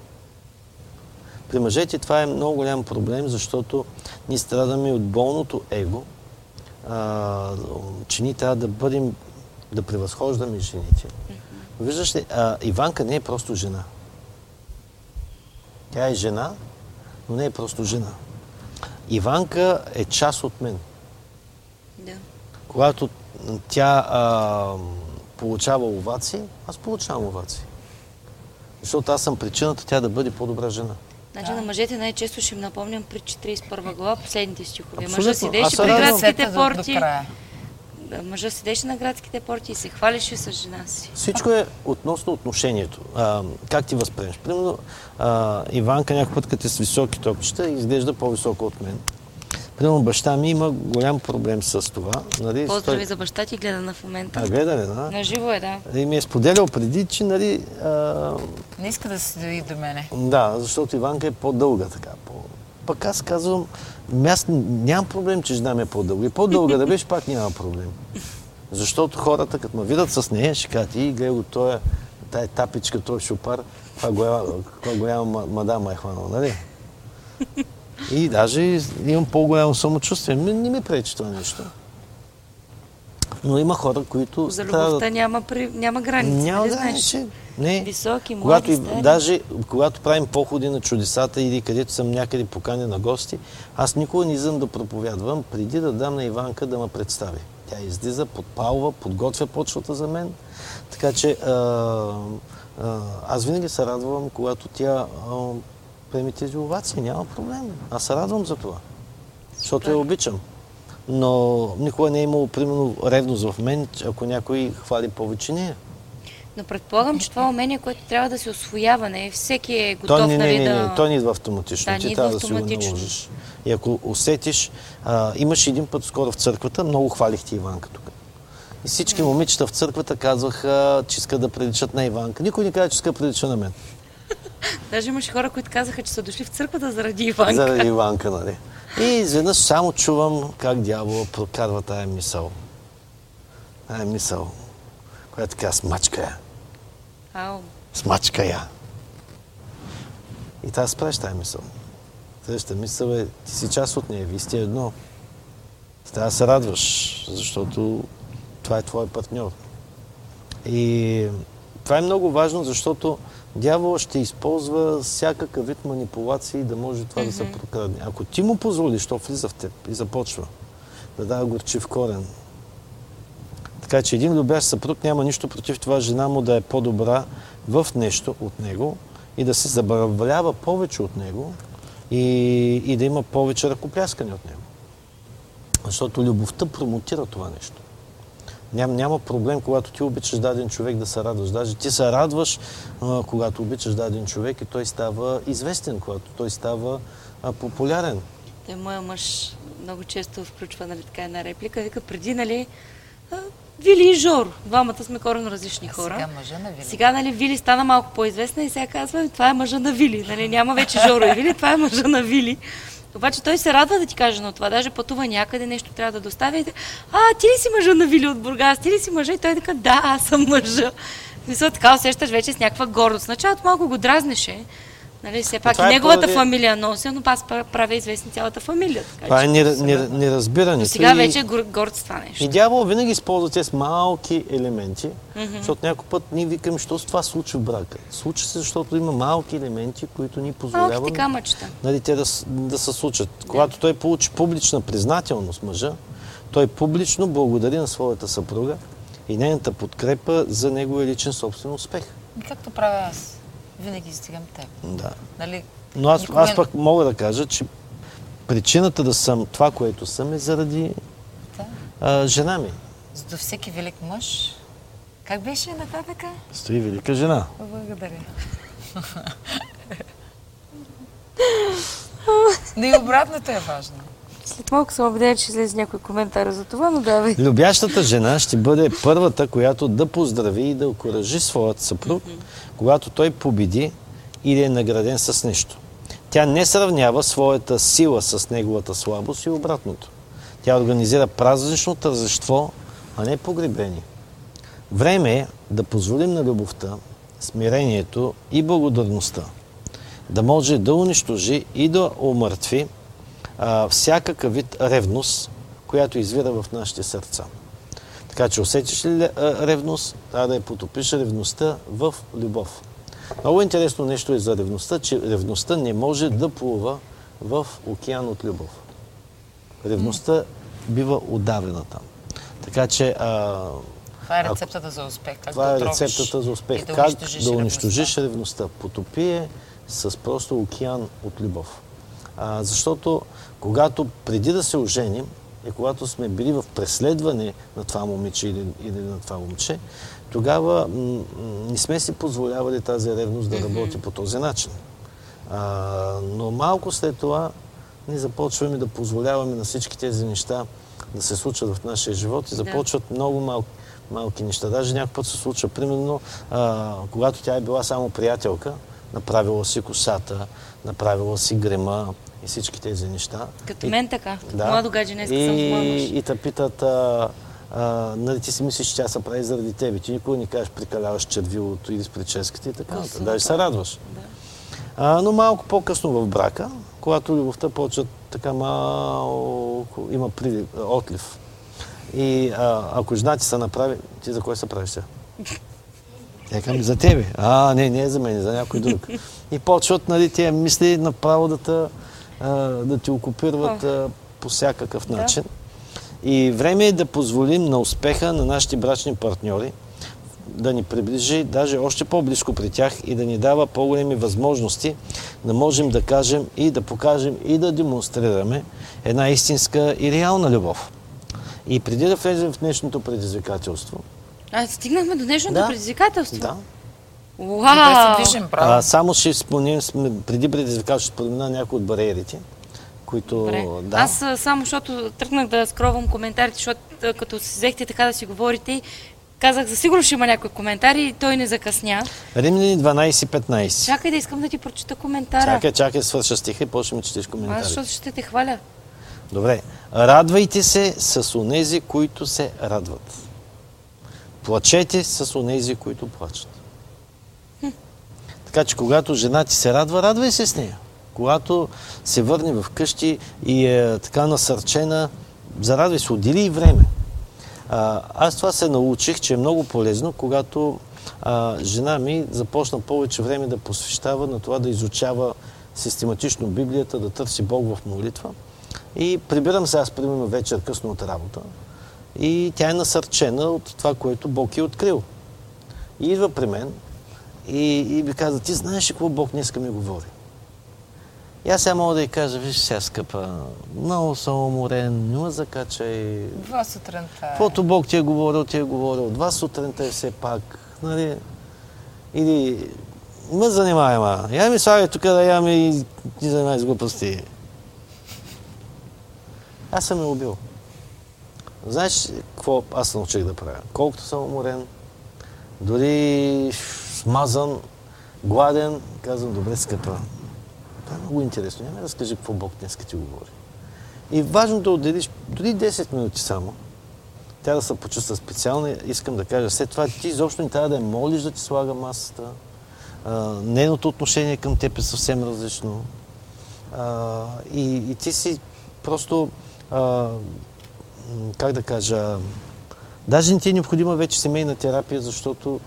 При мъжете това е много голям проблем, защото ние страдаме от болното его, а, че ние трябва да бъдем, да превъзхождаме жените. Виждаш ли, а, Иванка не е просто жена. Тя е жена, но не е просто жена. Иванка е част от мен. Да. Когато тя а, получава овации, аз получавам овации. Защото аз съм причината тя да бъде по-добра жена. Значи на мъжете най-често ще им напомням при 41 глава последните стихове. Абсолютно. Аз седеше се при градските порти. Да, Мъжа седеше на градските порти и се хвалеше с жена си. Всичко е относно отношението. А, как ти възприемаш? Примерно, а, Иванка някой път, като е с високи топчета, изглежда по-високо от мен. Примерно, баща ми има голям проблем с това. Нали? Поздрави Той- за баща ти, гледа на в момента. А, гледа ли, да? На живо е, да. И ми е споделял преди, че, нали, а, Не иска да се дои до мене. Да, защото Иванка е по-дълга така. По... Пък аз казвам, «Ами аз нямам проблем, че жена ми е по-дълга. И по-дълга да беше, пак няма проблем. Защото хората, като ме видят с нея, ще кажат, и гледай го, той е, тая тапичка, той шопар, това голяма, мадама е хванал, нали? И даже имам по-голямо самочувствие. Не ми пречи това нещо. Но има хора, които За трябва любовта няма, при... няма граници. няма нали да знаеш? Не. Високи, млади, когато, стари. даже когато правим походи на чудесата или където съм някъде поканен на гости, аз никога не излизам да проповядвам, преди да дам на Иванка да ме представи. Тя излиза, подпалва, подготвя почвата за мен. Така че а, а, аз винаги се радвам, когато тя а, приеме тези овации. Няма проблем. Аз се радвам за това. Защото я обичам. Но никога не е имало, примерно, ревност в мен, ако някой хвали повече нея. Но предполагам, че това умение, което трябва да се освоява. Не всеки е готов, Той не, нали, не, не, да... не, той не идва автоматично. Да, Ти трябва да си го наложиш. И ако усетиш, а, имаше един път скоро в църквата, много хвалихте Иванка тук. И всички момичета в църквата казваха, че искат да приличат на Иванка. Никой не каза, че иска да прилича на мен. Даже имаше хора, които казаха, че са дошли в църквата заради Иванка. Заради Иванка, нали? И изведнъж само чувам как дявола прокарва тая мисъл. Тая мисъл, която така смачка я. Ау. Смачка я. И тази спреш тази мисъл. Следващата мисъл е, ти си част от нея, вие сте едно. Ти трябва да се радваш, защото това е твой партньор. И това е много важно, защото дявол ще използва всякакъв вид манипулации да може това да се прокрадне. Ако ти му позволиш, то влиза в теб и започва да дава горчив корен. Така че един любящ съпруг няма нищо против това жена му да е по-добра в нещо от него и да се забавлява повече от него и, и да има повече ръкопляскане от него. Защото любовта промотира това нещо. Ням, няма проблем, когато ти обичаш даден човек да се радваш. Даже ти се радваш, а, когато обичаш даден човек и той става известен, когато той става а, популярен. Той моя мъж много често включва нали, така една реплика. Вика, преди, нали, а, Вили и Жоро. Двамата сме коренно различни хора. Сега мъжа на Вили. Сега, нали, Вили стана малко по-известна и сега казва, това е мъжа на Вили. Нали, няма вече Жоро и Вили, това е мъжа на Вили. Обаче той се радва да ти каже на това. Даже пътува някъде, нещо трябва да доставя. И те, а, ти ли си мъжа на Вили от Бургас? Ти ли си мъжа? И той така, да, аз съм мъжа. Мисля, така усещаш вече с някаква гордост. Началото малко го дразнеше. Нали, все пак и това е неговата поради- фамилия нося, но аз пра- правя известни цялата фамилия. Така, Това е че- нер- неразбиране. Но сега И- вече е гор- горд с това нещо. И дявол винаги използва тези малки елементи, защото някой път ние викаме, що с това случва в брака. Случва се, защото има малки елементи, които ни позволяват нали, те да, да се случат. Когато той получи публична признателност мъжа, той публично благодари на своята съпруга и нейната подкрепа за неговия личен собствен успех. И Както правя аз. Винаги стигам теб. Да. Нали? Но аз, Никога аз пък мога да кажа, че причината да съм това, което съм, е заради Да. а, жена ми. За до всеки велик мъж. Как беше нататъка? Стои велика жена. Благодаря. Не и обратното е важно. След малко съм убедена, че излезе някой коментар за това, но давай. Любящата жена ще бъде първата, която да поздрави и да окоръжи своят съпруг, когато той победи или е награден с нещо. Тя не сравнява своята сила с неговата слабост и обратното. Тя организира празнично тържество, а не погребение. Време е да позволим на любовта, смирението и благодарността да може да унищожи и да омъртви а, всякакъв вид ревност, която извира в нашите сърца. Така че усетиш ли ревност, трябва да я потопиш ревността в любов. Много интересно нещо е за ревността, че ревността не може да плува в океан от любов. Ревността бива удавена там. Така че а, Това е рецептата за успех. Как това да е рецептата за успех. да как да ревността. унищожиш ревността. Потопи е с просто океан от любов. А, защото когато преди да се оженим и когато сме били в преследване на това момиче или, или на това момче, тогава м- не сме си позволявали тази ревност да работи по този начин. А, но малко след това ние започваме да позволяваме на всички тези неща да се случват в нашия живот и започват много малки, малки неща. Даже някой път се случва, примерно, а, когато тя е била само приятелка, направила си косата, направила си грема и всички тези неща. Като И- мен така. Младо гадже, днес съм и, и те питат, а, а, нали ти си мислиш, че тя се прави заради тебе. Ти никога не кажеш прекаляваш червилото или с прическата и така. нататък. Даже се радваш. А, но малко по-късно в брака, когато любовта почва така малко, има прилив, отлив. И а, ако жена ти се направи, ти за кой се правиш сега? Тя казва, за тебе. А, не, не е за мен, за някой друг. И почват, нали, тия мисли направо да, те, а, да ти окупират а, по всякакъв начин. И време е да позволим на успеха на нашите брачни партньори да ни приближи даже още по-близко при тях и да ни дава по-големи възможности да можем да кажем и да покажем и да демонстрираме една истинска и реална любов. И преди да влезем в днешното предизвикателство, А, стигнахме до днешното Да. предизвикателство. да, Вау! се движим право. а, само ще спомним, преди предизвикателството ще спомена някои от бариерите, които... Добре. Да, Аз само, защото тръгнах да скровам коментарите, защото като си взехте така да си говорите, казах, за сигурно ще има някой коментар и той не закъсня. Римляни 12-15. Чакай да искам да ти прочита коментара. Чакай, чакай, свърша стиха и почваме четеш Аз коментари. защото ще те хваля. Добре. Радвайте се с онези, които се радват. Плачете с онези, които плачат. Така че, когато жена ти се радва, радвай се с нея. Когато се върне в къщи и е така насърчена, зарадвай се, отдели и време. А, аз това се научих, че е много полезно, когато а, жена ми започна повече време да посвещава на това да изучава систематично Библията, да търси Бог в молитва. И прибирам се аз, примерно, вечер късно от работа. И тя е насърчена от това, което Бог е открил. И идва при мен и, и ми каза, ти знаеш ли какво Бог днеска ми говори? И аз сега мога да й кажа, виж сега, скъпа, много съм уморен, не ме закачай. Два сутринта. е. Каквото Бог ти е говорил, ти е говорил. Два сутринта е все пак. Нали? Или ме занимай, ма. Я ми слагай тук да яме и ти занимай с глупости. Аз съм я убил. Знаеш какво аз научих да правя? Колкото съм уморен, дори смазан, гладен, казвам, добре, скъпа. Това е много интересно. Няма да разкажи какво Бог днес ти говори. И важно да отделиш дори 10 минути само. Тя да се почувства специална. Искам да кажа, след това ти изобщо не трябва да я молиш да ти слага масата. А, нейното отношение към теб е съвсем различно. А, и, и ти си просто, а, как да кажа, даже не ти е необходима вече семейна терапия, защото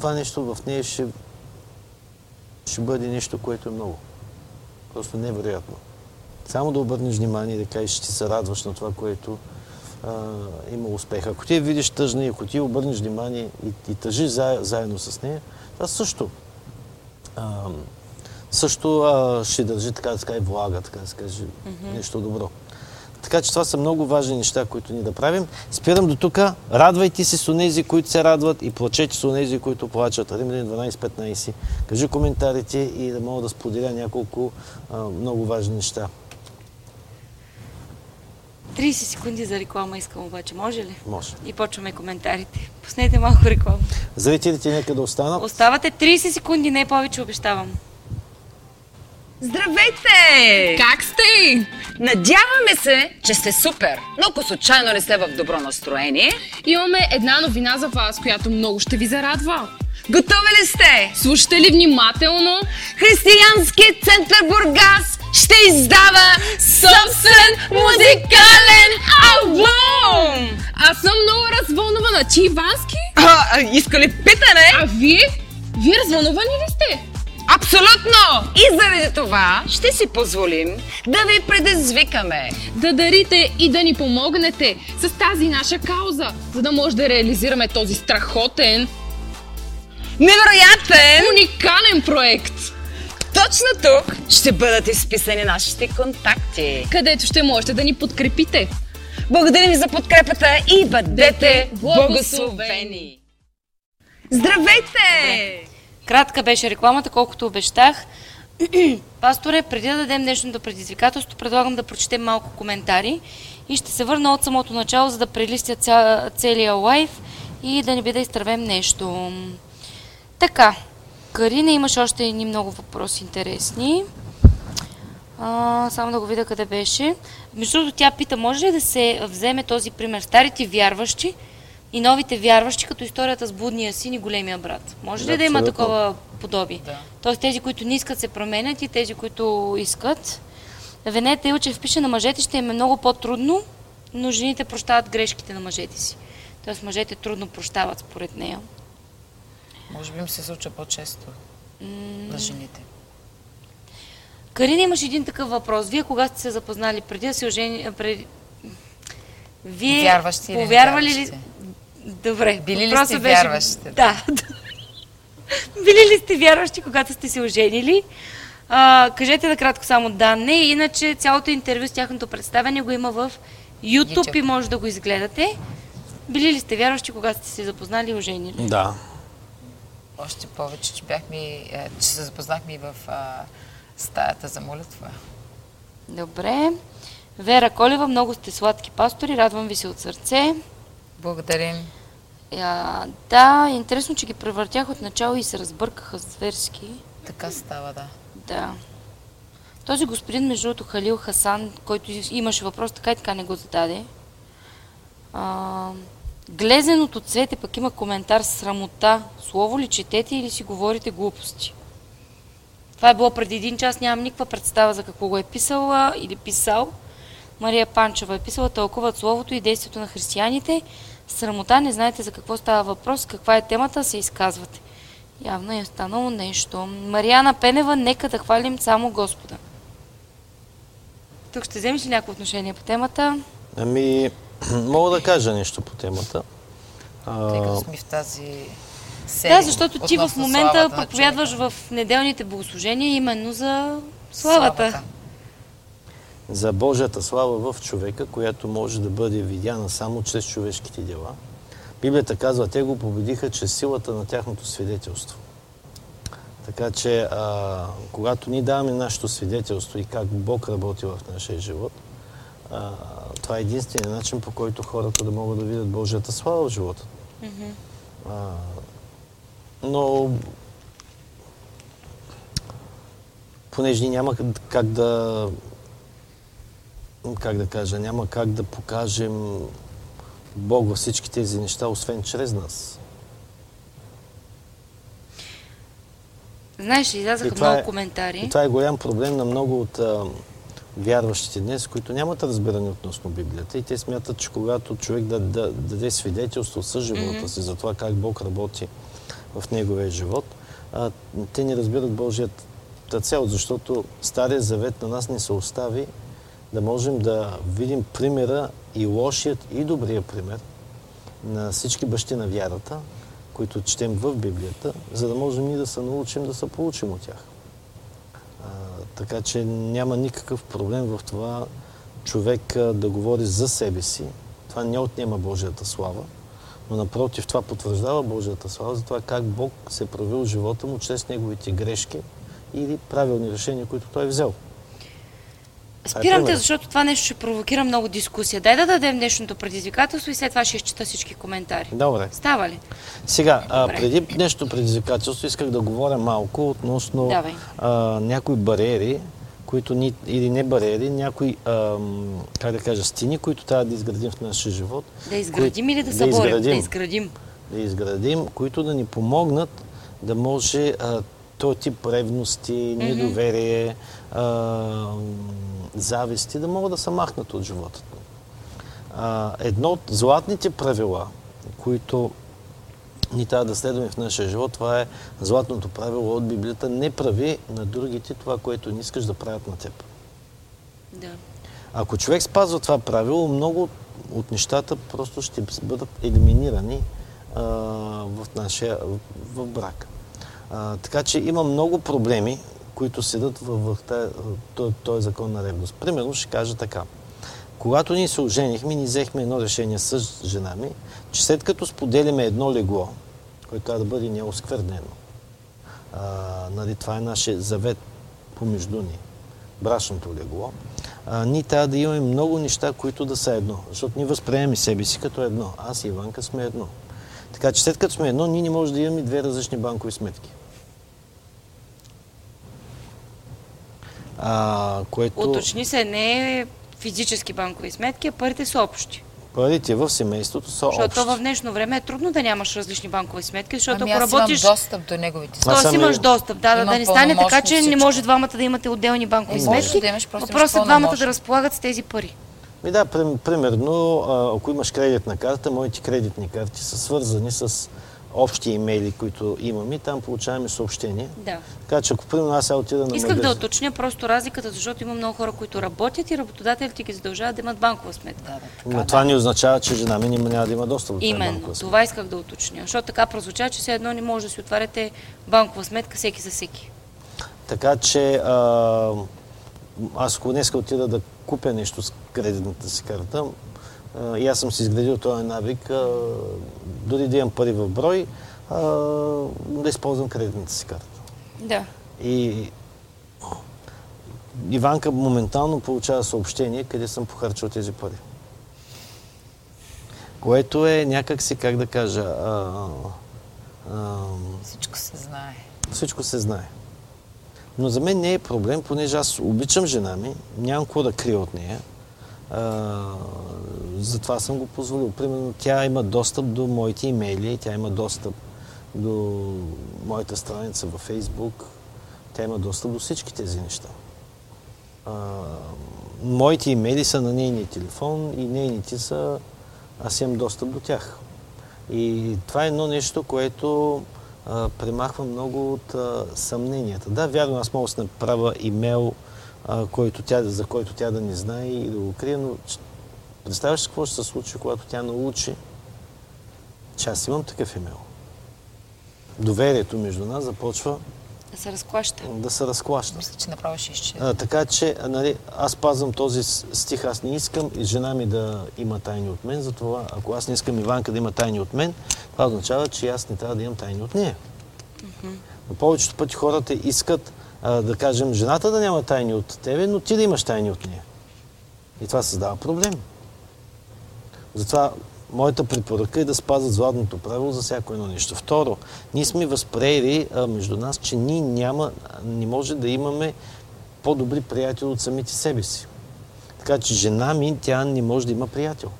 това нещо в нея ще, ще бъде нещо, което е много. Просто невероятно. Само да обърнеш внимание и да кажеш, че ти се радваш на това, което а, има успех. Ако ти я видиш тъжна и ако ти обърнеш внимание и, и тъжиш за, заедно с нея, това също. А, също а, ще държи така да се каже влага, така да се каже нещо добро. Така че това са много важни неща, които ни да правим. Спирам до тук. Радвайте се с онези, които се радват и плачете с онези, които плачат. Римляни 12-15. Кажи коментарите и да мога да споделя няколко а, много важни неща. 30 секунди за реклама искам обаче, може ли? Може. И почваме коментарите. Пуснете малко реклама. Зрителите нека да останат. Оставате 30 секунди, не повече обещавам. Здравейте! Как сте? Надяваме се, че сте супер. Но ако случайно не сте в добро настроение, Имаме една новина за вас, която много ще ви зарадва. готови ли сте? Слушате ли внимателно? Християнският център Бургас ще издава собствен музикален албум! Аз съм много развълнувана. Ти Ивански? А, а, иска ли питане? А вие? Вие развълнувани ли сте? Абсолютно! И заради това ще си позволим да ви предизвикаме. Да дарите и да ни помогнете с тази наша кауза, за да може да реализираме този страхотен, Невероятен! уникален проект, Точно тук ще бъдат изписани нашите контакти. където ще можете да ни подкрепите. Благодарим ви за подкрепата и бъдете благословени! Здравейте! Кратка беше рекламата, колкото обещах. Пасторе, преди да дадем днешното предизвикателство, предлагам да прочетем малко коментари и ще се върна от самото начало, за да прелистя ця... целия лайф и да не би да изтървем нещо. Така, Карина имаше още едни много въпроси интересни. А, само да го видя къде беше. Между другото, тя пита, може ли да се вземе този пример? Старите вярващи и новите вярващи, като историята с блудния син и големия брат. Може ли да, има Абсолютно. такова подобие? Да. Тоест тези, които не искат, се променят и тези, които искат. Венета Илчев пише на мъжете, ще им е много по-трудно, но жените прощават грешките на мъжете си. Тоест мъжете трудно прощават според нея. Може би им се случва по-често на жените. Карина, имаш един такъв въпрос. Вие кога сте се запознали преди да се ожени... Пред... Вие повярвали ли... Добре. Били ли сте беше- вярващите? Да. Били ли сте вярващи, когато сте се оженили? А, кажете накратко само да, не, иначе цялото интервю с тяхното представяне го има в YouTube, YouTube. и може да го изгледате. Били ли сте вярващи, когато сте се запознали и оженили? Да. Още повече, че, бяхме, е, че се запознахме и в а, стаята за молитва. Добре. Вера Колева, много сте сладки пастори, радвам ви се от сърце. Благодарим. А, да, интересно, че ги превъртях от начало и се разбъркаха зверски. Така става, да. Да. Този господин, между другото, Халил Хасан, който имаше въпрос, така и така не го зададе. А, глезеното цвете пък има коментар срамота. Слово ли четете или си говорите глупости? Това е било преди един час, нямам никаква представа за какво го е писала или писал. Мария Панчева е писала, тълкуват словото и действието на християните. Срамота, не знаете за какво става въпрос, каква е темата, се изказвате. Явно е станало нещо. Мариана Пенева, нека да хвалим само Господа. Тук ще вземеш ли някакво отношение по темата? Ами, мога да кажа нещо по темата. Тъй като сме в тази серия. Да, защото ти в момента славата проповядваш в неделните богослужения именно за славата. За Божията слава в човека, която може да бъде видяна само чрез човешките дела. Библията казва, те го победиха чрез силата на тяхното свидетелство. Така че, а, когато ние даваме нашето свидетелство и как Бог работи в нашия живот, а, това е единственият начин, по който хората да могат да видят Божията слава в живота. А, но понеже няма как да как да кажа, няма как да покажем Бог във всички тези неща, освен чрез нас. Знаеш излязаха много е- коментари. И това е голям проблем на много от а, вярващите днес, които нямат разбиране относно Библията и те смятат, че когато човек да, да, даде свидетелство със живота си за това как Бог работи в неговия живот, а, те не разбират Божията цел, защото Стария завет на нас не се остави да можем да видим примера и лошият и добрия пример на всички бащи на вярата, които четем в Библията, за да можем ние да се научим да се получим от тях. А, така че няма никакъв проблем в това човек да говори за себе си, това не отнема Божията слава, но напротив, това потвърждава Божията слава за това как Бог се е правил живота му чрез неговите грешки или правилни решения, които той е взел. Спирам те, защото това нещо ще провокира много дискусия. Дай да дадем днешното предизвикателство и след това ще изчита всички коментари. Добре. Става ли? Сега, а, преди днешното предизвикателство исках да говоря малко относно а, някои бариери, които ни, или не бариери, някои, ам, как да кажа, стени, които трябва да изградим в нашия живот. Да изградим кои- или да съборим? изградим. Да изградим. Да изградим, които да ни помогнат да може а, този тип ревности, недоверие, а, зависти да могат да се махнат от живота. А, едно от златните правила, които ни трябва да следваме в нашия живот, това е златното правило от Библията. Не прави на другите това, което не искаш да правят на теб. Да. Ако човек спазва това правило, много от нещата просто ще бъдат елиминирани а, в нашия в, в брак. А, така че има много проблеми, които седат в, тая- този, този закон на ревност. Примерно ще кажа така. Когато ние се оженихме, ние взехме едно решение с жена ми, че след като споделяме едно легло, което трябва да бъде неосквернено, а, нали, това е нашия завет помежду ни, брачното легло, а, ние трябва да имаме много неща, които да са едно. Защото ние възприемаме себе си като едно. Аз и Иванка сме едно. Така че след като сме едно, ние не можем да имаме две различни банкови сметки. А, което... Уточни се, не е физически банкови сметки, а парите са общи. Парите в семейството са общи. Защото в днешно време е трудно да нямаш различни банкови сметки, защото Ами ако аз работиш... имам достъп до неговите Аз Тоест имаш достъп, да, да, да не стане така, че не всичко. може двамата да имате отделни банкови Е, сметки. да имаш, просто Въпросът е двамата да разполагат с тези пари. Ми да, прим- примерно, ако имаш кредитна карта, моите кредитни карти са свързани с общи имейли, които имаме. Там получаваме съобщения. Да. Така че ако примерно аз сега отида на Исках да магазин, уточня просто разликата, защото има много хора, които работят и работодателите ги задължават да имат банкова сметка. Да, да, но така, това да. не означава, че жена ми няма, да има достъп до Именно. банкова сметка. Това исках да уточня. Защото така прозвуча, че все едно не може да си отваряте банкова сметка всеки за всеки. Така че а, аз ако днес отида да купя нещо с кредитната си карта, а, и аз съм си изградил този навик, а, дори да имам пари в брой, а, да използвам кредитната си карта. Да. И Иванка моментално получава съобщение къде съм похарчил тези пари. Което е някак си, как да кажа, а, а, Всичко се знае. всичко се знае. Но за мен не е проблем, понеже аз обичам жена ми, нямам какво да крия от нея. Затова съм го позволил. Примерно тя има достъп до моите имейли, тя има достъп до моята страница във Фейсбук, тя има достъп до всички тези неща. А, моите имейли са на нейния телефон и нейните са... Аз имам достъп до тях. И това е едно нещо, което а, премахва много от а, съмненията. Да, вярно, аз мога да направя имейл, а, който тя, за който тя да не знае и да го крие, но представяш какво ще се случи, когато тя научи, че аз имам такъв имейл. Доверието между нас започва Да се разклаща. да се разклаща. Мисля, че направо ще изчезне. Така че, нали, аз пазвам този стих, аз не искам и жена ми да има тайни от мен, затова ако аз не искам Иванка да има тайни от мен, това означава, че аз не трябва да имам тайни от нея. Но повечето пъти хората искат, а, да кажем, жената да няма тайни от тебе, но ти да имаш тайни от нея. И това създава проблем. Затова моята препоръка е да спазват златното правило за всяко едно нещо. Второ, ние сме възприели между нас, че ние няма, не може да имаме по-добри приятели от самите себе си. Така че жена ми, тя не може да има приятел.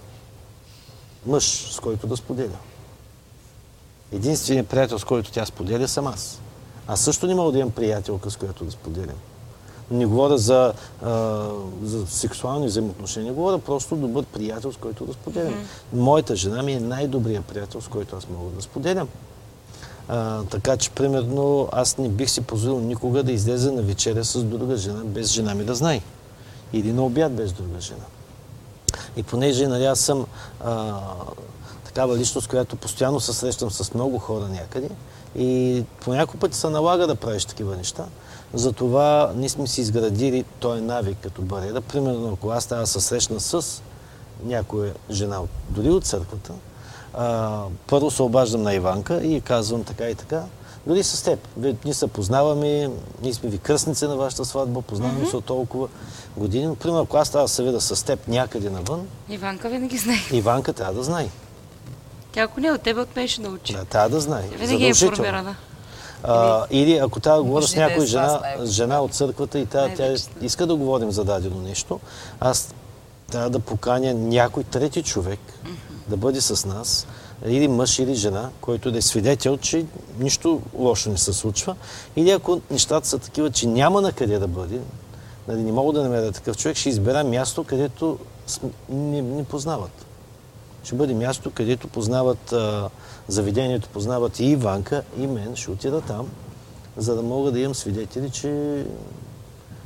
Мъж, с който да споделя. Единственият приятел, с който тя споделя, съм аз. Аз също не мога да имам приятелка, с която да споделям. Не говоря за, а, за сексуални взаимоотношения, говоря просто добър приятел, с който да споделям. Моята жена ми е най-добрият приятел, с който аз мога да споделям. А, така че, примерно, аз не бих си позволил никога да излезе на вечеря с друга жена, без жена ми да знае. Или на обяд без друга жена. И понеже нали, аз съм а, такава личност, която постоянно се срещам с много хора някъде и по пъти се налага да правиш такива неща, Затова ние сме си изградили този навик като бариера. Примерно, ако аз трябва да се срещна с някоя жена, дори от църквата, а, първо се обаждам на Иванка и казвам така и така. Дори с теб. Ние се познаваме, ние сме ви кръстници на вашата сватба, познаваме се от толкова години. Но, примерно, ако аз трябва да се видя с теб някъде навън, Иванка винаги знае. Иванка трябва да знае. Тя ако не е от тебе, от мен ще научи. Да, трябва да знае. Винаги е информирана. А, или ако трябва да говоря с някоя жена, жена от църквата и тя, тя иска да говорим за дадено нещо, аз трябва да поканя някой трети човек да бъде с нас, или мъж, или жена, който да е свидетел, че нищо лошо не се случва. Или ако нещата са такива, че няма на къде да бъде, нали, не мога да намеря такъв човек, ще избера място, където не, не познават. Ще бъде място, където познават а, заведението, познават и Иванка, и мен. Ще отида там, за да мога да имам свидетели, че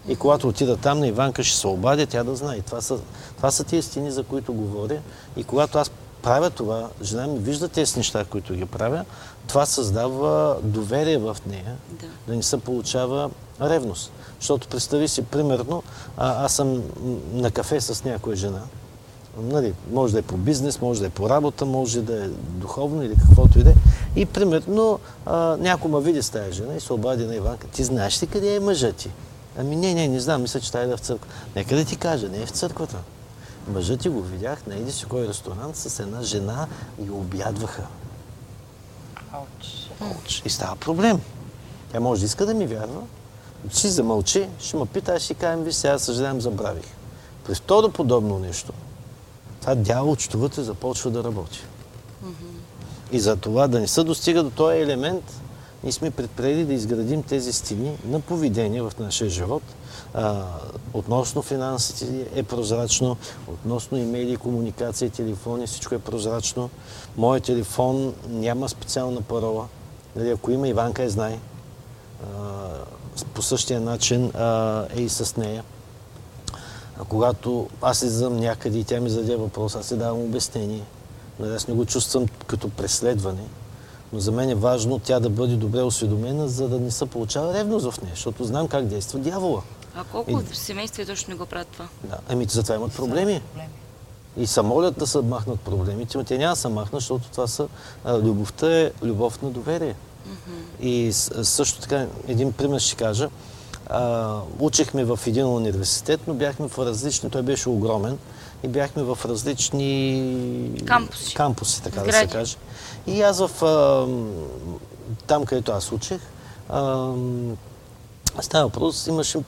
и когато отида там, на Иванка ще се обадя, тя да знае. Това са, това са тези стени, за които говоря. И когато аз правя това, жена ми вижда тези неща, които ги правя, това създава доверие в нея, Да. да не се получава ревност. Защото представи си, примерно, а, аз съм на кафе с някоя жена, нали, може да е по бизнес, може да е по работа, може да е духовно или каквото и да е. И примерно а, някой ме види с тази жена и се обади на Иванка. Ти знаеш ли къде е мъжът ти? Ами не, не, не знам, мисля, че тая е в църква. Нека да ти кажа, не е в църквата. Мъжът ти го видях на еди си кой ресторант с една жена и обядваха. Ауч. Ауч. И става проблем. Тя може да иска да ми вярва, ще замълчи, ще ме пита, аз ще кажем, ви сега съжалявам, забравих. При второ подобно нещо, това дяло от чтовете започва да работи. И за това да не се достига до този елемент, ние сме предприели да изградим тези стени на поведение в нашия живот. А, относно финансите е прозрачно, относно имейли, комуникация, телефони, всичко е прозрачно. Моят телефон няма специална парола. Нали, ако има, Иванка я знае. А, по същия начин а, е и с нея. А когато аз излизам някъде и тя ми зададе въпрос, аз си давам обяснение. Нали, аз не го чувствам като преследване, но за мен е важно тя да бъде добре осведомена, за да не се получава ревност в нея, защото знам как действа дявола. А колко семейства точно не го правят това? Да. Ами затова имат проблеми. Проблеми. И се молят да се махнат проблемите, но те няма да се махнат, защото това са... А, любовта е любов на доверие. И с- също така, един пример ще кажа. А, учихме в един университет, но бяхме в различни... Той беше огромен. И бяхме в различни... Кампуси. Кампуси, така да Сгради. се каже. И аз в... А, там, където аз учих, а, става въпрос, имаше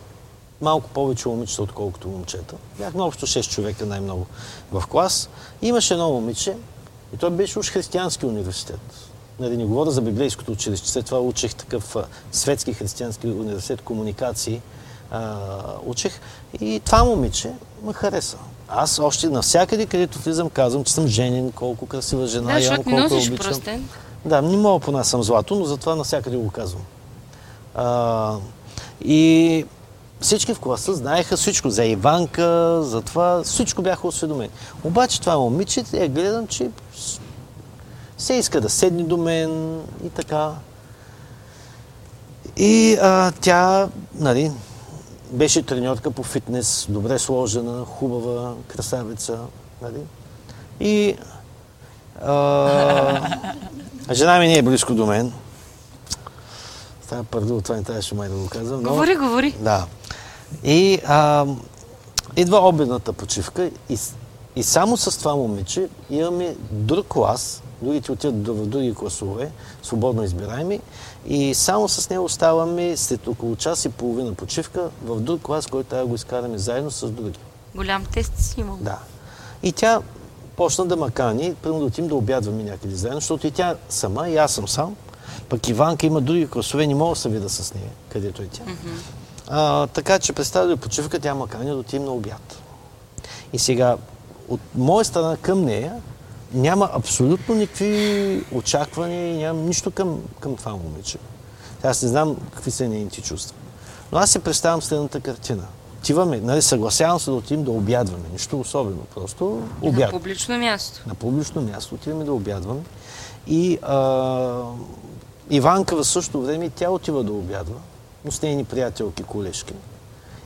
малко повече момичета, отколкото момчета. Бяхме общо 6 човека най-много в клас. И имаше едно момиче, и той беше уж християнски университет. Нали, не говоря за библейското училище. След това учих такъв светски християнски университет, комуникации а, учих. И това момиче ме хареса. Аз още навсякъде, където влизам, казвам, че съм женен, колко красива жена, Да, имам, колко носиш обичам. пръстен. Да, не мога понасям злато, но затова навсякъде го казвам. А, и всички в класа знаеха всичко за Иванка, за това, всичко бяха осведомени. Обаче това момиче, я гледам, че се иска да седне до мен и така. И а, тя, нали, беше треньорка по фитнес, добре сложена, хубава, красавица, нали. И а, жена ми не е близко до мен. Става първо, това не трябваше май да го казвам. Но... Говори, говори. Да. И а, идва обедната почивка и, и само с това момиче имаме друг клас, другите отиват в други класове, свободно избираеми, и само с нея оставаме след около час и половина почивка в друг клас, който трябва да го изкараме заедно с други. Голям тест си имал. Да. И тя почна да ма кани, примерно да отидем да обядваме някъде заедно, защото и тя сама, и аз съм сам. Пък Иванка има други класове, не мога да се видя с нея, където е тя. А, така че представя да почивка, тя ма кани да отидем на обяд. И сега, от моя страна към нея, няма абсолютно никакви очаквания и нямам нищо към, към това момиче. Аз не знам какви са нейните чувства. Но аз си представям следната картина. Отиваме, нали, съгласявам се да отидем да обядваме. Нищо особено, просто На обяд. публично място. На публично място отиваме да обядваме. И а, Иванка в същото време тя отива да обядва. но с нейни приятелки, колежки.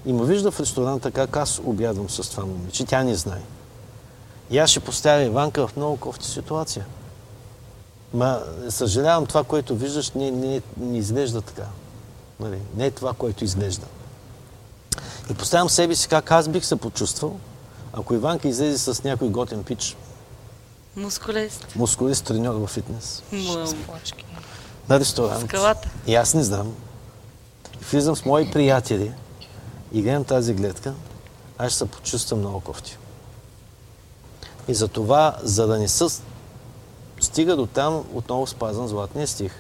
И ме вижда в ресторанта как аз обядвам с това момиче. Тя не знае. И аз ще поставя Иванка в много кофти ситуация. Ма, съжалявам, това, което виждаш, не, не, не изглежда така. Нали? Не е това, което изглежда. И поставям себе си как аз бих се почувствал, ако Иванка излезе с някой готен пич, Мускулест. мускулист треньор в фитнес, Плочки. на ресторант. Скалата. И аз не знам. Влизам с мои приятели и гледам тази гледка, аз ще се почувствам много кофти. И за това, за да не се стига до там, отново спазвам златния стих.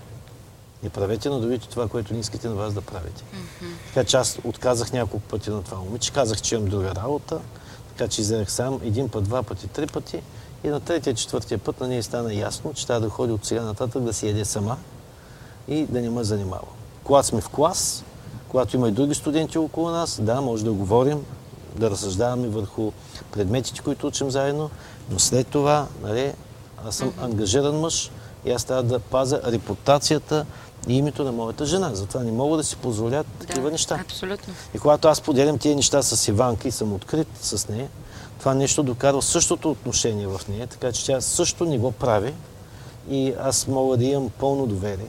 Не правете на другите това, което не искате на вас да правите. Така че аз отказах няколко пъти на това момиче. Казах, че имам друга работа. Така че излезах сам един път, два пъти, три пъти. И на третия, четвъртия път на нея стана ясно, че трябва да ходи от сега нататък да си яде сама и да не ме занимава. Когато сме в клас, когато има и други студенти около нас, да, може да говорим, да разсъждаваме върху предметите, които учим заедно, но след това, нали, аз съм ангажиран мъж и аз трябва да пазя репутацията и името на моята жена. Затова не мога да си позволя такива неща. Абсолютно. И когато аз поделям тези неща с Иванка и съм открит с нея, това нещо докарва същото отношение в нея, така че тя също не го прави и аз мога да имам пълно доверие.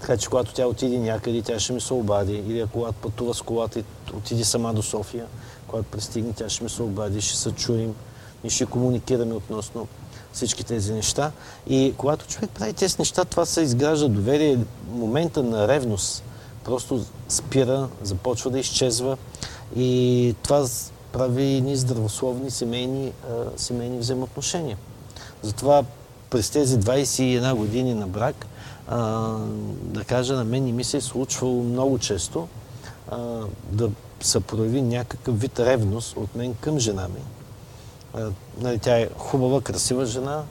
Така че когато тя отиде някъде, тя ще ми се обади. Или когато пътува с колата и отиде сама до София, когато пристигне, тя ще ми се обади, ще се чуем и ще комуникираме относно всички тези неща. И когато човек прави тези неща, това се изгражда доверие. Момента на ревност просто спира, започва да изчезва. И това прави ни здравословни семейни, семейни взаимоотношения. Затова през тези 21 години на брак, да кажа, на мен не ми се е случвало много често да се прояви някакъв вид ревност от мен към жена ми. Нали, тя е хубава, красива жена.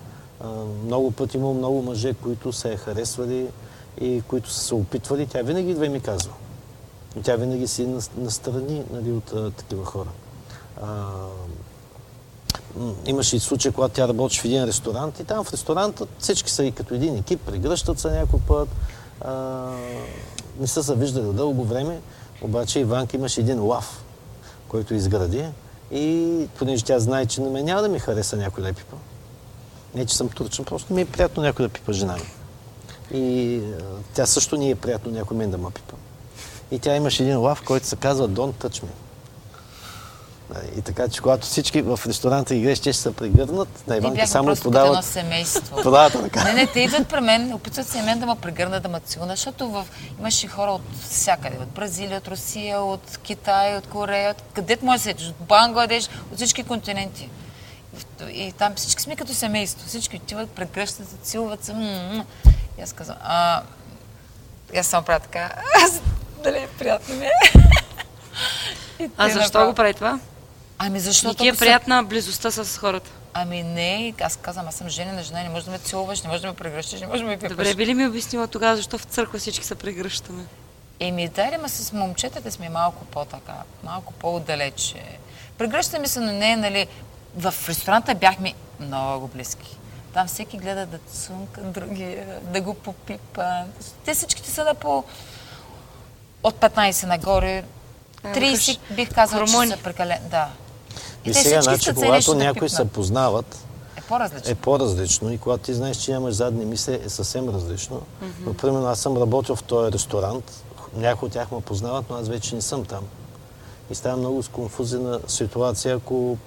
Много пъти има много мъже, които се е харесвали и които са се опитвали. Тя винаги идва и ми казва. И тя винаги си на- настрани нали, от такива хора. Имаше и случай, когато тя работеше в един ресторант и там в ресторанта всички са и като един екип, прегръщат се някой път. А, не са се виждали дълго време, обаче Иванка имаше един лав, който изгради и понеже тя знае, че на мен няма да ми хареса някой да пипа. Не, че съм турчен, просто ми е приятно някой да пипа жена ми. И тя също не е приятно някой мен да ме пипа. И тя имаше един лав, който се казва Don't Touch Me. И така, че когато всички в ресторанта играеш, те ще се прегърнат, на Иванка само като едно подават, семейство. подават ръка. Не, не, те идват при мен, опитват се и мен да ме прегърнат, да ме целунат, защото в... имаше хора от всякъде, от Бразилия, от Русия, от Китай, от Корея, от където може да седиш, от Бангладеш, от всички континенти. И, там всички сме като семейство, всички отиват, прегръщат се, целуват се. И аз казвам, а... И аз само правя така, аз, дали, приятно ми е. А защо направо- го прави това? Ами Не защото... ти е се- приятна близостта с хората. Ами не, аз казвам, аз съм женена жена, не можеш да ме целуваш, не можеш да ме прегръщаш, не можеш да ме пипаш. Добре, би ли ми обяснила тогава, защо в църква всички се прегръщаме? Еми, дай ма с момчетата сме малко по-така, малко по-отдалече. Прегръщаме се, но не, нали, в ресторанта бяхме много близки. Там всеки гледа да цунка другия, да го попипа. Те всичките са на по от 15 нагоре. А, 30 викаш, бих казала, че са прекалени. Да. И те сега, значи, когато да някои се познават, Е по-различно. е по-различно и когато ти знаеш, че нямаш задни мисли, е съвсем различно. Но, примерно, аз съм работил в този ресторант, някои от тях ме познават, но аз вече не съм там. И става много сконфузена ситуация, ако,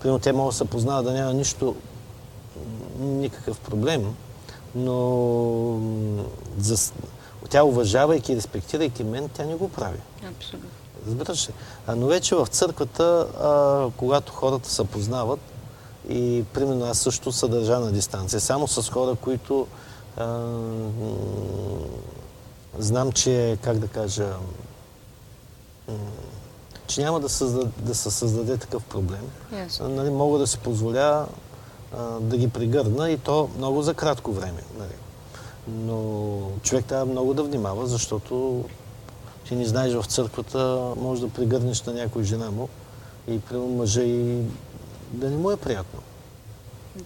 примерно, те могат да се познават да няма нищо, никакъв проблем, но за, тя уважавайки и респектирайки мен, тя не го прави. Абсолютно. Разбираш ли? Но вече в църквата, а, когато хората се познават, и примерно аз също се държа на дистанция, само с хора, които а, знам, че, как да кажа, че няма да, създаде, да се създаде такъв проблем. Ясно. Нали, мога да си позволя а, да ги прегърна и то много за кратко време. Нали. Но човек трябва много да внимава, защото ти не знаеш в църквата, може да прегърнеш на някой жена му и примерно мъжа и да не му е приятно.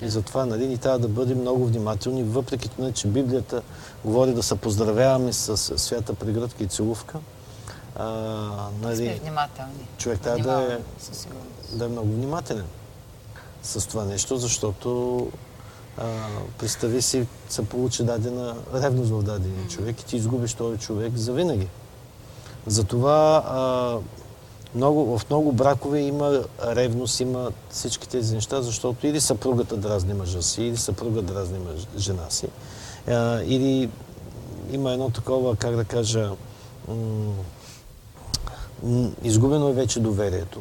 И затова нали, ни трябва да бъдем много внимателни, въпреки това, че Библията говори да се поздравяваме с свята прегръдка и целувка. а, Сме нали, внимателни. човек трябва да е, да е много внимателен с това нещо, защото а, представи си, се получи дадена ревност в дадения човек и ти изгубиш този човек за винаги. Затова много, в много бракове има ревност, има всички тези неща, защото или съпругата дразни мъжа си, или съпруга дразни мъж, жена си, а, или има едно такова, как да кажа, изгубено е вече доверието.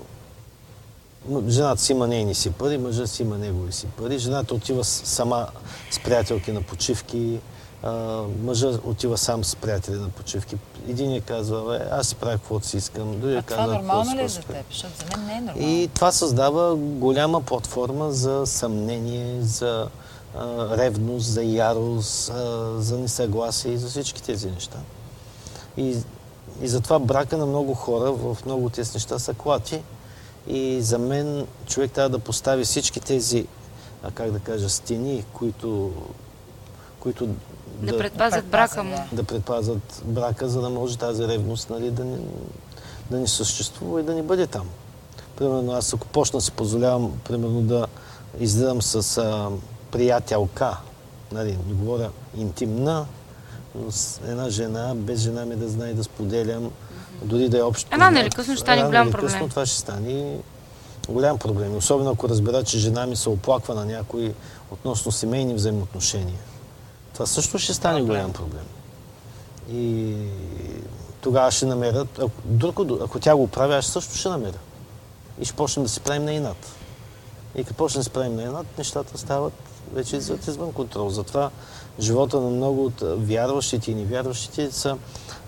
Жената си има нейни си пари, мъжът си има негови си пари. Жената отива сама с приятелки на почивки, а, мъжът отива сам с приятели на почивки. Един казва, бе, аз си правя каквото си искам. Другия А това казва, нормално «Какво ли е за искам?» теб? Защото за мен не е нормално. И това създава голяма платформа за съмнение, за а, ревност, за ярост, а, за несъгласие и за всички тези неща. И, и затова брака на много хора в много от тези неща са клати. И за мен човек трябва да постави всички тези, а, как да кажа, стени, които, които Да предпазят брака му. да предпазват брака, за да може тази ревност нали, да, не, да не съществува и да не бъде там. Примерно аз ако почна да си позволявам, примерно да излизам с а, приятелка, нали, не говоря интимна, но с една жена, без жена ми да знае да споделям, дори да е общо. Рано или късно ще стане голям или късно проблем. това ще стане голям проблем. Особено ако разбера, че жена ми се оплаква на някой относно семейни взаимоотношения. Това също ще стане голям проблем. И тогава ще намерят, ако, друго, ако тя го прави, аз също ще намеря. И ще почнем да си правим на инат. И като почнем да си правим на инат, нещата стават вече излизат извън контрол. Затова живота на много от вярващите и невярващите са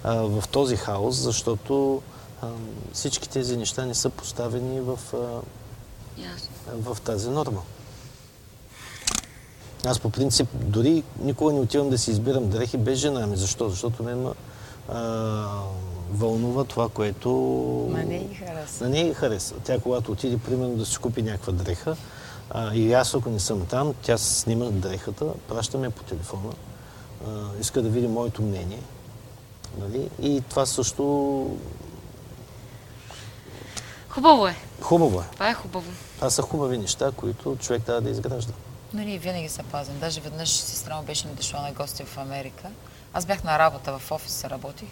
а, в този хаос, защото а, всички тези неща не са поставени в, а, в тази норма. Аз по принцип дори никога не отивам да си избирам дрехи без жена ми. Защо? Защото ме ма, а, вълнува това, което Ма не ги харесва. на нея ги хареса. Тя когато отиде, примерно, да си купи някаква дреха, а, и аз ако не съм там, тя снима дрехата, праща ме по телефона, а, иска да види моето мнение. Нали? И това също Хубаво е. хубаво е. Това е хубаво. Това са хубави неща, които човек трябва да изгражда. Но ние винаги се пазим. Даже веднъж сестра му беше ни дошла на гости в Америка. Аз бях на работа в офиса, работих.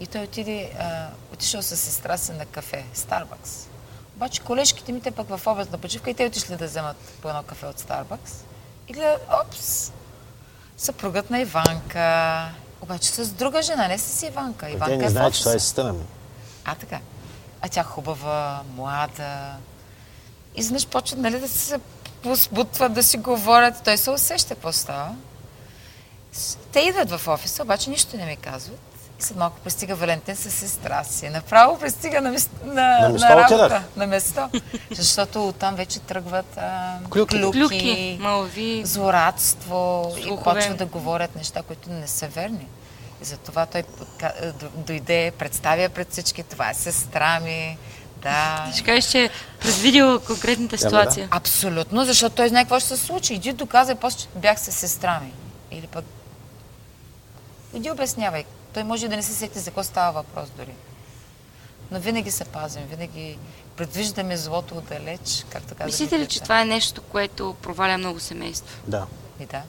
И той отиде, а, отишъл с сестра си на кафе, Старбакс. Обаче колежките ми те пък в обедна почивка и те отишли да вземат по едно кафе от Старбакс. И гледат, опс, съпругът на Иванка. Обаче с друга жена, не с Иванка. Иванка Те е не в знаят, че това е сестра ми. А, така. А тя хубава, млада. И изведнъж почват нали, да се позбутват, да си говорят. Той се усеща какво става. Те идват в офиса, обаче нищо не ми казват. И след малко пристига Валентин с сестра си. Направо пристига на, на, На место на работа. отидах. На место. Защото оттам вече тръгват а, Клюки. клюки, Клюки, малви. злорадство и Слухове. почват да говорят неща, които не са верни. И затова той дойде, представя пред всички, това е сестра ми, да. Ще кажеш, че предвидил конкретната ситуация. Абсолютно, защото той знае какво ще се случи. Иди доказай, после че бях с сестра ми. Или пък... Иди обяснявай. Той може и да не се сети за какво става въпрос дори. Но винаги се пазим, винаги предвиждаме злото отдалеч, както каза. Мислите ли, че това е нещо, което проваля много семейства? Да. И да.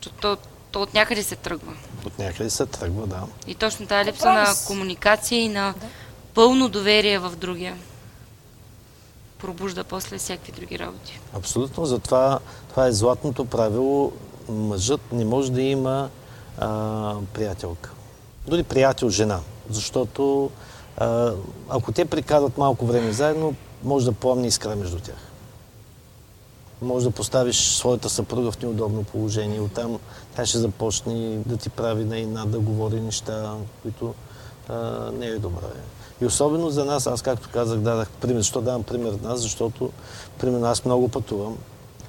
То, то, то от някъде се тръгва. От някъде се тръгва, да. И точно тази липса на комуникация и на Да. пълно доверие в другия пробужда после всякакви други работи. Абсолютно. Затова това е златното правило. Мъжът не може да има а, приятелка. Дори приятел жена. Защото а, ако те прикарват малко време заедно, може да пламне искра между тях. Може да поставиш своята съпруга в неудобно положение. Оттам тя ще започне да ти прави на да говори неща, които а, не е добре. И особено за нас, аз както казах, дадах пример. Защо давам пример от нас? Защото, примерно, аз много пътувам.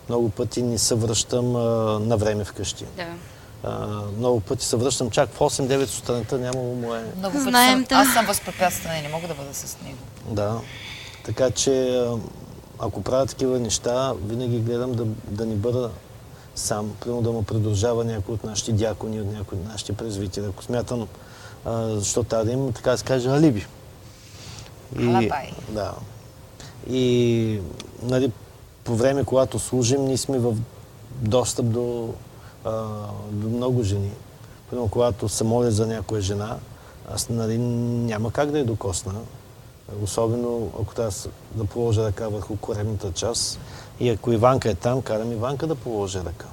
Много пъти не се връщам а, на време вкъщи. Да. А, много пъти се връщам чак в 8-9 сутринта, нямало мое... Много пъти Знаем съм, те. аз съм възпрепятствана и не мога да бъда с него. Да. Така че, ако правя такива неща, винаги гледам да, да не бъда сам. Примерно да ме придружава някой от нашите дякони, от някой от нашите презвитери. Ако смятам, а, защо трябва да имам, така да се каже, алиби. И, да. И нали, по време, когато служим, ние сме в достъп до, а, до много жени. Примерно, когато се моля за някоя жена, аз нали, няма как да я докосна. Особено ако трябва да положа ръка върху коремната част. И ако Иванка е там, карам Иванка да положи ръка.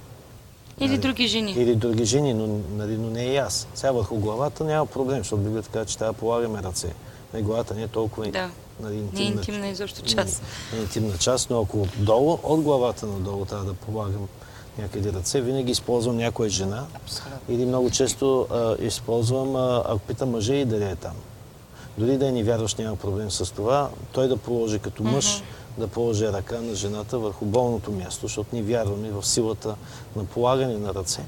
Или други жени. Или други жени, но, нали, но не и аз. Сега върху главата няма проблем, защото Библията казва, че трябва да полагаме ръце. Главата не е толкова Да. нали, Не е интимна, интимна изобщо част. не е интимна част, но ако долу, от главата надолу трябва да полагам някъде ръце, винаги използвам някоя жена. Абсолютно. Или много често а, използвам, а, ако питам мъжа и дали е там. Дори да е невярващ, няма проблем с това. Той да положи като мъж, да положи ръка на жената върху болното място, защото ние вярваме в силата на полагане на ръце.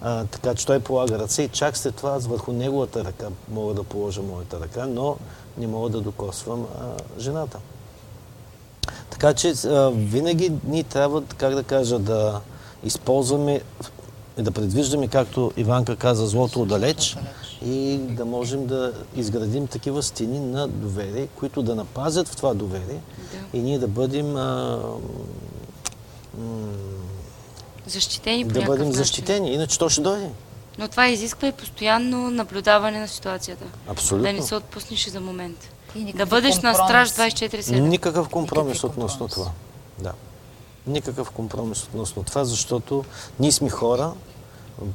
А, така че той полага ръце и чак след това аз върху неговата ръка мога да положа моята ръка, но не мога да докосвам а, жената. Така че а, винаги ние трябва, как да кажа, да използваме и да предвиждаме, както Иванка каза, злото отдалеч и да можем да изградим такива стени на доверие, които да напазят в това доверие и ние да бъдем а, м, Защитени да бъдем начин. защитени, иначе то ще дойде. Но това изисква и постоянно наблюдаване на ситуацията. Абсолютно. Да не се отпуснеш и за момент. И Да бъдеш на компромис. страж 24-7. Никакъв компромис относно компромис. това. Да. Никакъв компромис относно това, защото ние сме хора,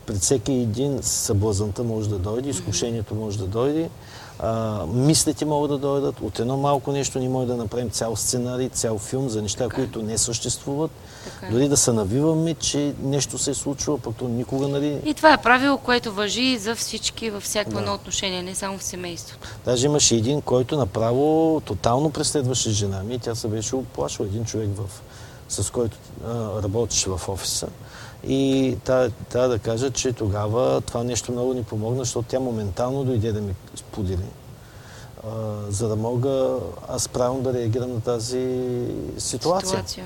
пред всеки един съблазънта може да дойде, изкушението може да дойде, а, мислите могат да дойдат, от едно малко нещо ние може да направим цял сценарий, цял филм за неща, които не съществуват, Така дори да се навиваме, че нещо се е случило, пък то никога, нали, И това е правило, което въжи и за всички във всяко Да. едно отношение, не само в семейството. Даже имаше един, който направо тотално преследваше жена ми и тя се беше оплашила. Един човек, в, с който а, работеше в офиса. И трябва да кажа, че тогава това нещо много ни помогна, защото тя моментално дойде да ми сподели. За да мога аз правилно да реагирам на тази ситуация. Ситуация.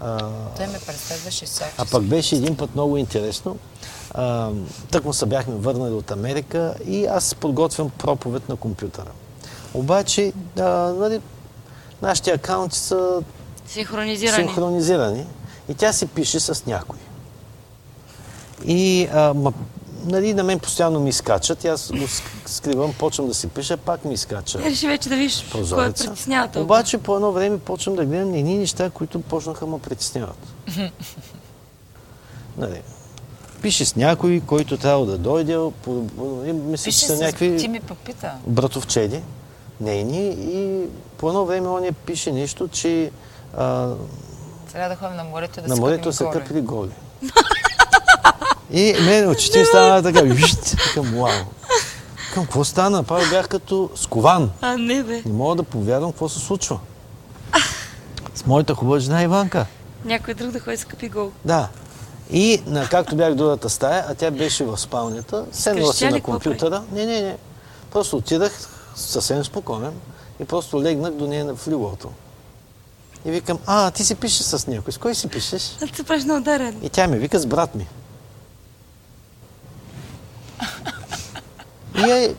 А, Той ме преследваше всяка. а пък беше един път много интересно. А, тък му се бяхме върнали от Америка и аз подготвям проповед на компютъра. Обаче, а, нали, нашите акаунти са Синхронизирани. синхронизирани и тя се пише с някой. И а, ма, нали, на мен постоянно ми изкачат, и аз го ск- скривам, почвам да си пиша, пак ми изкача Реши вече да видиш кой притеснява толкова. Обаче по едно време почвам да гледам едни неща, които почнаха ме притесняват. нали. Пише с някой, който трябва да дойде, по, по, и мисля, че са с... някакви Ти ми попита. братовчеди, нейни, и по едно време он пише нещо, че а, Трябва да ходим на морето да на се морето горе. къпили голи. И мен очите ми стана така, вижте, към вау. Към какво стана? Право бях като скован. А, не бе. Не мога да повярвам какво се случва. С моята хубава жена Иванка. Някой друг да ходи с къпи гол. Да. И на, както бях в другата стая, а тя беше в спалнята, седнала си на компютъра. Не, не, не. Просто отидах съвсем спокоен и просто легнах до нея в лилото. И викам, а, ти си пишеш с някой. С кой си пишеш? А ти правиш на ударен. И тя ми вика с брат ми. И, е,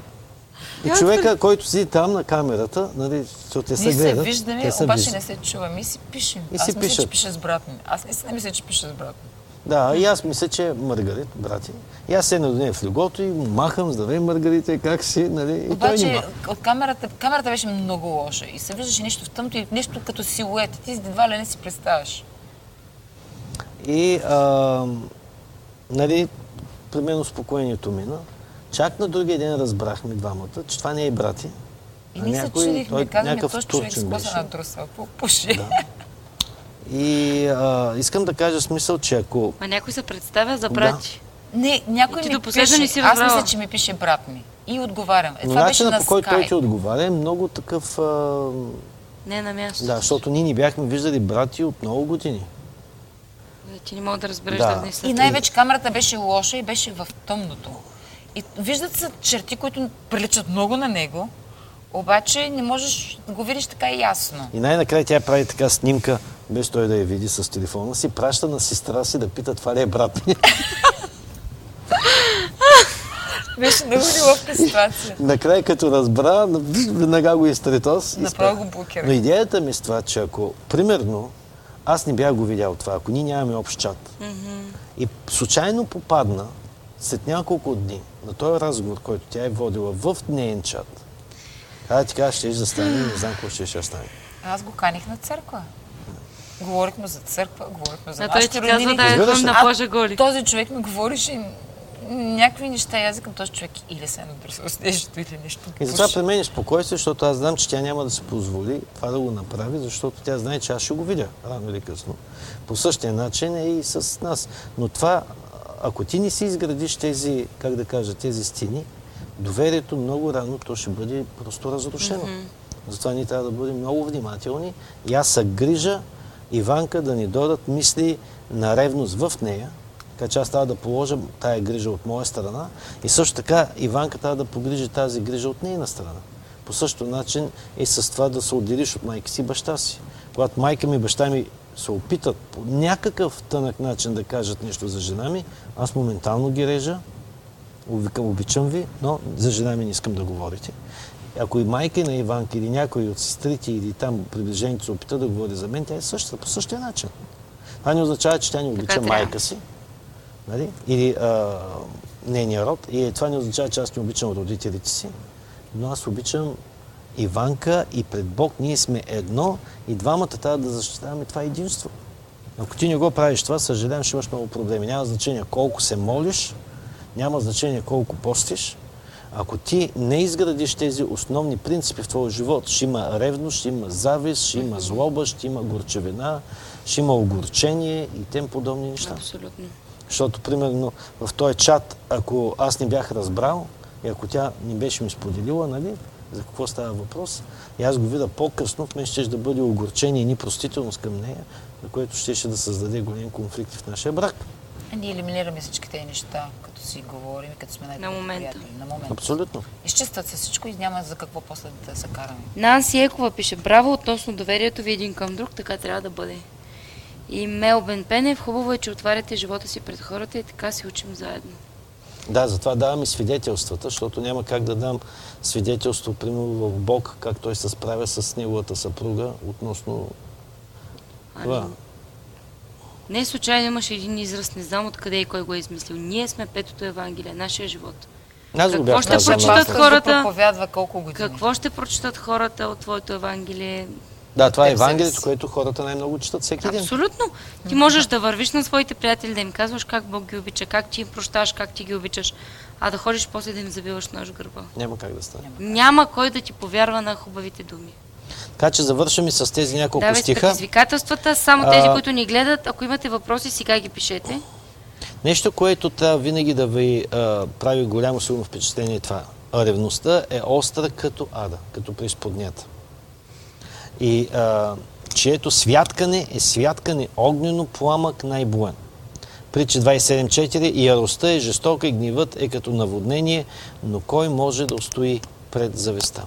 и човека, който седи там на камерата, нали, защото те се Ние се гледат. виждаме, те се обаче виждат. не се чуваме и си пишем. И Аз си мисля, че пише с брат ми. Аз наистина мисля, че пише с брат ми. Да, и аз мисля, че е Маргарит, брати. И аз седна до нея в легото и махам, здравей Маргарита, как си, нали? И той ни Обаче от камерата, камерата беше много лоша и се виждаше нещо в тъмто и нещо като силует. Ти едва ли не си представяш. И, а, нали, при мен успокоението мина. Чак на другия ден разбрахме двамата, че това не е брати. И ние се някой- чудихме, той казваме, този човек с коса на какво пуши? Да. И а, искам да кажа смисъл, че ако А някой се представя за брати. Не, някой ми пише, не си аз мисля, че ми пише брат ми. И отговарям. Е, но това беше начинът на по който той ти отговаря е много такъв... А, Не на място. да, защото ние ни бяхме виждали брати от много години. Да, Ти не мога да разбереш Да. да. дали са И най-вече камерата беше лоша и беше в тъмното. И виждат се черти, които приличат много на него, обаче не можеш да го видиш така ясно. И най-накрая тя прави така снимка, без той да я види с телефона си, праща на сестра си да пита това ли е брат ми. Беше много неловка ситуация. Накрая, като разбра, веднага го изтретос. и Направо го блокира. Но идеята ми с това, че ако, примерно, аз не бях го видял това, ако ние нямаме общ чат, и случайно попадна след няколко дни на този разговор, който тя е водила в неен чат, а ти кажа, ще да стане, не знам какво ще, ще стане. Аз го каних на църква. Говорихме за църква, говорихме за А той нашите ти казва роднини. да ли? на А Божа голи. Този човек ми говореше някакви неща и аз към този човек или се е надърсал с нещо или нещо. И затова при мен е спокойствие, защото аз знам, че тя няма да се позволи това да го направи, защото тя знае, че аз ще го видя рано или късно. По същия начин е и с нас. Но това, ако ти не си изградиш тези, как да кажа, тези стени, доверието много рано то ще бъде просто разрушено. Затова ние трябва да бъдем много внимателни. И аз се грижа Иванка да ни дойдат мисли на ревност в нея, така че аз трябва да положа тая грижа от моя страна и също така Иванка трябва да погрижи тази грижа от нейна страна. По същото начин и с това да се отделиш от майка си и баща си. Когато майка ми и баща ми се опитат по някакъв тънък начин да кажат нещо за жена ми, аз моментално ги режа, обичам ви, но за жена ми не искам да говорите. Ако и майка на Иванка или някой от сестрите или там приближените се опита да говори за мен, тя е същата, по същия начин. Това не означава, че тя не обича трябва. майка си, нали? или а, нейния род. И това не означава, че аз не обичам родителите си, но аз обичам Иванка и пред Бог ние сме едно и двамата трябва да защитаваме това единство. Ако ти не го правиш това, съжалявам, ще имаш много проблеми. Няма значение колко се молиш, няма значение колко постиш. Ако ти не изградиш тези основни принципи в твоя живот, ще има ревност, ще има завист, ще има злоба, ще има горчевина, ще има огорчение и тем подобни неща. Абсолютно. Защото, примерно, в този чат, ако аз не бях разбрал и ако тя не беше ми споделила, нали, за какво става въпрос, и аз го видя по-късно, вместо ще да бъде огорчение и непростителност към нея, на което ще, ще да създаде големи конфликти в нашия брак. А Ние елиминираме всички тези неща, като си говорим, и като сме най На момента. На момента. Абсолютно. Изчистват се всичко и няма за какво после да се караме. Нанси Екова пише браво относно доверието ви един към друг, така трябва да бъде. И Мелбен Пенев, хубаво е, че отваряте живота си пред хората и така се учим заедно. Да, затова давам и свидетелствата, защото няма как да дам свидетелство, примерно в Бог, как той се справя с неговата съпруга относно това. Ами, не случайно имаше един израз, не знам откъде и кой го е измислил. Ние сме петото Евангелие, нашия живот. Аз Какво бях ще прочитат хората? проповядва колко години. Какво ще прочитат хората от твоето Евангелие? Да, това е себе Евангелието, което хората най-много четат всеки ден. Абсолютно. Ти можеш да вървиш на своите приятели, да им казваш как Бог ги обича, как ти им прощаш, как ти ги обичаш, а да ходиш после да им забиваш нож в гърба. Няма как да стане. Няма кой да ти повярва на хубавите думи. Така че завършваме с тези няколко Давай стиха. предизвикателствата, само тези, А, които ни гледат, ако имате въпроси, сега ги пишете. Нещо, което трябва винаги да ви а, прави голямо силно впечатление е това. А ревността е остра като ада, като преизподнята. И а, чието святкане е святкане огнено пламък най-буен. Притча 27.4 И яростта е жестока и гневът е като наводнение, но кой може да устои пред завеста?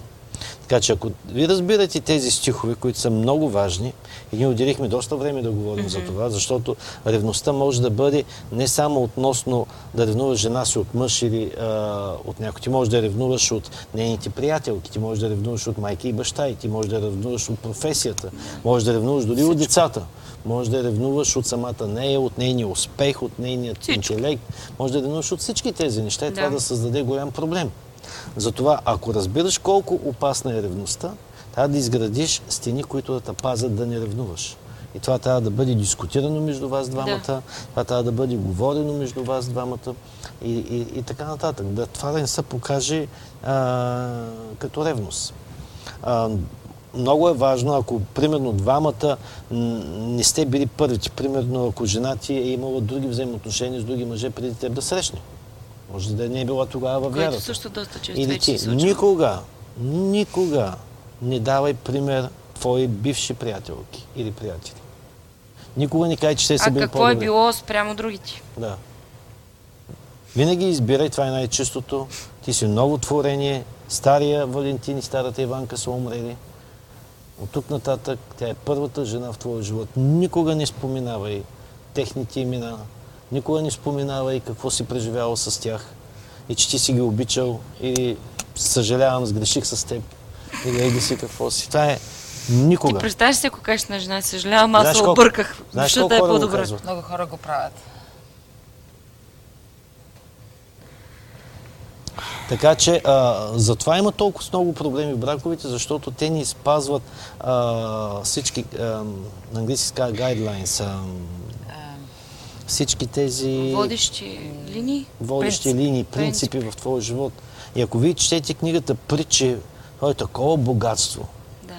Така че ако ви разбирате тези стихове, които са много важни, и ние отделихме доста време да говорим за това, защото ревността може да бъде не само относно да ревнуваш жена си от мъж или а, от някой. Ти можеш да ревнуваш от нейните приятелки, ти можеш да ревнуваш от майка и баща, и ти можеш да ревнуваш от професията, можеш да ревнуваш дори от децата. Може да ревнуваш от самата нея, от нейния успех, от нейният Всичко. интелект. Може да ревнуваш от всички тези неща и Да. това да създаде голям проблем. Затова, ако разбираш колко опасна е ревността, трябва да изградиш стени, които да те пазят да не ревнуваш. И това трябва да бъде дискутирано между вас двамата, това трябва да бъде говорено между вас двамата и, и, и така нататък. Да, това да не се покаже а, като ревност. А, много е важно, ако примерно двамата не сте били първите, примерно ако жена ти е имала други взаимоотношения с други мъже преди теб да срещне. Може да не е била тогава във Което вярата. също доста често Или ти никога, никога не давай пример твои бивши приятелки или приятели. Никога не кажи, че те са А били какво е било спрямо другите? Да. Винаги избирай, това е най-чистото. Ти си ново творение. Стария Валентин и старата Иванка са умрели. От тук нататък тя е първата жена в твоя живот. Никога не споменавай техните имена. Никога не споменавай какво си преживявал с тях. и че ти си ги обичал или съжалявам, сгреших с теб или еди си какво си. Това е никога. Ти представяш си, ако кажеш на жена, съжалявам, аз се обърках. Защото е по-добре. Много хора го правят. Така че а, затова има толкова много проблеми в браковете, защото те ни спазват а, всички, а, на английски се казва guidelines, а, всички тези Водещи линии. водещи Принцип. линии, принципи в твоя живот. И ако вие четете книгата Притче, то е такова богатство. Да.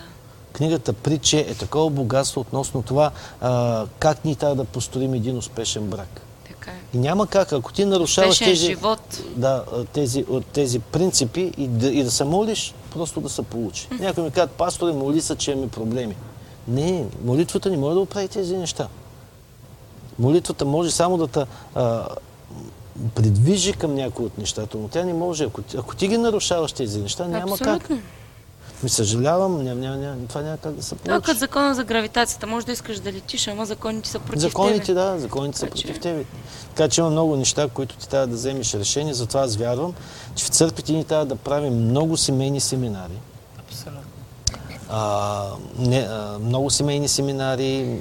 Книгата Притче е такова богатство относно това а, как ние трябва да построим един успешен брак. Така е. И няма как, ако ти нарушаваш тези, живот. да, тези, тези принципи и да, и да се молиш, просто да се получи. Някой ми казват, пасторе, моли се, че имаме проблеми. Не, молитвата не може да оправи тези неща. Молитвата може само да те придвижи към някои от нещата, но тя не може. Ако, ти- ако ти ги нарушаваш тези неща, няма как. Абсолютно. Ми съжалявам, няма, няма, няма, това няма как да се Това получи. като закона за гравитацията. Може да искаш да летиш, ама законите са против Законите, тебе. да, законите са Така че- против тебе. Така че има много неща, които ти трябва да вземеш решение. Затова аз вярвам, че в църквите ни трябва да правим много семейни семинари. Абсолютно. А, не, а, много семейни семинари,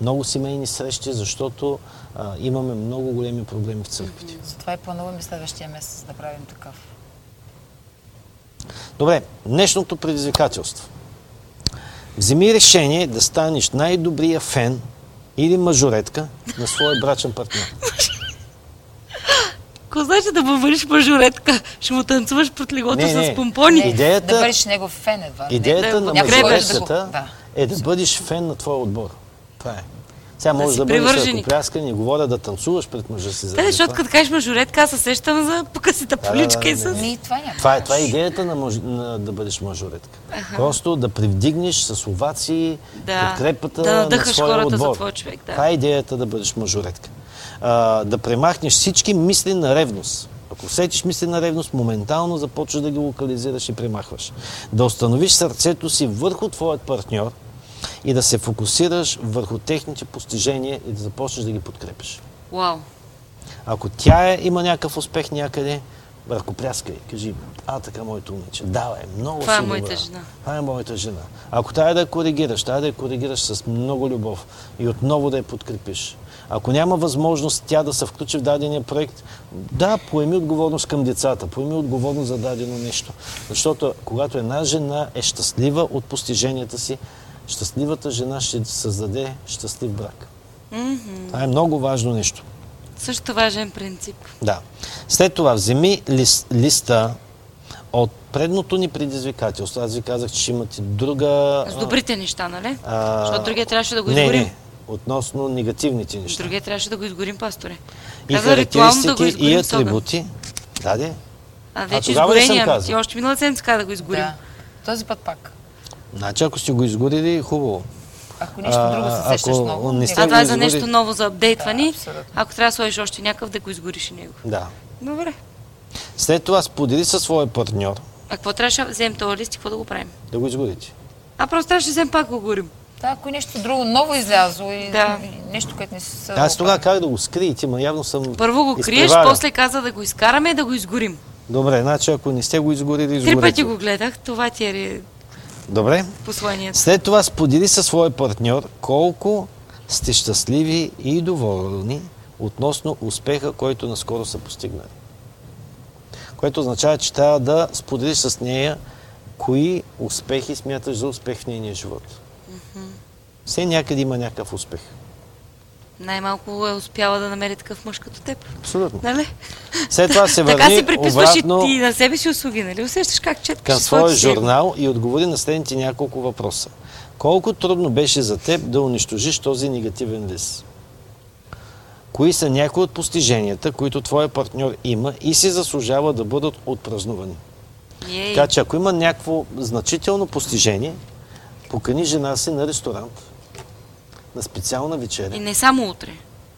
много семейни срещи, защото а, имаме много големи проблеми в църквите. Затова и плануваме следващия месец да правим такъв. Добре, днешното предизвикателство. Вземи решение да станеш най-добрия фен или мажоретка на своя брачен партньор. Какво значи да бъдеш мажоретка? Ще му танцуваш под леглото Не, не. с помпони? Не. Идеята- Да бъдеш негов фен едва. не- Идеята да на гребеш да го- мажоретката да. е да бъдеш фен на твоя отбор. Това е. Сега Да може си да, бъдеш ръкопляскан, не говоря да танцуваш пред мъжа си. Да, защото като кажеш мажоретка, аз се сещам за покъсите поличка да, и да, с... Ми, това няма. Това е, това е идеята на, мъж, на да бъдеш мажоретка. Просто да привдигнеш с овации Да, подкрепата да на своя хората за отбор. твоя човек, да. Това е идеята да бъдеш мажоретка. А, да премахнеш всички мисли на ревност. Ако усетиш мисли на ревност, моментално започваш да ги локализираш и премахваш. Да установиш сърцето си върху твоят партньор и да се фокусираш върху техните постижения и да започнеш да ги подкрепиш. Вау. Ако тя е, има някакъв успех някъде, ръкопляскай, кажи, а така моето момиче, давай, много Това е си добра. моята жена. Това е моята жена. Ако трябва да я коригираш, трябва да я коригираш с много любов и отново да я подкрепиш. Ако няма възможност тя да се включи в дадения проект, да, поеми отговорност към децата, поеми отговорност за дадено нещо. Защото когато една жена е щастлива от постиженията си, щастливата жена ще създаде щастлив брак. Това е много важно нещо. Също важен принцип. Да. След това вземи лист, листа от предното ни предизвикателство. Аз ви казах, че ще имате друга... С добрите неща, нали? а, Защото другия трябваше да го не, изгорим. Не, относно негативните неща. Другия трябваше да го изгорим, пасторе. И Каза ритуално да го характеристики, и атрибути. Да, де. А вече съм изгорения. казал? Ти още минала седмица каза да го изгорим. Да. Този път пак. Значи, ако сте го изгорили, хубаво. Ако нещо А, друго се сещаш много. не сте А това е за нещо ново за апдейтване. Да. Ако трябва да сложиш още някакъв, да го изгориш и него. Да. Добре. След това сподели със своя партньор А какво трябваше да вземем този лист и какво да го правим? да го изгорите. А просто трябваше да вземем пак го горим. Да, ако нещо друго ново излязло и, Да. нещо, което не се Аз тогава как да го скриете, ма явно съм Първо го криеш, после каза да го изкараме и да го изгорим. Добре, значи ако не сте го изгорили, Три изгорете. пъти го гледах, това ти е Добре. посланието. След това сподели със своя партньор колко сте щастливи и доволни относно успеха, който наскоро са постигнали. Което означава, че трябва да споделиш с нея кои успехи смяташ за успех в нейния живот. Все някъде има някакъв успех. Най-малко е успяла да намери такъв мъж като теб. Абсолютно. Нали? След това се така си върни приписваш обратно и ти на себе си услуги, нали? Усещаш как четеш към своя журнал и отговори на следните няколко въпроса. Колко трудно беше за теб да унищожиш този негативен лист? Кои са някои от постиженията, които твоя партньор има и си заслужава да бъдат отпразнувани? Ей, Така че ако има някакво значително постижение, покани жена си на ресторант, на специална вечеря. И не само утре.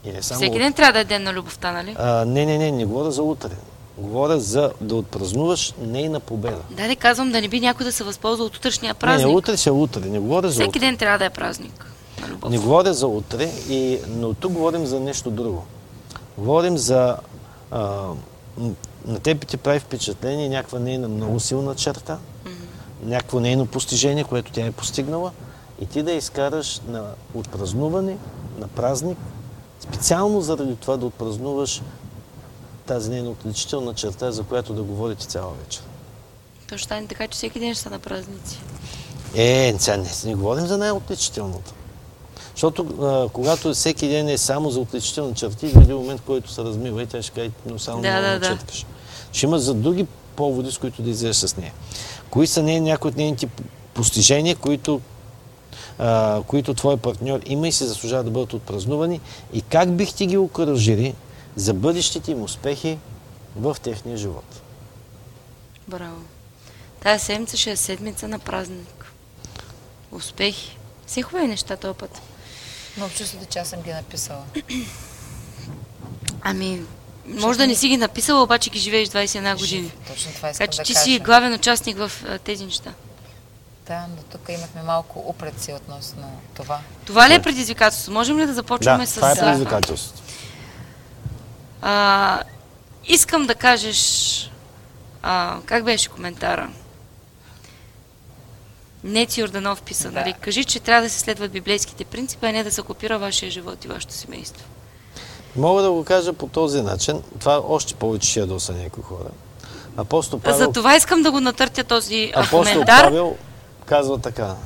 И не само Всеки ден трябва да е ден на любовта, нали? А, не, не, не, не говоря за утре. Говоря за да отпразнуваш нейна победа. Да, не казвам да не би някой да се възползва от утрешния Не, празник. не, утре ще утре. Не говоря за Всеки утре. ден трябва да е празник. Не говоря за утре, и, но тук говорим за нещо друго. Говорим за а, на теб ти прави впечатление някаква нейна много силна черта, някакво нейно постижение, което тя е постигнала и ти да изкараш на отпразнуване, на празник, специално заради това да отпразнуваш тази нейна отличителна черта, за която да говорите цяла вечер. То ще стане така, че всеки ден ще са на празници. Е, сега не, не говорим за най-отличителната. Защото а, когато всеки ден е само за отличителни черти, в един момент, който се размива и тя ще каже, но само Да, да, да, четкаш. Ще има за други поводи, с които да излезеш с нея. Кои са не, някои от нейните постижения, които, а, които твой партньор има и се заслужава да бъдат отпразнувани и как бих ти ги окоръжили за бъдещите им успехи в техния живот? Браво. Тая седмица ще е седмица на празник. Успехи. Все хубави неща този път. Но чувството, че аз съм ги написала. Ами, може да не си ги написала, обаче ги живееш 21 години. Точно това искам Така че да ти кажа. си главен участник в а, тези неща. Да, но тук имахме малко упреци относно това. Това ли е предизвикателство? Можем ли да започваме да, с... това е а, предизвикателството. А, искам да кажеш... А, как беше коментара? Неци Орданов писа, Да. нали? Кажи, че трябва да се следват библейските принципи, а не да се копира вашия живот и вашето семейство. Мога да го кажа по този начин. Това още повече ще ядоса някои хора. Апостол А Павел, За това искам да го натъртя този апостол коментар. Павел казва така.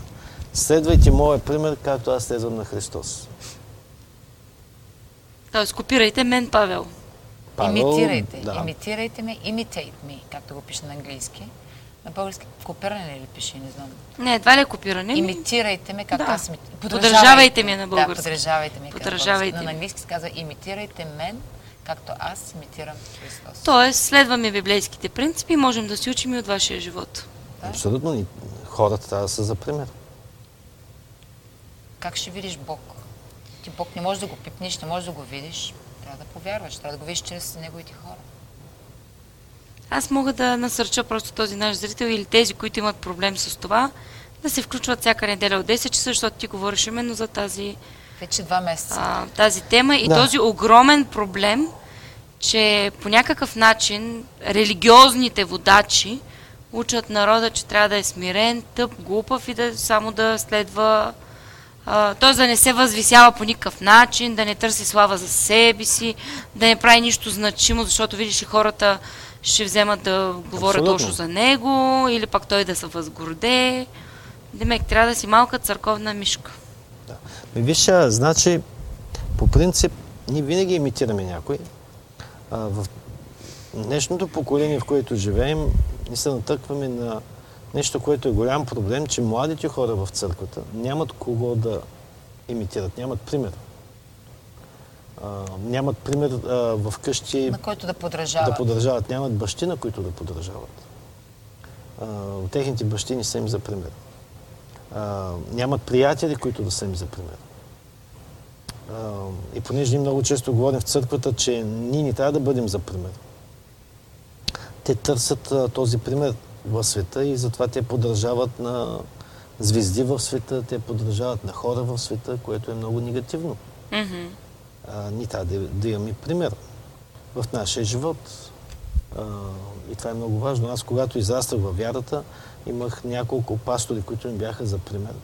Следвайте моя пример, както аз следвам на Христос. Тоест, копирайте мен, Павел. Павел, Имитирайте. да. Имитирайте ме. Imitate me, както го пише на английски. На български копиране ли пише, не знам. Не, едва ли е копиране. ми? Имитирайте ме, както Да. аз ми... Подражавайте ми на български. Да, подражавайте ми. Подражавайте На ми. английски се казва имитирайте мен, както аз имитирам Христос. Тоест, следваме библейските принципи и можем да си учим и от вашия живот. Абсолютно. ни- Хората трябва да са за пример. Как ще видиш Бог? Ти Бог не можеш да го пипнеш, не можеш да го видиш. Трябва да повярваш, трябва да го видиш чрез неговите хора. Аз мога да насърча просто този наш зрител или тези, които имат проблем с това, да се включват всяка неделя от 10 часа, защото ти говориш именно за тази, Вече два месеца. а, тази тема и Да. този огромен проблем, че по някакъв начин религиозните водачи учат народа, че трябва да е смирен, тъп, глупав и да само да следва т.е. да не се възвисява по никакъв начин, да не търси слава за себе си, да не прави нищо значимо, защото видиш и хората ще вземат да говорят Абсолютно. точно за него, или пък той да се възгорде. Демек, трябва да си малка църковна мишка. Ми, Виж, значи, по принцип, ние винаги имитираме някой. А, в днешното поколение, в което живеем, ние се натъкваме на нещо, което е голям проблем, че младите хора в църквата нямат кого да имитират, нямат пример. А, нямат пример а, в къщи На който да подражава. да подражават. Нямат бащи, на които да подражават. А, техните бащи не са им за пример. А, нямат приятели, които да са им за пример. А, и понеже ние много често говорим в църквата, че ние не трябва да бъдем за пример. Те търсят този пример в света и затова те подражават на звезди в света, те подражават на хора в света, което е много негативно Мгм. а, ние трябва да, да имаме пример в нашия живот. А, и това е много важно. Аз, когато израствах във вярата, имах няколко пастори, които ми бяха за пример.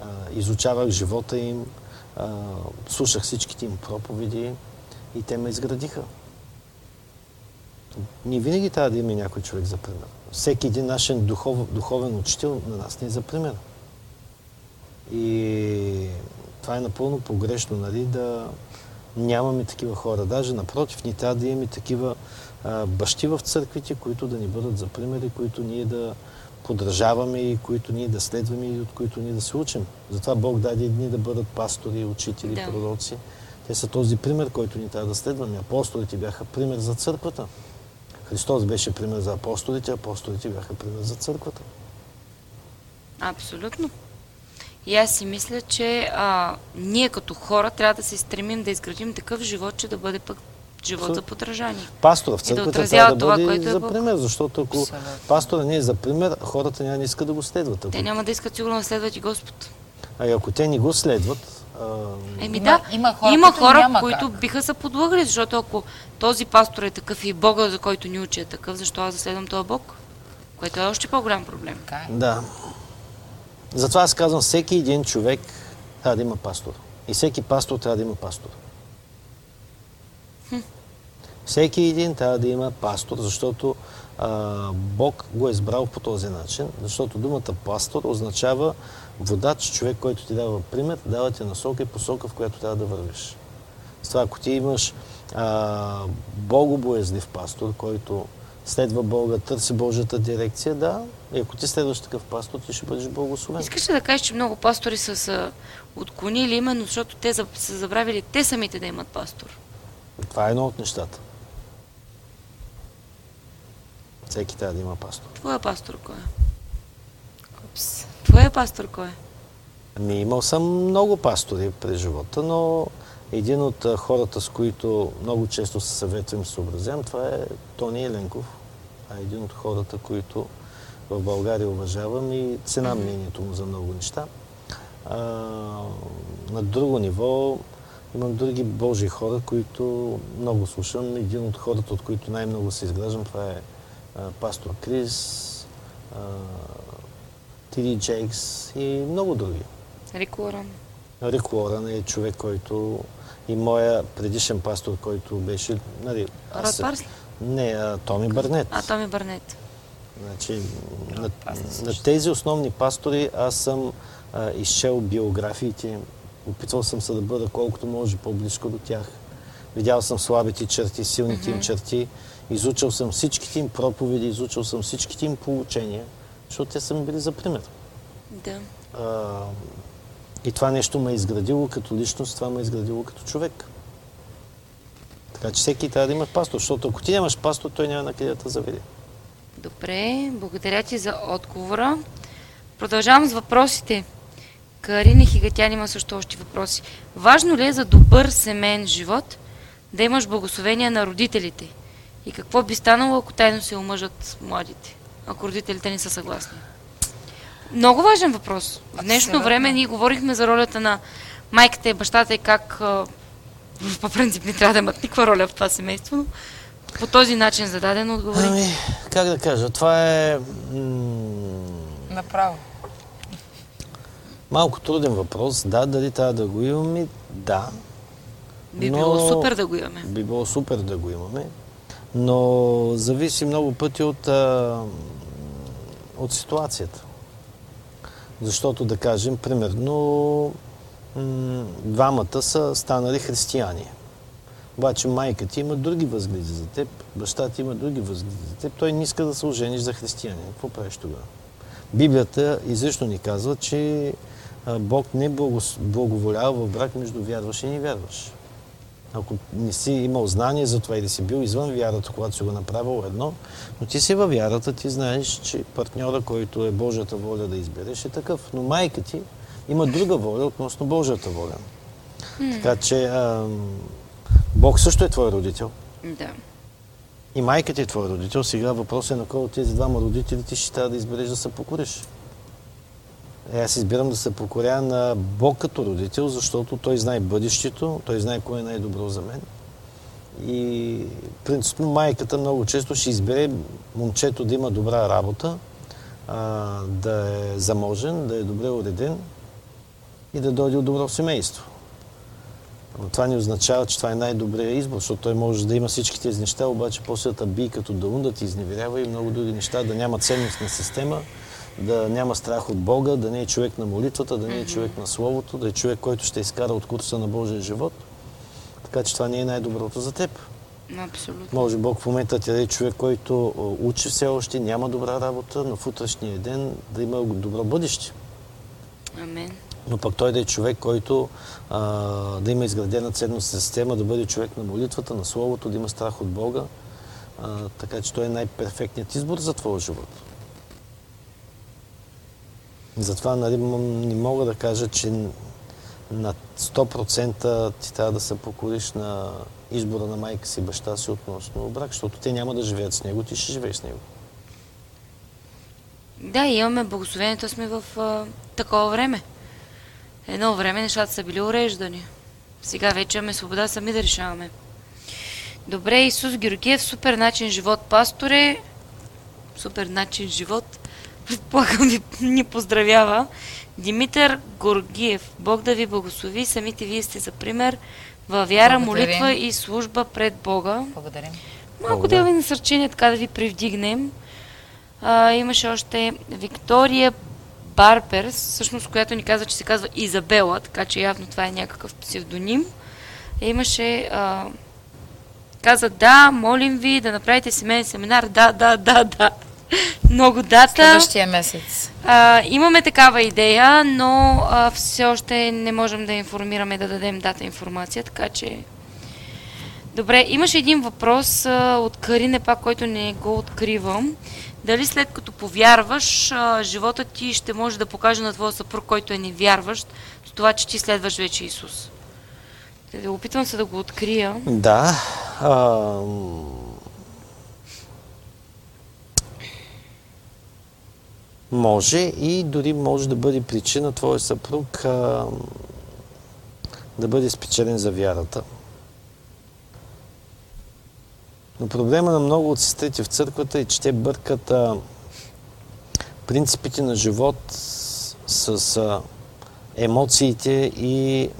А, изучавах живота им, слушах всичките им проповеди и те ме изградиха. Ние винаги трябва да имаме някой човек за пример. Всеки един нашен духов, духовен учител на нас не е за пример. И това е напълно погрешно, нали, да нямаме такива хора. Даже напротив, ние трябва да имаме такива а, бащи в църквите, които да ни бъдат за примери, които ние да подражаваме и които ние да следваме и от които ние да се учим. Затова Бог даде едни да бъдат пастори, учители, Да. пророци. Те са този пример, който ни трябва да следваме. Апостолите бяха пример за църквата. Христос беше пример за апостолите, апостолите бяха пример за църквата. Абсолютно. И аз си мисля, че а, ние като хора трябва да се стремим да изградим такъв живот, че да бъде пък живот за подражание. Пастора в да църквата отразява трябва да това, бъде което е за пример, защото ако Абсолютно. пастора не е за пример, хората няма да искат да го следват. Ако, Те няма да искат сигурно да следват и Господ. А и ако те не го следват, Еми Има- да, има хора, има които хора, които как. биха се подлагали, защото ако този пастор е такъв и Бога, за който ни учи е такъв, защо аз да следвам този Бог? Което е още по-голям проблем. Е. Да. Затова аз казвам, всеки един човек трябва да има пастор. И всеки пастор трябва да има пастор. Всеки един трябва да има пастор, защото а, Бог го е избрал по този начин, защото думата пастор означава водач, човек, който ти дава пример, дава ти насока и посока, в която трябва да вървиш. С това, ако ти имаш а, богобоязлив пастор, който следва Бога, търси Божията дирекция, да, и ако ти следваш такъв пастор, ти ще бъдеш благословен. Искаш ли да кажеш, че много пастори са се отклонили именно защото те са забравили те самите да имат пастор? Това е едно от нещата. Всеки трябва да има пастор. Твоя пастор кой е? Твоя пастор кой е? Ами, имал съм много пастори през живота, но един от хората, с които много често се съветвам и съобразявам, това е Тони Еленков. А един от хората, които в България уважавам и цена мнението му за много неща. А, на друго ниво имам други Божии хора, които много слушам. Един от хората, от които най-много се изграждам, това е а, пастор Крис, а, Тиди Джейкс и много други. Рик Лоран. Рик Лоран е човек, който и моя предишен пастор, който беше... Нали, аз Род се- Парсли? Не, а, Томи Бърнет. А, Томи Бърнет. Значи, на, на тези основни пастори аз съм а, изчел биографиите. Опитвал съм се да бъда колкото може по-близко до тях. Видял съм слабите черти, силните им черти. Изучил съм всичките им проповеди, изучил съм всичките им получения, защото те са ми били за пример. Да. А, и това нещо ме е изградило като личност, това ме е изградило като човек. Така че всеки трябва да има пастор, защото ако ти нямаш пастор, той няма на къде да те заведе. Добре, благодаря ти за отговора. Продължавам с въпросите. Карина Хигатян има също още въпроси. Важно ли е за добър семейен живот да имаш благословение на родителите? И какво би станало, ако тайно се омъжат младите? Ако родителите не са съгласни? Много важен въпрос. В днешно Абсолютно. време ние говорихме за ролята на майката и бащата и как по принцип не трябва да имат никаква роля в това семейство, но по този начин зададен отговори. Ами, как да кажа, това е м- Направо. малко труден въпрос. Да, дали трябва да го имаме? Да. Би но- било супер да го имаме. Би било супер да го имаме. Но зависи много пъти от, а, от ситуацията. Защото, да кажем, примерно, двамата са станали християни. Обаче майка ти има други възгледи за теб, баща ти има други възгледи за теб. Той не иска да се ожениш за християнин. Какво правиш тогава? Библията изрично ни казва, че Бог не благоволява в брак между вярваш и невярваш. Ако не си имал знание за това и да си бил извън вярата, когато си го направил едно, но ти си във вярата, ти знаеш, че партньора, който е Божията воля да избереш, е такъв. Но майка ти има друга воля относно Божията воля. Така че ам, Бог също е твой родител. Да. И майка ти е твой родител. Сега въпросът е на кой от тези двама родители ти ще трябва да избереш да се покориш. Е, аз избирам да се покоря на Бог като родител, защото Той знае бъдещето, Той знае кое е най-добро за мен. И принципно майката много често ще избере момчето да има добра работа, да е заможен, да е добре уреден и да дойде от добро семейство. Но това не означава, че това е най-добрият избор, защото той може да има всички тези неща, обаче после да бие като даун, да ти изневерява и много други неща, да няма ценностна система, да няма страх от Бога, да не е човек на молитвата, да не е човек на Словото, да е човек, който ще изкара от курса на Божия живот. Така че това не е най-доброто за теб. Абсолютно. Може Бог в момента ти даде човек, който учи все още, няма добра работа, но в утрешния ден да има добро бъдеще. Амен. Но пък той да е човек, който а, да има изградена ценностна система, да бъде човек на молитвата, на Словото, да има страх от Бога. А, така че той е най-перфектният избор за твоя живот. Затова нали, не мога да кажа, че на 100% ти трябва да се покориш на избора на майка си баща си относно брак, защото те няма да живеят с него, ти ще живееш с него. Да, имаме благословението, сме в а, такова време. Едно време нещата са били уреждани. Сега вече имаме свобода сами да решаваме. Добре, Исус Георгиев, супер начин живот, пасторе. Супер начин живот. Предполагам ви ни поздравява. Димитър Горгиев, Бог да ви благослови, самите вие сте за пример във вяра, Благодарим. молитва и служба пред Бога. Благодарим. Малко да ви насърчение, така да ви привдигнем. А, имаше още Виктория Барберс, всъщност, която ни казва, че се казва Изабела, така че явно това е някакъв псевдоним. Имаше... А, каза, да, молим ви да направите семейен семинар. Да, да, да, да. Много дата. Следващия месец. А, имаме такава идея, но а, все още не можем да информираме, да дадем дата информация, така че... Добре, имаше един въпрос а, от Карине, пак, който не го откривам. Дали след като повярваш, а, живота ти ще може да покаже на твоя съпруг, който е невярващ, с това, че ти следваш вече Исус? Опитвам се да го открия. Да. А, може и дори може да бъде причина твой съпруг а, да бъде спечелен за вярата. Но проблема на много от сестрите в църквата е, че те бъркат а, принципите на живот с а, емоциите и,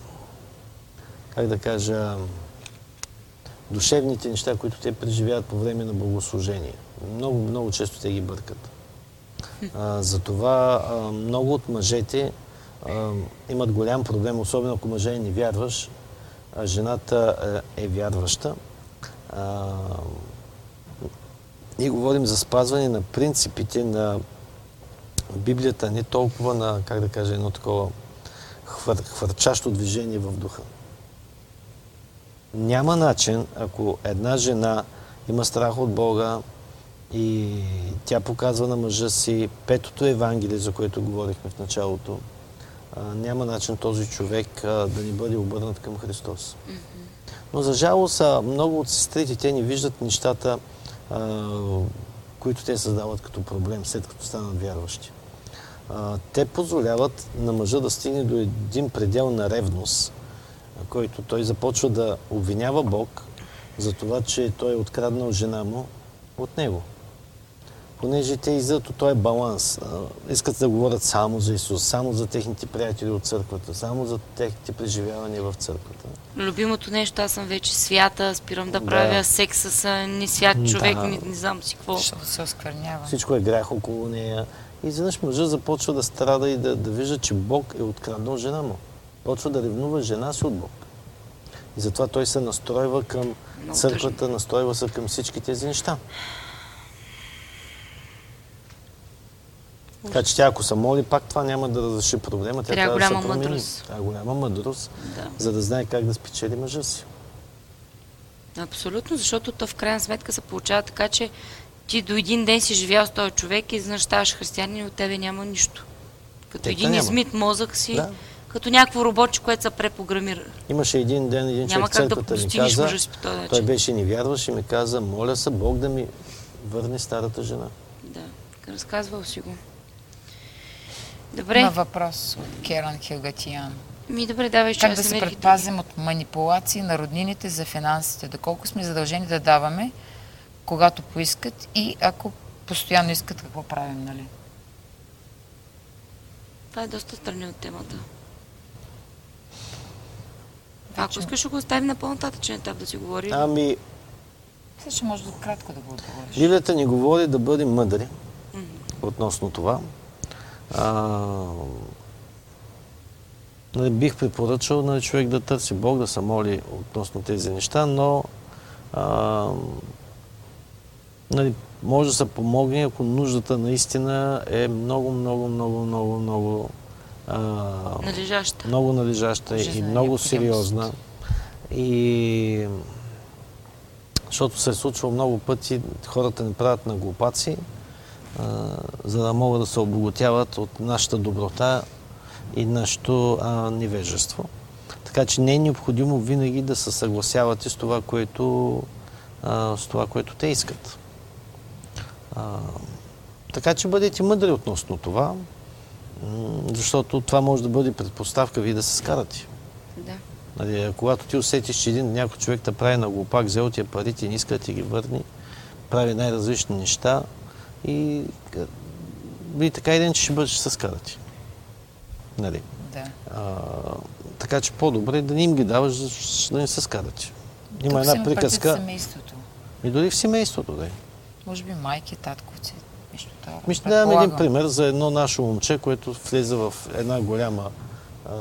как да кажа, душевните неща, които те преживяват по време на богослужение. Много, много често те ги бъркат. Затова много от мъжете а, имат голям проблем, особено ако мъже е невярваш, а жената е, е вярваща. А, ние говорим за спазване на принципите на Библията, не толкова на, как да кажа, едно такова хвър, хвърчащо движение в духа. Няма начин, ако една жена има страх от Бога и тя показва на мъжа си петото Евангелие, за което говорихме в началото, а, няма начин този човек а, да не бъде обърнат към Христос. Но за жалост много от сестрите, те не виждат нещата, а, които те създават като проблем, след като станат вярващи. А, те позволяват на мъжа да стигне до един предел на ревност, който той започва да обвинява Бог за това, че той е откраднал жена му от него. Понеже те иззад от този баланс. Искат да говорят само за Исус, само за техните приятели от църквата, само за техните преживявания в църквата. Любимото нещо, аз съм вече свята, спирам да Да. правя секс с а, несвят човек, Да. не, не знам си какво. Защото се осквернява. Всичко е грях около нея. И изведнъж мъжа започва да страда и да, да вижда, че Бог е откраднал жена му. Почва да ревнува жена си от Бог. И затова той се настройва към Много църквата, настройва се към всички тези неща. Така че тя, ако се моли, пак това няма да разреши проблема. Тя Трябва трябва, да се мъдрост. Трябва голяма мъдрост, Да. за да знае как да спечели мъжа си. Абсолютно, защото то в крайна сметка се получава така, че ти до един ден си живял с този човек и изведнъж ставаш християнин и от тебе няма нищо. Като Тека един няма. измит мозък си, Да. като някакво робоче, което се препрограмира. Имаше един ден, един Няма човек как да църквата ми каза, той начин. беше ни вярваш и ми каза, моля се Бог да ми върне старата жена. Да, разказвал си го. Добре, Има въпрос от Керан Хилгатиян. ми добре, давай, Как да се предпазим от манипулации на роднините за финансите? Доколко сме задължени да даваме, когато поискат и ако постоянно искат, какво правим, нали? Това е доста страни от темата. Ако искаш, ще го оставим на по-нататъчен етап да си говорим. Ами, Мисля, че може да кратко да го отговориш. Библията ни говори да бъдем мъдри относно това. А, нали, бих препоръчал нали, човек да търси Бог, да се моли относно тези неща, но а, нали, може да се помогне, ако нуждата наистина е много, много, много, много, много а, Належаща. много належаща и Жизнена много сериозна. И защото се е случвало много пъти, хората не правят на глупаци, за да могат да се обогатяват от нашата доброта и нашето невежество. Така че не е необходимо винаги да се съгласявате с това, което, а, с това, което те искат. А, така че бъдете мъдри относно това. Защото това може да бъде предпоставка вие да се скарате. Да. Нали, когато ти усетиш, че един някой човек те прави на глупак, взел тия парите и не иска да ти ги върни, прави най-различни неща и вие така и ден, че ще бъдеш се скарате. Нали? Да. А, така че по-добре да не им ги даваш, да не се скарате. Има Тук една приказка. семейството. И дори в семейството, да. Може би майки, татковци, нещо такова. Ми ще дадем един пример за едно наше момче, което влезе в една голяма а,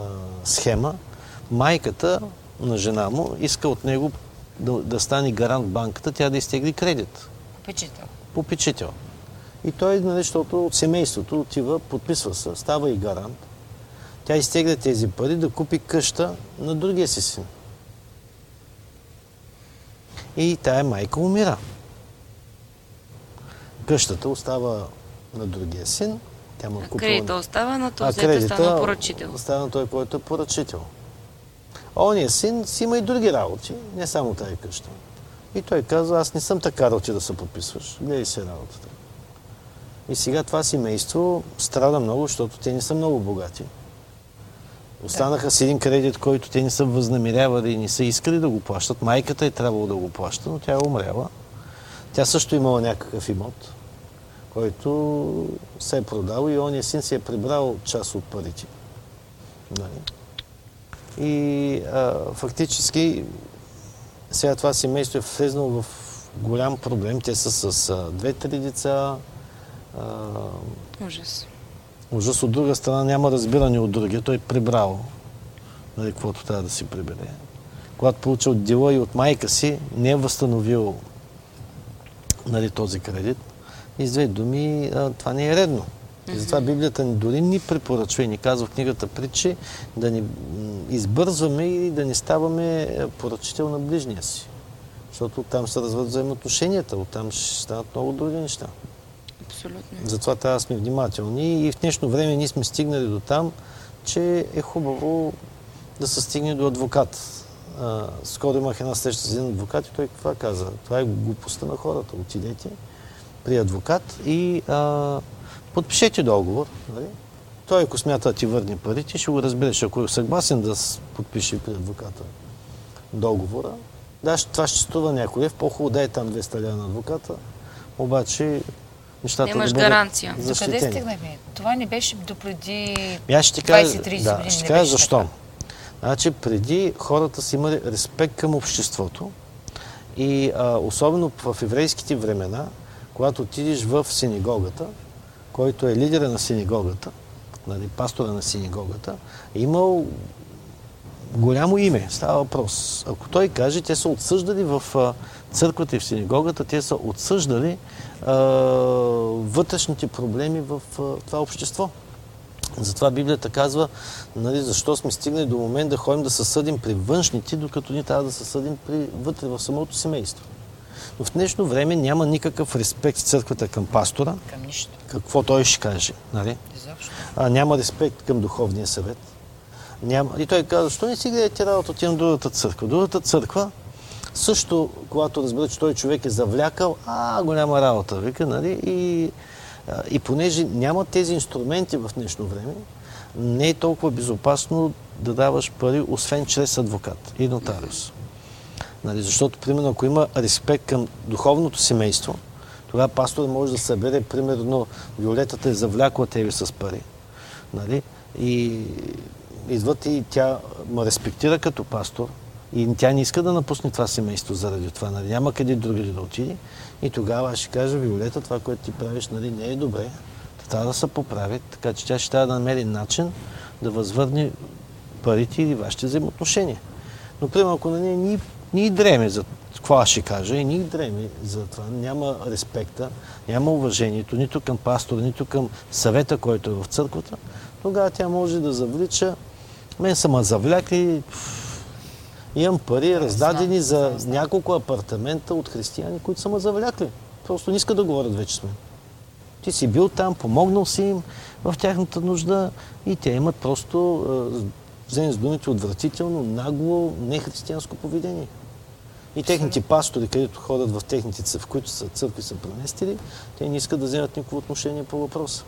схема. Майката на жена му иска от него да, да стане гарант в банката, тя да изтегли кредит. Попечител. Попечител. И той, нали, защото от семейството отива, подписва се, става и гарант. Тя изтегля тези пари да купи къща на другия си син. И тая майка умира. Къщата остава на другия син. Тя му е купила... Кредита остава, но А този кредита станал поръчител. Остана той, който е поръчител. А ония син си има и други работи, не само тази къща. И той казва, аз не съм така ти да се подписваш. Гледай си работата. И сега това семейство страда много, защото те не са много богати. Останаха с един кредит, който те не са възнамерявали и не са искали да го плащат. Майката е трябвало да го плаща, но тя е умряла. Тя също имала някакъв имот, който се е продал и ония син си е прибрал част от парите. Нали? И а, фактически сега това семейство е влезнало в голям проблем. Те са с две-три деца. Ужас. ужас от друга страна няма разбиране от другия. Той е прибрал нали, каквото трябва да си прибере. Когато получил дела и от майка си, не е възстановил нали, този кредит. И с две думи, а, това не е редно. И затова Библията ни дори ни препоръчва и ни казва в книгата притчи да м, избързваме и да не ставаме поръчител на ближния си. Защото там се развиват взаимоотношенията, оттам ще станат много други неща. Абсолютно. Затова трябва да сме внимателни и в днешно време ние сме стигнали до там, че е хубаво да се стигне до адвокат. Скоро имах една среща с един адвокат и той това каза. Това е глупостта на хората. Отидете при адвокат и а, подпишете договор. Нали? Той, ако смята да ти върне парите, ще го разбереш. Ако е съгласен да подпише при адвоката договора, да, това ще струва някой лев. По-хубаво дай там 200 лева на адвоката, обаче нещата Нямаш да бъдат гаранция. Защитени. стигнахме? Това не беше допреди Ами Аз ще ти кажа, 20-30 да, години. ще не кажа защо. така. Значи преди хората са имали респект към обществото и а, особено в еврейските времена, когато отидеш в синагогата, който е лидера на синагогата, нали, пастора на синагогата, е имал голямо име. Става въпрос. Ако той каже, те са отсъждали в църквата и в синагогата, те са отсъждали вътрешните проблеми в това общество. Затова Библията казва, нали, защо сме стигнали до момент да ходим да се съдим при външните, докато ние трябва да се съдим при, вътре в самото семейство. Но в днешно време няма никакъв респект в църквата към пастора, Към нищо. какво той ще каже. Нали? А, няма респект към духовния съвет. Няма... И той каза, защо не си гледате работа, отивам в другата църква. Другата църква, също, когато разбира, че той човек е завлякал, а, голяма работа, вика, нали? И, и понеже няма тези инструменти в днешно време, не е толкова безопасно да даваш пари, освен чрез адвокат и нотариус. Нали, защото, примерно, ако има респект към духовното семейство, тогава пастор може да събере, примерно, Виолетата е завлякла тебе с пари. Нали? И идват и тя ме респектира като пастор и тя не иска да напусне това семейство заради това. Нали? Няма къде други да отиде. И тогава ще кажа, Виолета, това, което ти правиш, нали, не е добре. Трябва да се поправи, така че тя ще трябва да намери начин да възвърне парите или вашите взаимоотношения. Но, примерно, ако на нея ни, ни дреме за какво ще кажа, и ни дреме за това, няма респекта, няма уважението нито към пастора, нито към съвета, който е в църквата, тогава тя може да завлича. Мен са ме завлякли, имам пари раздадени за няколко апартамента от християни, които са ме завлякли. Просто не искат да говорят вече с мен. Ти си бил там, помогнал си им в тяхната нужда и те имат просто, вземи с думите, отвратително, нагло, нехристиянско поведение. И техните пастори, където ходят в техните в които са църкви са преместили, те не искат да вземат никакво отношение по въпроса.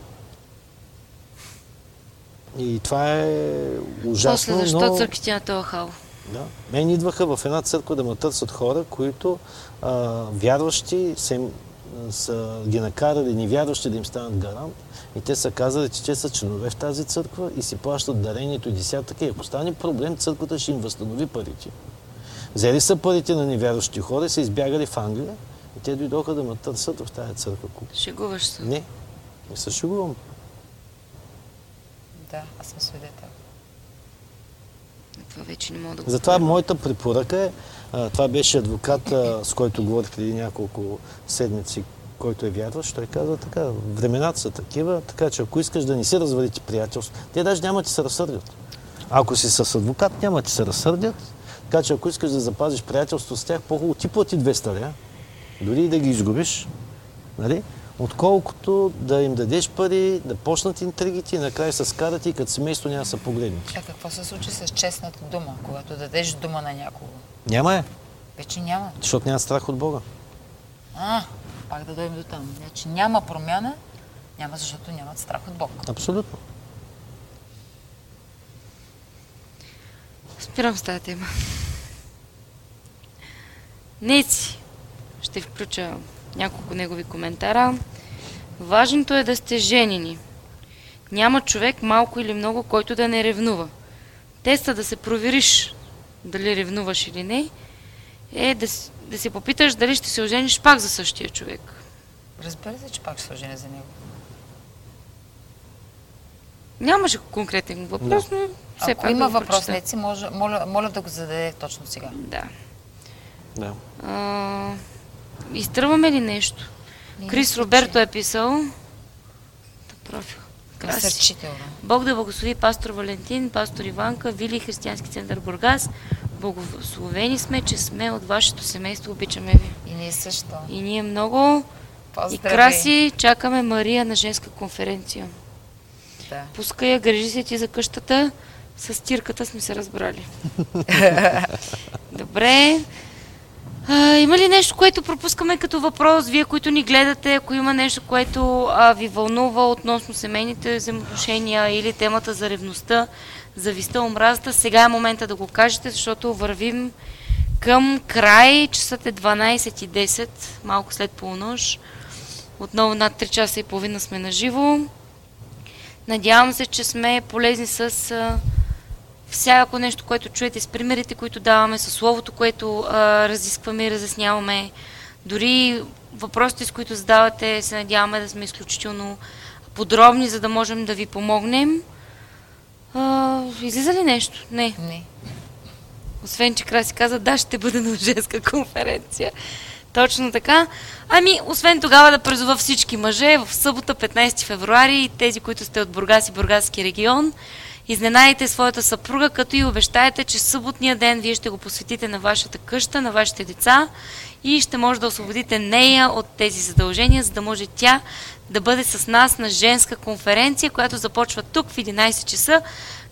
И това е ужасно, После защо но... църквите на този хал? Да. Мен идваха в една църква да ме търсят хора, които а, вярващи са, им, са ги накарали невярващи да им станат гарант. И те са казали, че те са членове в тази църква и си плащат дарението и десятъка. И ако стане проблем, църквата ще им възстанови парите. Взели са парите на невярващи хора и са избягали в Англия. И те дойдоха да ме търсят в тази църква. Шегуваш се. Не, не се шегувам. Да, аз съм свидетел. Това вече не мога да го Затова моята препоръка е, това беше адвокат, с който говорих преди няколко седмици, който е вярващ, той казва така, времената са такива, така че ако искаш да не си развалите приятелство, те даже няма ти се разсърдят. Ако си с адвокат, няма ти се разсърдят, така че ако искаш да запазиш приятелство с тях, по-хубаво ти плати 200 ля, дори и да ги изгубиш, нали? Отколкото да им дадеш пари, да почнат интригите и накрая се скарат и като семейство няма да са погледнати. А какво се случи с честната дума, когато дадеш дума на някого? Няма е, Вече няма. защото няма страх от Бога. А, пак да дойдем до там. Значи няма промяна, няма защото нямат страх от Бог. Абсолютно. Спирам с тази тема. Неци. Ще включа няколко негови коментара. Важното е да сте женени. Няма човек, малко или много, който да не ревнува. Теста да се провериш дали ревнуваш или не, е да, да се попиташ дали ще се ожениш пак за същия човек. Разбира се, че пак ще се оженя за него. Нямаше конкретен въпрос, но все Ако пак има да въпрос. Неци, може, моля, моля да го зададе точно сега. Да. Да. А, изтръваме ли нещо? Ние Крис мисля, Роберто е писал. Да, профил. Краси. Насърчително. Бог да благослови пастор Валентин, пастор Иванка, Вили, Християнски център Бургас. Благословени сме, че сме от вашето семейство. Обичаме ви. И ние също. И ние много. И Поздрави. Краси, чакаме Мария на женска конференция. Да. Пускай я, грижи се ти за къщата. С тирката сме се разбрали. Добре. А, има ли нещо, което пропускаме като въпрос? Вие, които ни гледате, ако има нещо, което а, ви вълнува относно семейните взаимоотношения или темата за ревността, зависта, омразата, сега е момента да го кажете, защото вървим към край. Часът е 12.10, малко след полунощ. Отново над 3 часа и половина сме на живо. Надявам се, че сме полезни с всяко нещо, което чуете, с примерите, които даваме, с словото, което а, разискваме и разясняваме. Дори въпросите, с които задавате, се надяваме да сме изключително подробни, за да можем да ви помогнем. А, излиза ли нещо? Не. Не. Освен, че Краси каза, да, ще бъде на женска конференция. Точно така. Ами, освен тогава да призова всички мъже в събота, 15 февруари, тези, които сте от Бургас и Бургаски регион, изненадайте своята съпруга, като и обещаете, че съботния ден вие ще го посветите на вашата къща, на вашите деца и ще може да освободите нея от тези задължения, за да може тя да бъде с нас на женска конференция, която започва тук в 11 часа.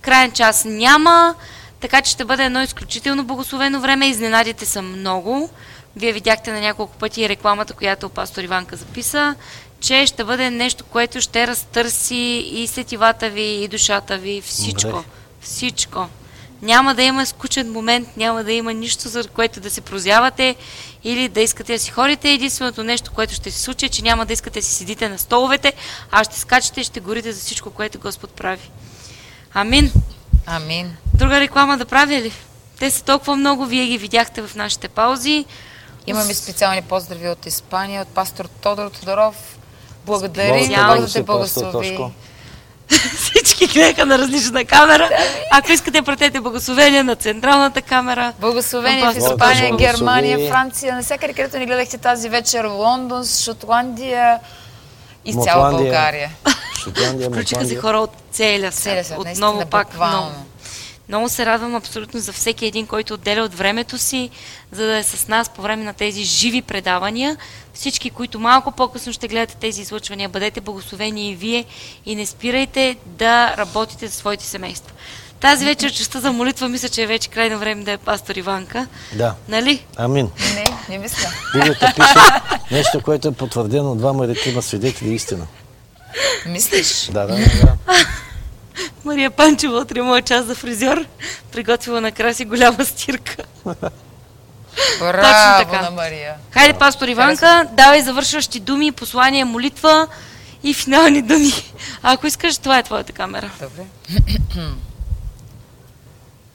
Крайен час няма, така че ще бъде едно изключително благословено време. Изненадите са много. Вие видяхте на няколко пъти рекламата, която пастор Иванка записа, че ще бъде нещо, което ще разтърси и сетивата ви, и душата ви, всичко. Добре. Всичко. Няма да има скучен момент, няма да има нищо, за което да се прозявате или да искате да си ходите. Единственото нещо, което ще се случи, е, че няма да искате да си седите на столовете, а ще скачате и ще горите за всичко, което Господ прави. Амин. Амин. Друга реклама да правя ли? Те са толкова много, вие ги видяхте в нашите паузи. Имаме специални поздрави от Испания, от пастор Тодор Тодоров. Благодарим, Специално Бог да си, те благослови. Всички гледаха на различна камера. Ако искате, пратете благословения на централната камера. Благословение Към в Испания, Германия. Франция, навсякъде, където ни гледахте тази вечер, Лондон, Шотландия и цяла. България. Шотландия, Включиха се хора от целия свят. Отново пак буквално. много. Много се радвам абсолютно за всеки един, който отделя от времето си, за да е с нас по време на тези живи предавания. Всички, които малко по-късно ще гледате тези излъчвания, бъдете благословени и вие и не спирайте да работите за своите семейства. Тази вечер частта за молитва мисля, че е вече крайно време да е пастор Иванка. Да. Нали? Амин. Не, не мисля. Библията пише нещо, което е потвърдено от двама или трима свидетели истина. Мислиш? Да, да, да. Мария Панчева от моя час за фризьор. Приготвила на краси голяма стирка. Браво така. на Мария. Хайде, пастор Иванка, давай завършващи думи, послания, молитва и финални думи. А ако искаш, това е твоята камера. Добре.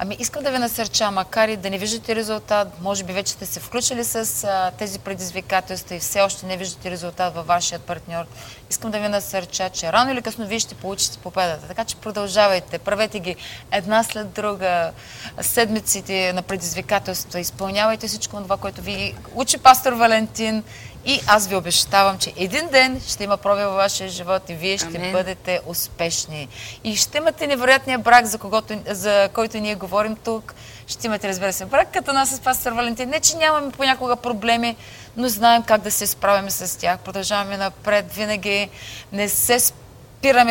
Ами искам да ви насърча, макар и да не виждате резултат, може би вече сте се включили с а, тези предизвикателства и все още не виждате резултат във вашия партньор. Искам да ви насърча, че рано или късно вие ще получите победата. Така че продължавайте, правете ги една след друга, седмиците на предизвикателства, изпълнявайте всичко това, което ви учи пастор Валентин и аз ви обещавам, че един ден ще има проби във вашия живот и вие ще Амен. бъдете успешни. И ще имате невероятния брак, за, когото, за който ние говорим тук. Ще имате, разбира се, брак като нас с пастор Валентин. Не, че нямаме понякога проблеми, но знаем как да се справим с тях. Продължаваме напред. Винаги не се спираме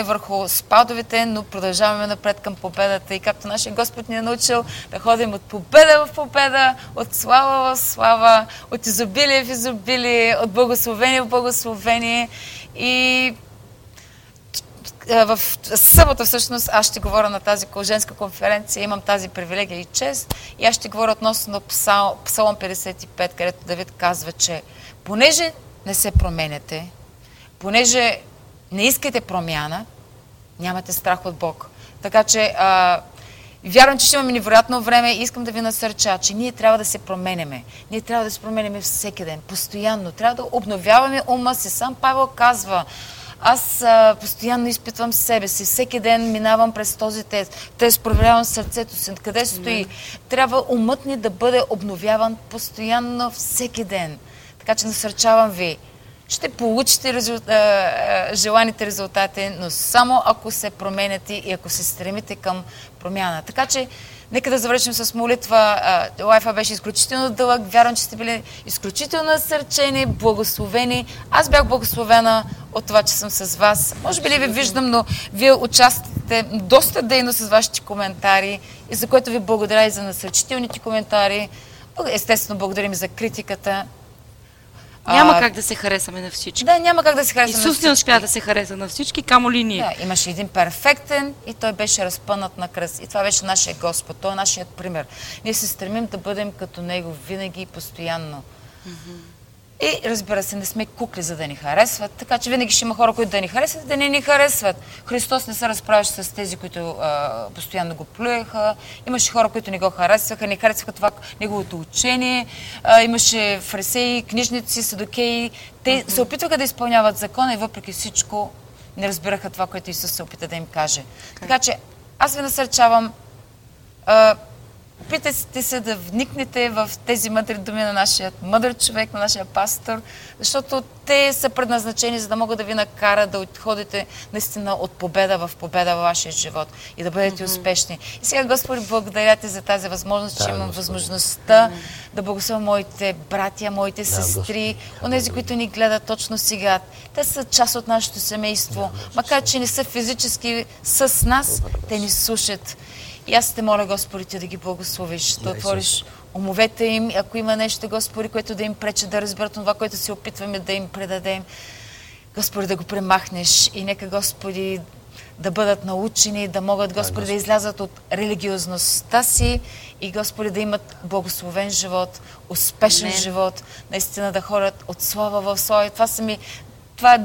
върху спадовете, но продължаваме напред към победата. И както нашия Господ ни е научил да ходим от победа в победа, от слава в слава, от изобилие в изобилие, от благословение в благословение. И е, в събота всъщност аз ще говоря на тази женска конференция, имам тази привилегия и чест и аз ще говоря относно Псал, Псалом 55, където Давид казва, че понеже не се променяте, понеже не искате промяна, нямате страх от Бог. Така че а, вярвам, че ще имаме невероятно време и искам да ви насърча, че ние трябва да се променяме. Ние трябва да се променяме всеки ден, постоянно. Трябва да обновяваме ума си. Сам Павел казва, аз а, постоянно изпитвам себе си. Всеки ден минавам през този тест. Тест проверявам сърцето си. Къде стои? Трябва умът ни да бъде обновяван постоянно всеки ден. Така че насърчавам ви. Ще получите резул... желаните резултати, но само ако се променяте и ако се стремите към промяна. Така че Нека да завършим с молитва. Лайфа беше изключително дълъг. Вярвам, че сте били изключително насърчени, благословени. Аз бях благословена от това, че съм с вас. Може би ли ви виждам, но вие участвате доста дейно с вашите коментари и за което ви благодаря и за насърчителните коментари. Естествено, благодарим и за критиката. Няма А, как да се харесаме на всички. Да, няма как да се харесаме Исус не успя да се хареса на всички, камо ли ние. Да, имаше един перфектен и той беше разпънат на кръст. И това беше нашия Господ. Той е нашият пример. Ние се стремим да бъдем като Него винаги и постоянно. И разбира се, не сме кукли, за да ни харесват. Така че винаги ще има хора, които да ни харесват, да не ни харесват. Христос не се разправяше с тези, които а, постоянно го плюеха. Имаше хора, които не го харесваха, не харесваха това неговото учение. А, имаше фарисеи, книжници, садокеи. Те се опитваха да изпълняват закона и въпреки всичко не разбираха това, което Исус се опита да им каже. Така че аз ви насърчавам а, Опитайте се да вникнете в тези мъдри думи на нашия мъдър човек, на нашия пастор, защото те са предназначени, за да могат да ви накарат да отходите наистина от победа в победа във вашия живот и да бъдете успешни. И сега, Господи, благодаря ти за тази възможност, че Да, имам Господи. възможността да благословя моите братя, моите сестри, онези, които ни гледат точно сега. Те са част от нашето семейство. Макар, че не са физически с нас, те ни слушат. И аз те моля, Господи, ти да ги благословиш, да отвориш умовете им, ако има нещо, Господи, което да им прече да разберат това, което се опитваме да им предадем. Господи, да го премахнеш и нека, Господи, да бъдат научени, да могат, Господи, да излязат от религиозността си и, Господи, да имат благословен живот, успешен Амен. живот, наистина да ходят от слава в слава. И това са ми това,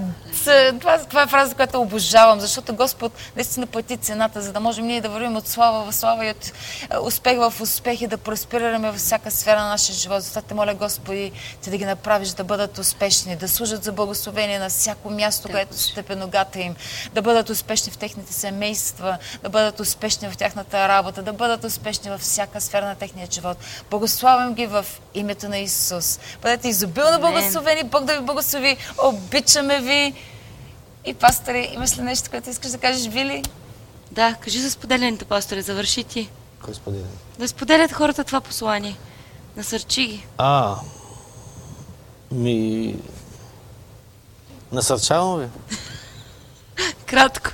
това, това е фраза, която обожавам, защото Господ наистина плати цената, за да можем ние да вървим от слава в слава и от е, успех в успех и да просперираме във всяка сфера на нашия живот. Затова те моля, Господи, ти да ги направиш да бъдат успешни, да служат за благословение на всяко място, където стъпе ногата им, да бъдат успешни в техните семейства, да бъдат успешни в тяхната работа, да бъдат успешни във всяка сфера на техния живот. Благославям ги в името на Исус. Бъдете изобилно благословени, Бог да ви благослови, обичаме ви. И, пастори, имаш ли нещо, което искаш да кажеш, Вили? Да, кажи за споделянето, пасторе, завърши ти. Кой споделя? Да споделят хората това послание. Насърчи ги. А, ми... Насърчавам ви. Кратко.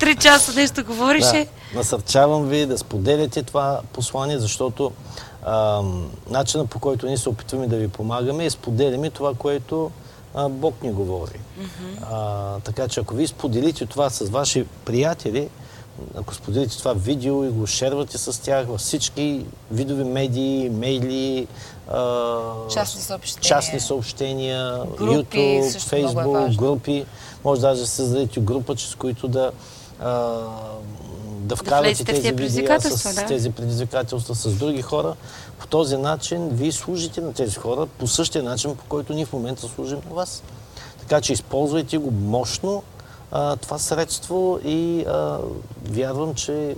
Три часа нещо говорише. Да, насърчавам ви да споделяте това послание, защото ам, начинът по който ние се опитваме да ви помагаме е споделяме това, което а, Бог ни говори. А, така че ако ви споделите това с ваши приятели, ако споделите това видео и го шервате с тях във всички видови медии, мейли, а, Частни съобщения. частни съобщения, Групи, YouTube, е Facebook, важно. групи. Може даже да създадете група, чрез които да, а, да вкарате в тези видеа с да. тези предизвикателства с други хора. По този начин вие служите на тези хора по същия начин, по който ние в момента служим на вас. Така че използвайте го мощно а, това средство и а, вярвам, че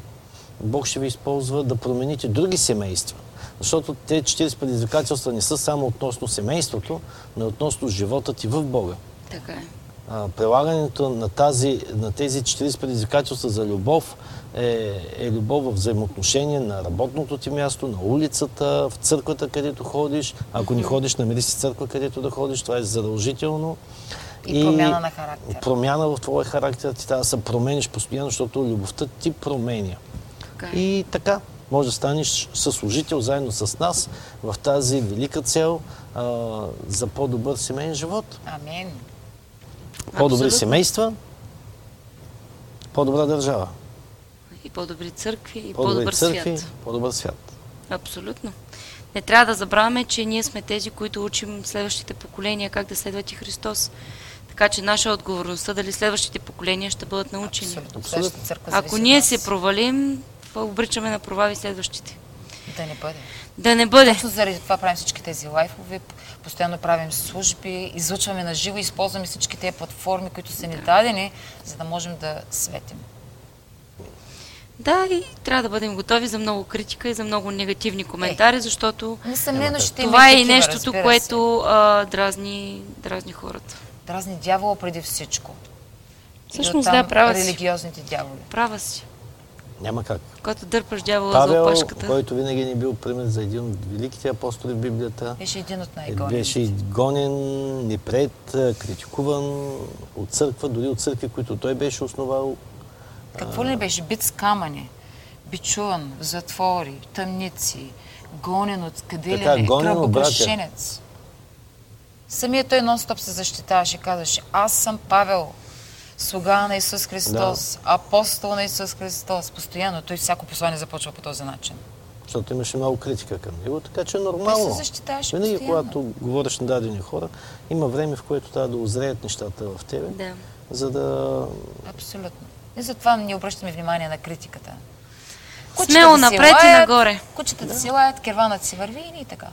Бог ще ви използва да промените други семейства. Защото те 40 предизвикателства не са само относно семейството, но и относно живота ти в Бога. Така е. А, прилагането на, тази, на тези 40 предизвикателства за любов е, е любов в взаимоотношение на работното ти място, на улицата, в църквата, където ходиш. Ако не ходиш, намери си църква, където да ходиш. Това е задължително. И промяна на характера. Промяна в твоя характер. Ти трябва да се промениш постоянно, защото любовта ти променя. Така е. И така, може да станеш съслужител заедно с нас в тази велика цел а, за по-добър семейен живот. Амин. По-добри Абсолютно. семейства, по-добра държава, И по-добри църкви, и по-добри по-добър църкви, свят. по-добър свят. Абсолютно. Не трябва да забравяме, че ние сме тези, които учим следващите поколения как да следват и Христос. Така че наша отговорността дали следващите поколения ще бъдат научени. Абсолютно. Абсолютно. Ако ние се провалим, обричаме на провали следващите. Да не бъде. Да не бъде. Точно заради това правим всички тези лайфове, постоянно правим служби, излъчваме на живо, използваме всички тези платформи, които са ни дадени, за да можем да светим. Да, и трябва да бъдем готови за много критика и за много негативни коментари, защото Несъмнено ще това е и нещото, което а, дразни, дразни хората. Дразни дявола преди всичко. Всъщност, да, права си. Религиозните дяволи. Права си. Няма как. Когато дърпаш дявола за Павел, опашката. който винаги ни е бил пример за един от великите апостоли в Библията, Беше един от е, най-големите. беше гонен, непред, критикуван от църква, дори от църкви, които той беше основал. Какво ли беше? Бит с камъни, бичуван, в затвори, тъмници, гонен от къде Така, ли не, кръвопрашенец. Самият той нон-стоп се защитаваше и казваше, аз съм Павел, слуга на Исус Христос, апостол на Исус Христос. Постоянно той всяко послание започва по този начин. защото имаше много критика към него, така че е Той нормално. се защитаваше Винаги, постоянно. когато говориш на дадени хора, има време, в което трябва да озреят нещата в тебе, Да. за да... Абсолютно. И затова не обръщаме внимание на критиката. Смело си напред и нагоре. Кучетата си лаят, керванът си върви и така.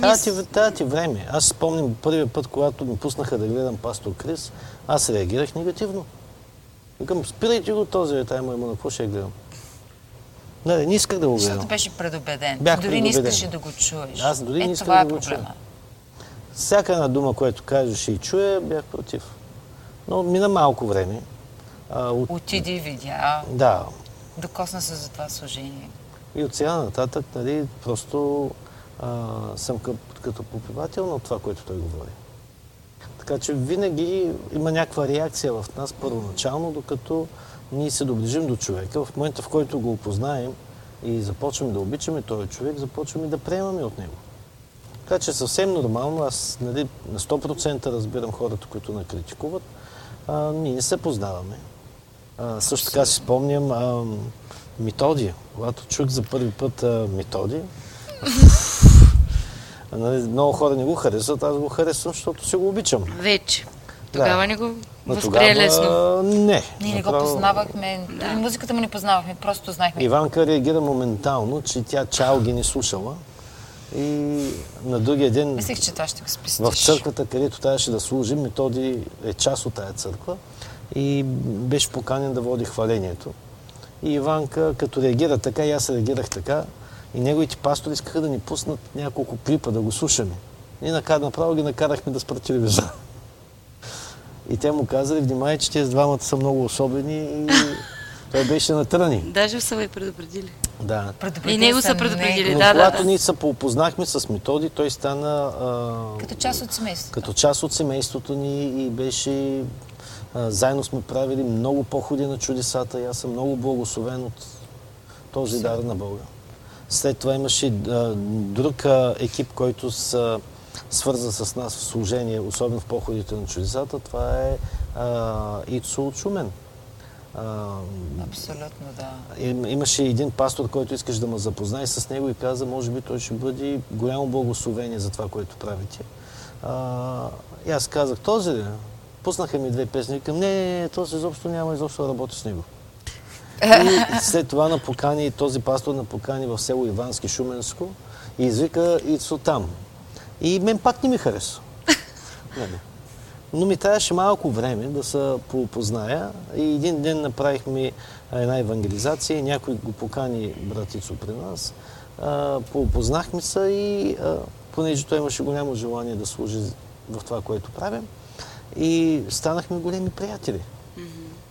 Тая ти, тая ти време. Аз спомням първия път, когато ми пуснаха да гледам пастор Крис, аз реагирах негативно. Викам, спирайте го този, тая му на какво ще я гледам? Не, не исках да го Защото гледам. беше предубеден. Бях дори не предубеден. искаше да го чуеш. Аз дори е, не исках това да е го проблема. чуя. Всяка една дума, която кажеше и чуя, бях против. Но мина малко време. А, от... Отиди, видя, Да, докосна се за това служение. И от сега нататък, нали, просто а, съм като попивател на това, което той говори. Така че винаги има някаква реакция в нас първоначално, докато ние се доближим до човека. В момента, в който го опознаем и започваме да обичаме този човек, започваме да приемаме от него. Така че съвсем нормално, аз нали, на 100% разбирам хората, които ме критикуват. А, ние не се познаваме. А, също така си спомням а, Методия. Когато чух за първи път а, Методия, нали, много хора не го харесват, аз го харесвам, защото си го обичам. Вече. Тогава Да. не го възприе лесно. не. Ние не го познавахме, дори музиката му не познавахме, просто знаехме. Иванка реагира моментално, че тя чао ги не слушала. И на другия ден Мислех, че това ще го спестиш. в църквата, където трябваше да служим, Методи е част от тая църква и беше поканен да води хвалението. И Иванка, като реагира така, и аз реагирах така, и неговите пастори искаха да ни пуснат няколко клипа да го слушаме. И накар, направо ги накарахме да спрат телевизора. И те му казали, внимай, че тези двамата са много особени и той беше на тръни. Даже са ви предупредили. Да. Предупредили И него са са предупредили. Но Да, да, когато да. ние се поопознахме с Методи, той стана а, Като част от семейството. като част от семейството ни и беше... Заедно сме правили много походи на чудесата и аз съм много благословен от този дар на Бога. След това имаше друг екип, който се свърза с нас в служение, особено в походите на чудесата. Това е Ицо от Шумен. А, Абсолютно, да. им- имаше един пастор, който искаш да ме запознае с него и каза, може би той ще бъде голямо благословение за това, което правите. А, и аз казах, този ли? Пуснаха ми две песни. Към не, не, не, този изобщо няма изобщо да работи с него. И след това напокани, този пастор напокани в село Ивански, Шуменско и извика Ицо там. И мен пак не ми хареса. Нали. Но ми трябваше малко време да се позная. И един ден направихме една евангелизация някой го покани братицо при нас. А, Познахме се и понеже той имаше голямо желание да служи в това, което правим, и станахме големи приятели.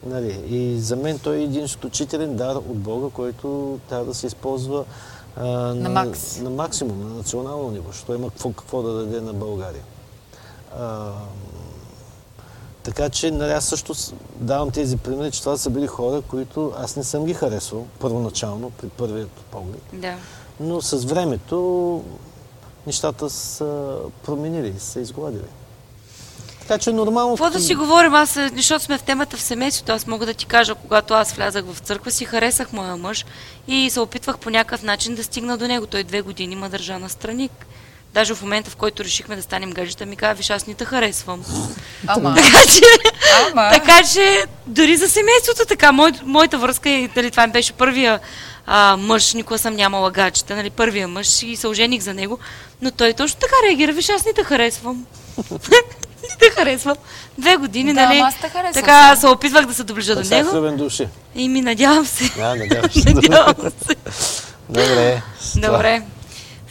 Нали, и за мен той е един изключителен дар от Бога, който трябва да се използва а, на, макс. на максимум, на национално ниво, защото има какво, какво да даде на България. А, така че нали, аз също давам тези примери, че това са били хора, които аз не съм ги харесвал първоначално, при първият поглед. Да. Но с времето нещата са променили, са изгладили. Така че нормално... Какво да си говорим, аз, е, защото сме в темата в семейството, аз мога да ти кажа, когато аз влязах в църква, си харесах моя мъж и се опитвах по някакъв начин да стигна до него. Той две години ма държа на страник. Даже в момента, в който решихме да станем гаджета, ми каза, виж, аз не те харесвам. Ама, така, че, ама. така че, дори за семейството така, мой, моята връзка, е, нали, това ми беше първия а, мъж, никога съм нямала гаджета, нали, първия мъж и се ожених за него, но той точно така реагира, виж, аз не те харесвам. не те харесвам. Две години, Да, нали, аз те харесвам така се опитвах да се доближа до него влюбен души. и ми надявам се. Да, надявам се. надявам се. Добре. Добре.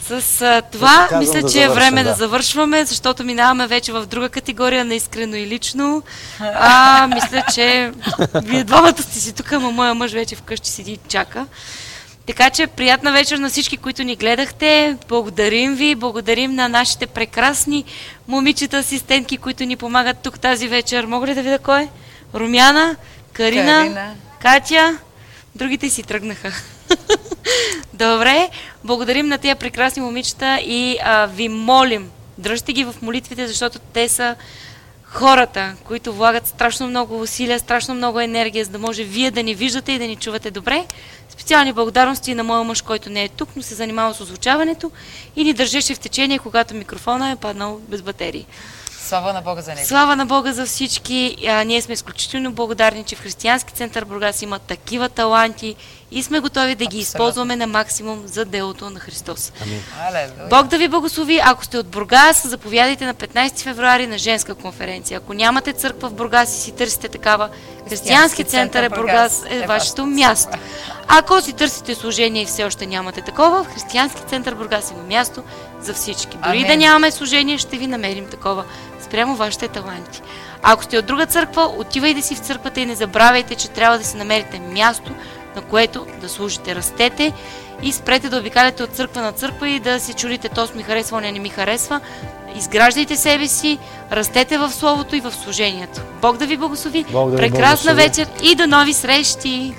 С а, това казвам мисля, да че е време да. да. завършваме, защото минаваме вече в друга категория на искрено и лично. А, мисля, че вие двамата сте си тук, ама моя мъж вече вкъщи седи и чака. Така че приятна вечер на всички, които ни гледахте. Благодарим ви, благодарим на нашите прекрасни момичета асистентки, които ни помагат тук тази вечер. Мога ли да видя кой? Румяна, Карина, Карина. Катя, другите си тръгнаха. Добре, благодарим на тия прекрасни момичета и а, ви молим, дръжте ги в молитвите, защото те са хората, които влагат страшно много усилия, страшно много енергия, за да може вие да ни виждате и да ни чувате добре. Специални благодарности на моя мъж, който не е тук, но се занимава с озвучаването и ни държеше в течение, когато микрофона е паднал без батерии. Слава на Бога за него. Слава на Бога за всички. А, ние сме изключително благодарни, че в Християнски център Бургас има такива таланти и сме готови да ги използваме на максимум за делото на Христос. Алелуя. Бог да ви благослови. Ако сте от Бургас, заповядайте на 15 февруари на женска конференция. Ако нямате църква в Бургас и си търсите такава, Християнски център е Бургас е вашето място. Ако си търсите служение и все още нямате такова, в Християнски център Бургас има място за всички. Дори Амин. да нямаме служение, ще ви намерим такова спрямо вашите таланти. Ако сте от друга църква, отивайте си в църквата и не забравяйте, че трябва да си намерите място, на което да служите. Растете и спрете да обикаляте от църква на църква и да се чудите, то ми харесва, не, не ми харесва. Изграждайте себе си, растете в Словото и в служението. Бог да ви благослови. Бог да ви Прекрасна благослови. вечер и до нови срещи!